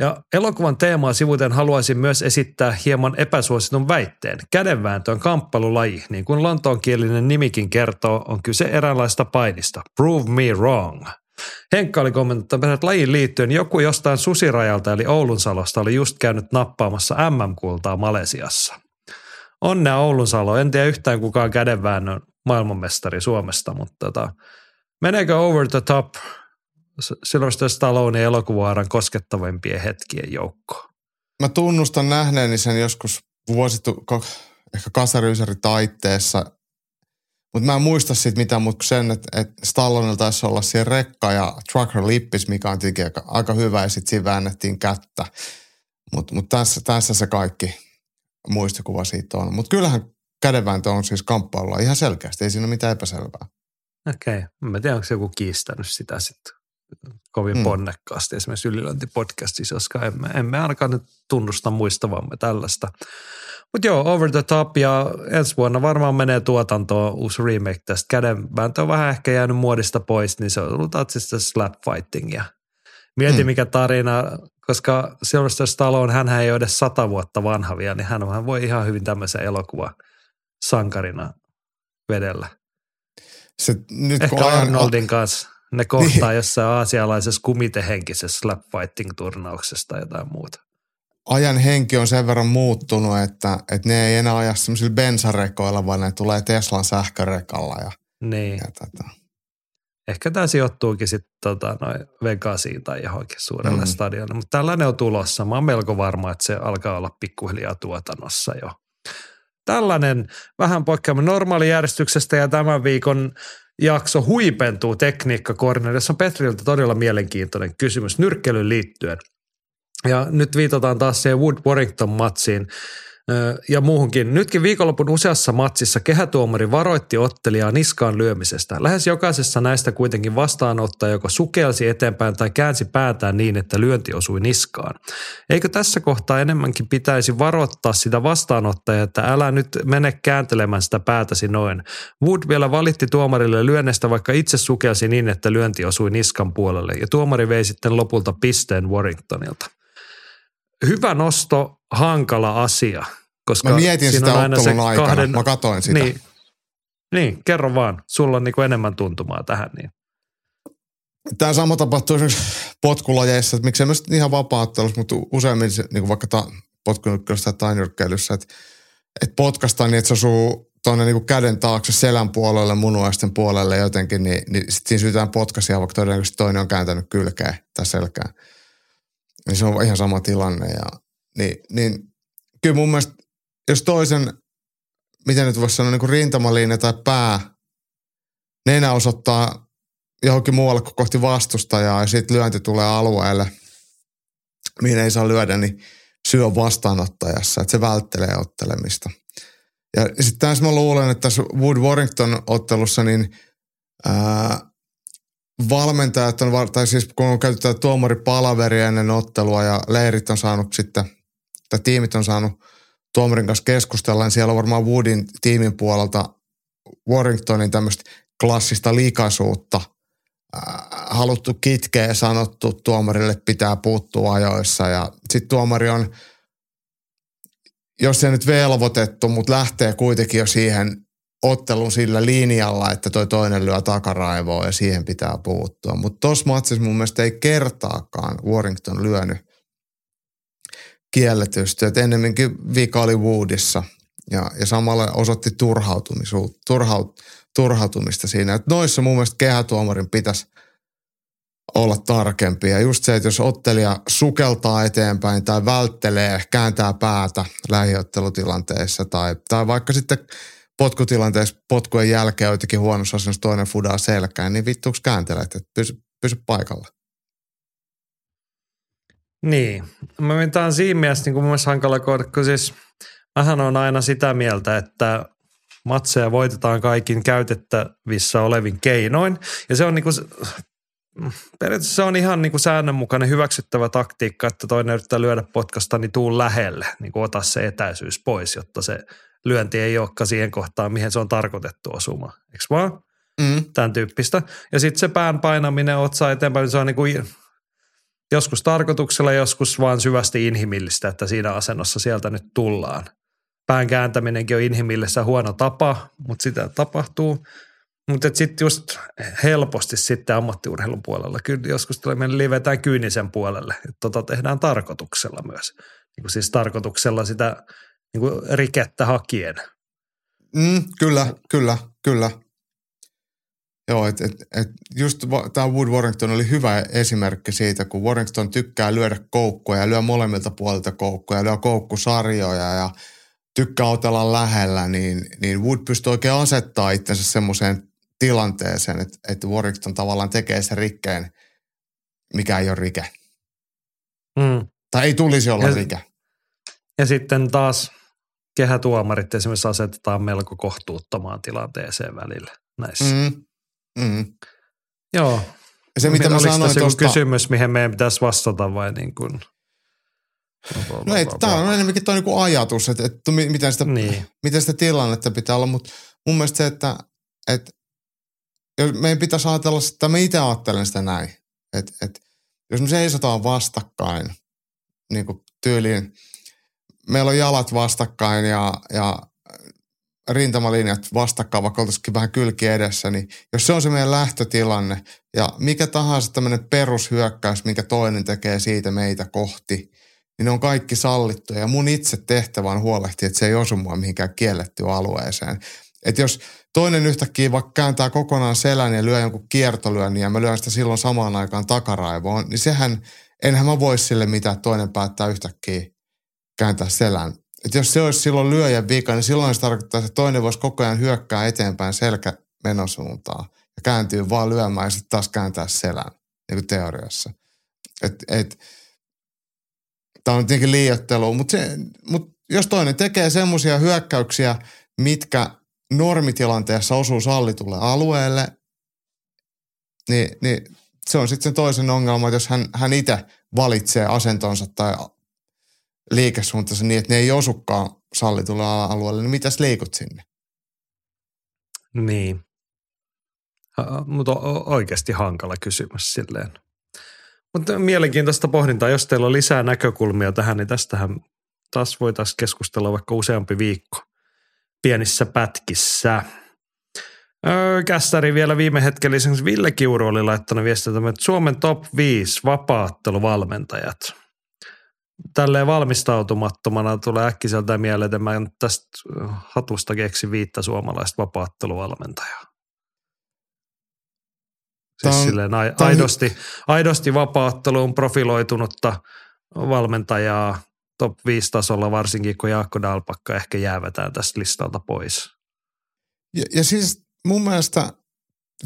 Ja elokuvan teemaa sivuten haluaisin myös esittää hieman epäsuositun väitteen. Kädenvääntö on kamppailulaji, niin kuin lontoonkielinen nimikin kertoo, on kyse eräänlaista painista. Prove me wrong. Henkka oli kommentoinut, että lajin liittyen joku jostain susirajalta eli Oulunsalosta oli just käynyt nappaamassa MM-kultaa Malesiassa. Onnea Oulunsalo, en tiedä yhtään kukaan kädenväännön maailmanmestari Suomesta, mutta tota, meneekö over the top Sylvester Stallone elokuvaaran koskettavimpien hetkien joukkoon? Mä tunnustan nähneeni sen joskus vuositu, ehkä kasaryysäri taitteessa, mutta mä en muista siitä mitään kuin sen, että, että Stallonella taisi olla siellä rekka ja trucker lippis, mikä on tietenkin aika, aika hyvä ja sitten siinä väännettiin kättä. Mutta mut tässä, tässä se kaikki. muistikuva siitä on. Mutta kyllähän kädenvääntö on siis kamppailulla ihan selkeästi, ei siinä ole mitään epäselvää. Okei, okay. mä tiedän, onko joku kiistänyt sitä sitten kovin hmm. ponnekkaasti esimerkiksi ylilöintipodcastissa, koska emme, emme ainakaan nyt tunnusta muistavamme tällaista. Mutta joo, Over the Top ja ensi vuonna varmaan menee tuotantoon uusi remake tästä. Kädenvääntö on vähän ehkä jäänyt muodista pois, niin se on ollut siis slap fightingia. Mieti hmm. mikä tarina, koska Sylvester Stallone, hän ei ole edes sata vuotta vanha vielä, niin hän, voi ihan hyvin tämmöisen elokuva sankarina vedellä. Se, nyt Ehkä ajan, Arnoldin kanssa ne [LAUGHS] kohtaa niin. jossain aasialaisessa kumitehenkisessä slapfighting-turnauksessa tai jotain muuta. Ajan henki on sen verran muuttunut, että, että ne ei enää aja semmoisilla bensarekoilla, vaan ne tulee Teslan sähkörekalla. Ja, niin. Ja tota. Ehkä tämä sijoittuukin sitten tota, noin Vegasiin tai johonkin suurelle mm. stadionille, mutta tällainen on tulossa. Mä oon melko varma, että se alkaa olla pikkuhiljaa tuotannossa jo. Tällainen vähän poikkeama normaalijärjestyksestä ja tämän viikon jakso huipentuu tekniikkakornille, jossa on Petriltä todella mielenkiintoinen kysymys nyrkkelyyn liittyen. Ja nyt viitataan taas siihen Wood Warrington-matsiin ja muuhunkin. Nytkin viikonlopun useassa matsissa kehätuomari varoitti ottelijaa niskaan lyömisestä. Lähes jokaisessa näistä kuitenkin vastaanottaja joko sukelsi eteenpäin tai käänsi päätään niin, että lyönti osui niskaan. Eikö tässä kohtaa enemmänkin pitäisi varoittaa sitä vastaanottajaa, että älä nyt mene kääntelemään sitä päätäsi noin. Wood vielä valitti tuomarille lyönnestä, vaikka itse sukelsi niin, että lyönti osui niskan puolelle ja tuomari vei sitten lopulta pisteen Warringtonilta hyvä nosto, hankala asia. Koska mä mietin sitä on aina ottelun aikana, kahden, mä katoin sitä. Niin, niin, kerro vaan. Sulla on niinku enemmän tuntumaa tähän. Niin. Tämä sama tapahtuu esimerkiksi potkulajeissa, että miksei myös ihan vapaattelussa, mutta useimmin niin kuin vaikka ta, potkunyrkkeilyssä tai tainyrkkeilyssä, että, että potkastaan niin, että se osuu tuonne niin käden taakse selän puolelle, munuaisten puolelle jotenkin, niin, niin sitten siinä syytään potkasia, vaikka todennäköisesti toinen on kääntänyt kylkeä tai selkään. Niin se on ihan sama tilanne. Ja, niin, niin kyllä mun mielestä, jos toisen, miten nyt voisi sanoa, niin kuin rintamaliine tai pää, nenä osoittaa johonkin muualle kuin kohti vastustajaa ja sitten lyönti tulee alueelle, mihin ei saa lyödä, niin on vastaanottajassa, että se välttelee ottelemista. Ja sitten tässä mä luulen, että tässä Wood Warrington ottelussa, niin ää, valmentajat on, tai siis kun on käytetty tuomaripalaveria ennen ottelua ja leirit on saanut sitten, tai tiimit on saanut tuomarin kanssa keskustella, niin siellä on varmaan Woodin tiimin puolelta Warringtonin tämmöistä klassista likaisuutta haluttu kitkeä ja sanottu tuomarille pitää puuttua ajoissa. Ja sitten tuomari on, jos se nyt velvoitettu, mutta lähtee kuitenkin jo siihen ottelun sillä linjalla, että toi toinen lyö takaraivoa ja siihen pitää puuttua. Mutta tuossa matsissa mun mielestä ei kertaakaan Warrington lyönyt kielletysti. Että ennemminkin vika oli Woodissa ja, ja samalla osoitti turhaut, turhautumista siinä. Että noissa mun mielestä kehätuomarin pitäisi olla tarkempi. Ja just se, että jos ottelija sukeltaa eteenpäin tai välttelee, kääntää päätä lähiottelutilanteessa tai, tai vaikka sitten – potkutilanteessa potkujen jälkeen jotenkin huonossa asennossa toinen fudaa selkään, niin vittuuks kääntelet, että pysy, pysy paikalla. Niin. Mä mietin siinä mielessä niin kuin mun mielestä hankala kohda, kun siis mähän on aina sitä mieltä, että matseja voitetaan kaikin käytettävissä olevin keinoin. Ja se on niin kuin, periaatteessa se on ihan niin kuin säännönmukainen hyväksyttävä taktiikka, että toinen yrittää lyödä potkasta, niin tuu lähelle, niin kuin ota se etäisyys pois, jotta se lyönti ei olekaan siihen kohtaan, mihin se on tarkoitettu osuma. Eikö vaan? Mm. Tämän tyyppistä. Ja sitten se pään painaminen otsa eteenpäin, se on niin kuin joskus tarkoituksella, joskus vaan syvästi inhimillistä, että siinä asennossa sieltä nyt tullaan. Pään kääntäminenkin on inhimillistä huono tapa, mutta sitä tapahtuu. Mutta sitten just helposti sitten ammattiurheilun puolella, kyllä joskus tulee meidän livetään kyynisen puolelle, tota tehdään tarkoituksella myös. Niin siis tarkoituksella sitä niin kuin rikettä hakien. Mm, kyllä, kyllä, kyllä. Joo, että et, et just tämä Wood Warrington oli hyvä esimerkki siitä, kun Warrington tykkää lyödä koukkuja ja lyö molemmilta puolilta koukkuja, lyö koukkusarjoja ja tykkää otella lähellä, niin, niin Wood pystyy oikein asettaa itsensä semmoiseen tilanteeseen, että, että Warrington tavallaan tekee sen rikkeen, mikä ei ole rike. Mm. Tai ei tulisi olla ja, rike. Ja sitten taas kehätuomarit esimerkiksi asetetaan melko kohtuuttomaan tilanteeseen välillä näissä. Mm. Mm. Joo. Ja se, mitä mä Oliko sanoin tässä joku tuosta... kysymys, mihin meidän pitäisi vastata vai niin kuin? No ei, tämä on enemmänkin tuo niinku ajatus, että, että mi- miten, sitä, Niin. miten sitä tilannetta pitää olla, mutta mun mielestä se, että, että jos meidän pitäisi ajatella, sitä, mä itse ajattelen sitä näin, että, että jos me seisotaan vastakkain, niin kuin tyyliin, meillä on jalat vastakkain ja, ja rintamalinjat vastakkain, vaikka oltaisikin vähän kylki edessä, niin jos se on se meidän lähtötilanne ja mikä tahansa tämmöinen perushyökkäys, minkä toinen tekee siitä meitä kohti, niin ne on kaikki sallittuja. Ja mun itse tehtävä on huolehtia, että se ei osu mua mihinkään kiellettyä alueeseen. Että jos toinen yhtäkkiä vaikka kääntää kokonaan selän ja lyö jonkun kiertolyönnin ja mä lyön sitä silloin samaan aikaan takaraivoon, niin sehän, enhän mä voi sille mitään, toinen päättää yhtäkkiä kääntää selän. Että jos se olisi silloin lyöjän vika, niin silloin se tarkoittaa, että toinen voisi koko ajan hyökkää eteenpäin selkä menosuuntaan ja kääntyy vaan lyömään ja sitten taas kääntää selän, niin teoriassa. Et, et, Tämä on tietenkin liiottelu, mutta, se, mutta jos toinen tekee semmoisia hyökkäyksiä, mitkä normitilanteessa osuu sallitulle alueelle, niin, niin se on sitten sen toisen ongelma, että jos hän, hän itse valitsee asentonsa tai liikesuuntansa niin, että ne ei osukaan sallitulle alueelle, niin mitäs liikut sinne? Niin. Mutta oikeasti hankala kysymys silleen. Mutta mielenkiintoista pohdintaa. Jos teillä on lisää näkökulmia tähän, niin tästähän taas voitaisiin keskustella vaikka useampi viikko pienissä pätkissä. Öö, kästäri vielä viime hetkellä Ville Kiuru oli laittanut viestiä, että Suomen top 5 vapaatteluvalmentajat. Tälleen valmistautumattomana tulee äkkiseltä mieleen, että mä tästä hatusta keksi viittä suomalaista vapaatteluvalmentajaa. Siis on- silleen aidosti, aidosti vapaatteluun profiloitunutta valmentajaa top 5 tasolla, varsinkin kun Jaakko Dalpakka ehkä jäävetään tästä listalta pois. Ja, ja siis mun mielestä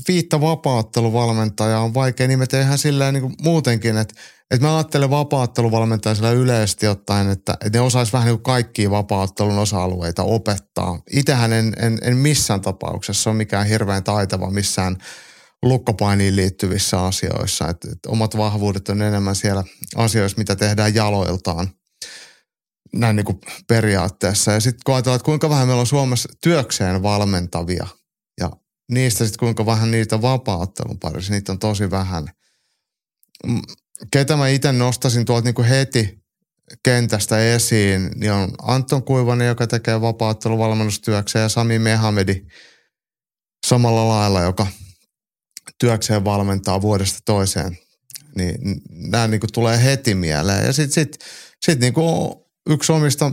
viittä vapaatteluvalmentajaa on vaikea nimetä ihan silleen niin kuin muutenkin, että, että mä ajattelen vapaatteluvalmentajia sillä yleisesti ottaen, että, että ne osais vähän niin kuin kaikkia vapaattelun osa-alueita opettaa. Itähän en, en, en missään tapauksessa ole mikään hirveän taitava missään lukkopainiin liittyvissä asioissa. Että, että omat vahvuudet on enemmän siellä asioissa, mitä tehdään jaloiltaan näin niin kuin periaatteessa. Ja sitten kun ajatellaan, että kuinka vähän meillä on Suomessa työkseen valmentavia niistä sitten kuinka vähän niitä vapaa-ottelun parissa, niitä on tosi vähän. Mm, Ketä mä itse nostasin tuolta niin kuin heti kentästä esiin, niin on Anton Kuivanen, joka tekee vapaa valmennustyökseen ja Sami Mehamedi samalla lailla, joka työkseen valmentaa vuodesta toiseen. Niin nämä niin kuin tulee heti mieleen. Ja sitten sit, sit niin kuin yksi omista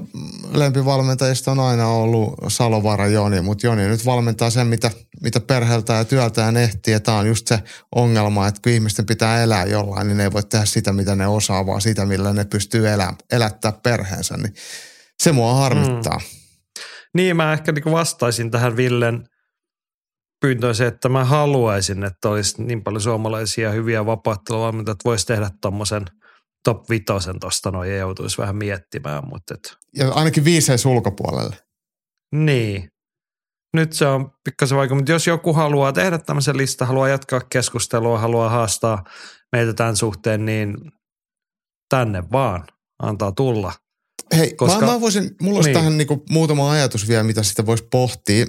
lempivalmentajista on aina ollut Salovaara Joni, mutta Joni nyt valmentaa sen, mitä, mitä perheeltä ja työltään ehtii. Ja tämä on just se ongelma, että kun ihmisten pitää elää jollain, niin ne ei voi tehdä sitä, mitä ne osaa, vaan sitä, millä ne pystyy elää, elättää perheensä. Niin se mua harmittaa. Mm. Niin, mä ehkä niin vastaisin tähän Villen pyyntöön se, että mä haluaisin, että olisi niin paljon suomalaisia hyviä vapaatteluvalmentajia, että voisi tehdä tuommoisen top vitosen tuosta noin joutuisi vähän miettimään, mutta et, Ja ainakin viiseis ulkopuolelle. niin. Nyt se on pikkasen vaikea, mutta jos joku haluaa tehdä tämmöisen listan, haluaa jatkaa keskustelua, haluaa haastaa meitä tämän suhteen, niin tänne vaan antaa tulla. Hei, Koska- mä, mä voisin, mulla olisi Niin. tähän niinku muutama ajatus vielä, mitä sitä voisi pohtia.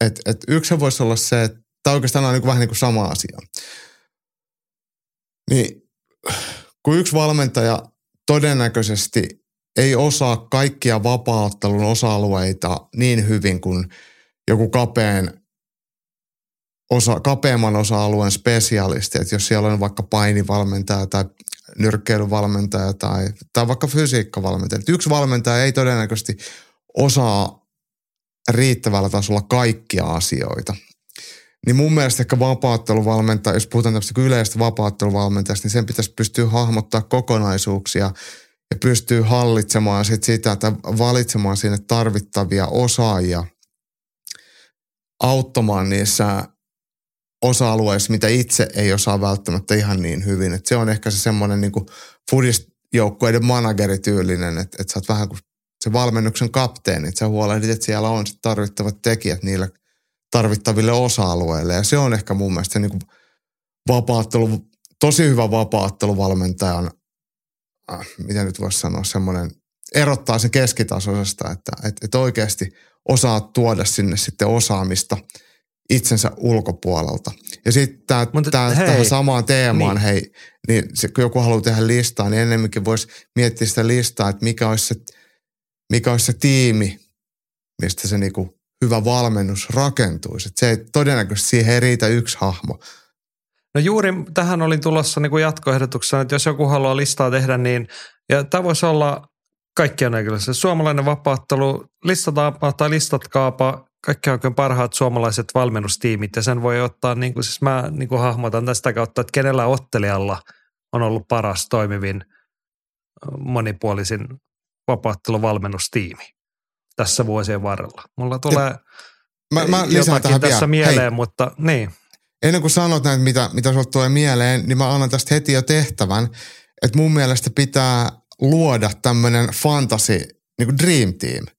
Et, et yksi voisi olla se, että tämä oikeastaan on niinku vähän niin kuin sama asia. Niin kun yksi valmentaja todennäköisesti ei osaa kaikkia vapaaottelun osa-alueita niin hyvin kuin joku kapeen osa, kapeamman osa-alueen spesialisti, että jos siellä on vaikka painivalmentaja tai nyrkkeilyvalmentaja tai, tai vaikka fysiikkavalmentaja. Että yksi valmentaja ei todennäköisesti osaa riittävällä tasolla kaikkia asioita. Niin mun mielestä ehkä vapaatteluvalmentaja, jos puhutaan tämmöistä yleistä vapaatteluvalmentajasta, niin sen pitäisi pystyä hahmottaa kokonaisuuksia ja pystyy hallitsemaan sit sitä, että valitsemaan sinne tarvittavia osaajia auttamaan niissä osa-alueissa, mitä itse ei osaa välttämättä ihan niin hyvin. Et se on ehkä se semmoinen niin fudist-joukkueiden managerityylinen, että, että sä oot vähän kuin se valmennuksen kapteeni, että sä huolehdit, että siellä on sit tarvittavat tekijät niille tarvittaville osa-alueille. Ja se on ehkä mun mielestä se niin kuin vapaattelu, tosi hyvä vapaatteluvalmentaja on, äh, miten nyt voisi sanoa, semmoinen, erottaa sen keskitasoisesta, että et, et oikeasti osaa tuoda sinne sitten osaamista itsensä ulkopuolelta. Ja sitten tähän samaan teemaan, niin. hei, niin se, kun joku haluaa tehdä listaa, niin ennemminkin voisi miettiä sitä listaa, että mikä olisi se, mikä olisi se tiimi, mistä se niinku hyvä valmennus rakentuisi. Että se ei todennäköisesti siihen ei riitä yksi hahmo. No juuri tähän olin tulossa niin kuin jatkoehdotuksena, että jos joku haluaa listaa tehdä, niin ja tämä voisi olla kaikkien näköistä. Suomalainen vapaattelu, listataapa tai listatkaapa kaikki oikein parhaat suomalaiset valmennustiimit ja sen voi ottaa, niin kuin, siis mä niin kuin hahmotan tästä kautta, että kenellä ottelijalla on ollut paras toimivin monipuolisin vapaatteluvalmennustiimi tässä vuosien varrella. Mulla tulee mä, mä lisään tähän tässä vielä. mieleen, Hei, mutta niin. Ennen kuin sanot näitä, mitä, mitä sinulle tulee mieleen, niin mä annan tästä heti jo tehtävän, että mun mielestä pitää luoda tämmöinen fantasy, niin kuin dream team –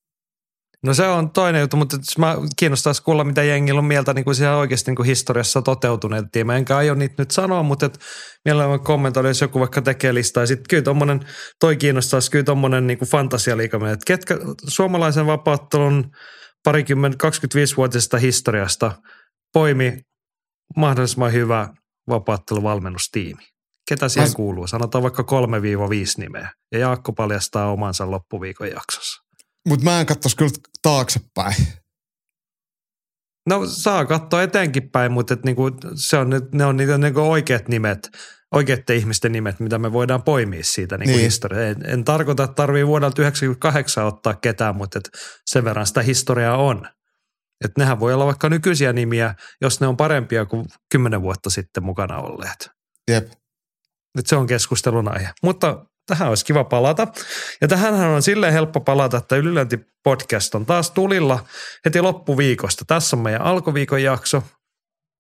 No se on toinen juttu, mutta mä kiinnostaisi kuulla, mitä jengillä on mieltä niin kuin siellä oikeasti niin kuin historiassa toteutuneet tiimejä. Enkä aio niitä nyt sanoa, mutta et mielellään kommentoida, jos joku vaikka tekee listaa. Sitten kyllä tommonen, toi kiinnostaisi kyllä tuommoinen niin fantasialiikamme, että ketkä suomalaisen vapauttelun parikymmentä, 25-vuotisesta historiasta poimi mahdollisimman hyvä vapautteluvalmennustiimi. Ketä siihen Mä... kuuluu? Sanotaan vaikka 3-5 nimeä. Ja Jaakko paljastaa omansa loppuviikon jaksossa. Mutta mä en katsoisi kyllä taaksepäin. No saa katsoa eteenkin päin, mutta et niinku, se on, ne on niitä niinku oikeat nimet, oikeiden ihmisten nimet, mitä me voidaan poimia siitä niinku niin. historiaa. En, en tarkoita, että tarvii vuodelta 1998 ottaa ketään, mutta et sen verran sitä historiaa on. Et nehän voi olla vaikka nykyisiä nimiä, jos ne on parempia kuin kymmenen vuotta sitten mukana olleet. Jep. Nyt se on keskustelun aihe. Mutta tähän olisi kiva palata. Ja tähän on silleen helppo palata, että Ylilönti podcast on taas tulilla heti loppuviikosta. Tässä on meidän alkuviikon jakso.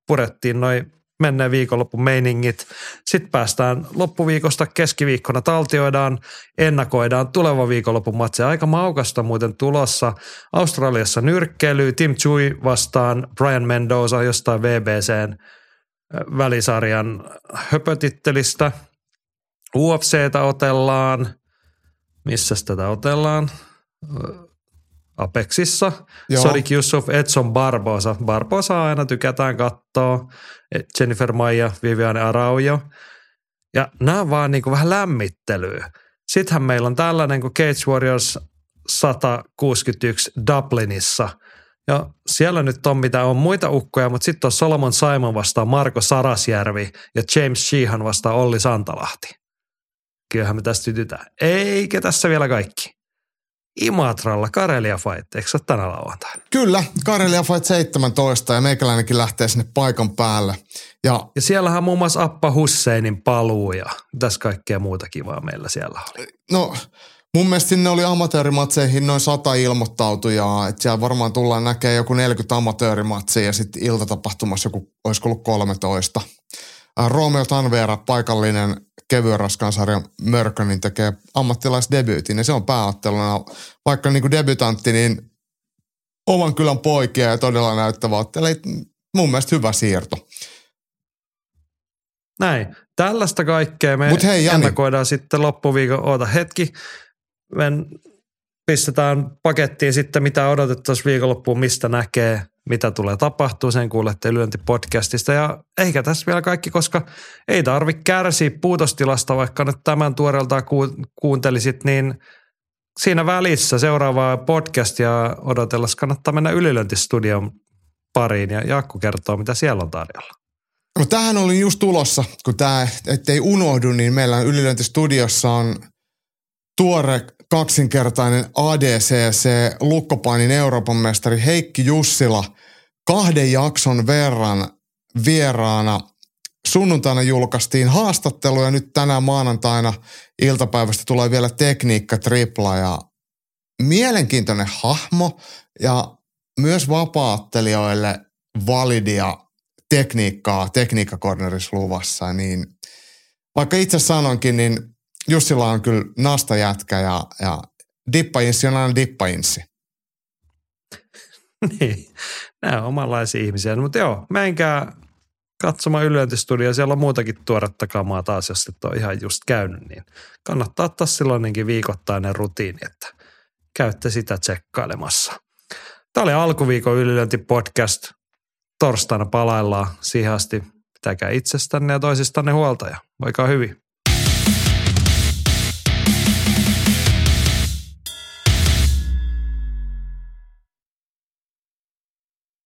Purettiin noin menneen viikonloppun meiningit. Sitten päästään loppuviikosta keskiviikkona taltioidaan, ennakoidaan tuleva viikonlopun matse. Aika maukasta muuten tulossa. Australiassa nyrkkeily, Tim Chui vastaan Brian Mendoza jostain VBCn välisarjan höpötittelistä – UFCtä otellaan. Missä tätä otellaan? Apexissa. Joo. Sodik Yusuf, Edson Barbosa. Barbosa aina tykätään katsoa. Jennifer Maija, Viviane Araujo. Ja nämä on vaan niin kuin vähän lämmittelyä. Sittenhän meillä on tällainen kuin Cage Warriors 161 Dublinissa. Ja siellä nyt on mitä on muita ukkoja, mutta sitten on Solomon Simon vastaan Marko Sarasjärvi ja James Sheehan vastaan Olli Santalahti kyllähän me tästä sytytään. Eikä tässä vielä kaikki. Imatralla Karelia Fight, eikö se ole tänä lauantaina? Kyllä, Karelia Fight 17 ja meikäläinenkin lähtee sinne paikan päälle. Ja, ja siellähän muun muassa Appa Husseinin paluu ja tässä kaikkea muuta kivaa meillä siellä oli. No mun mielestä sinne oli amatöörimatseihin noin sata ilmoittautujaa, että siellä varmaan tullaan näkemään joku 40 amatöörimatsia ja sitten iltatapahtumassa joku, olisiko ollut 13. Romeo Tanvera, paikallinen kevyen raskaan sarjan mörkö, niin tekee ammattilaisdebyytin ja se on pääotteluna. Vaikka niin kuin debytantti, niin oman kylän poikia ja todella näyttävä ottelu. Mun mielestä hyvä siirto. Näin. Tällaista kaikkea me Mut hei, Jani. ennakoidaan sitten loppuviikon. Oota hetki. Me pistetään pakettiin sitten, mitä odotettaisiin viikonloppuun, mistä näkee – mitä tulee tapahtuu, sen kuulette lyöntipodcastista. Ja eikä tässä vielä kaikki, koska ei tarvi kärsiä puutostilasta, vaikka nyt tämän tuoreelta ku- kuuntelisit, niin siinä välissä seuraavaa podcastia odotellessa kannattaa mennä ylilöintistudion pariin ja Jaakko kertoo, mitä siellä on tarjolla. No tähän oli just tulossa, kun tämä, ettei unohdu, niin meillä ylilöintistudiossa on tuore kaksinkertainen ADCC Lukkopainin Euroopan mestari Heikki Jussila kahden jakson verran vieraana. Sunnuntaina julkaistiin haastattelu ja nyt tänään maanantaina iltapäivästä tulee vielä tekniikka tripla ja mielenkiintoinen hahmo ja myös vapaattelijoille validia tekniikkaa tekniikkakornerissa luvassa, niin vaikka itse sanoinkin, niin Jussilla on kyllä nasta jätkä ja, ja dippajinssi on aina dippajinssi. [LAUGHS] niin, nämä on omanlaisia ihmisiä. Mutta joo, menkää katsomaan yliointistudio. Siellä on muutakin tuoretta kamaa taas, jos et ole ihan just käynyt. Niin kannattaa ottaa silloinkin viikoittainen rutiini, että käytte sitä tsekkailemassa. Tämä oli alkuviikon ylilöintipodcast. Torstaina palaillaan. Siihen asti pitäkää itsestänne ja toisistanne huolta ja voikaa hyvin.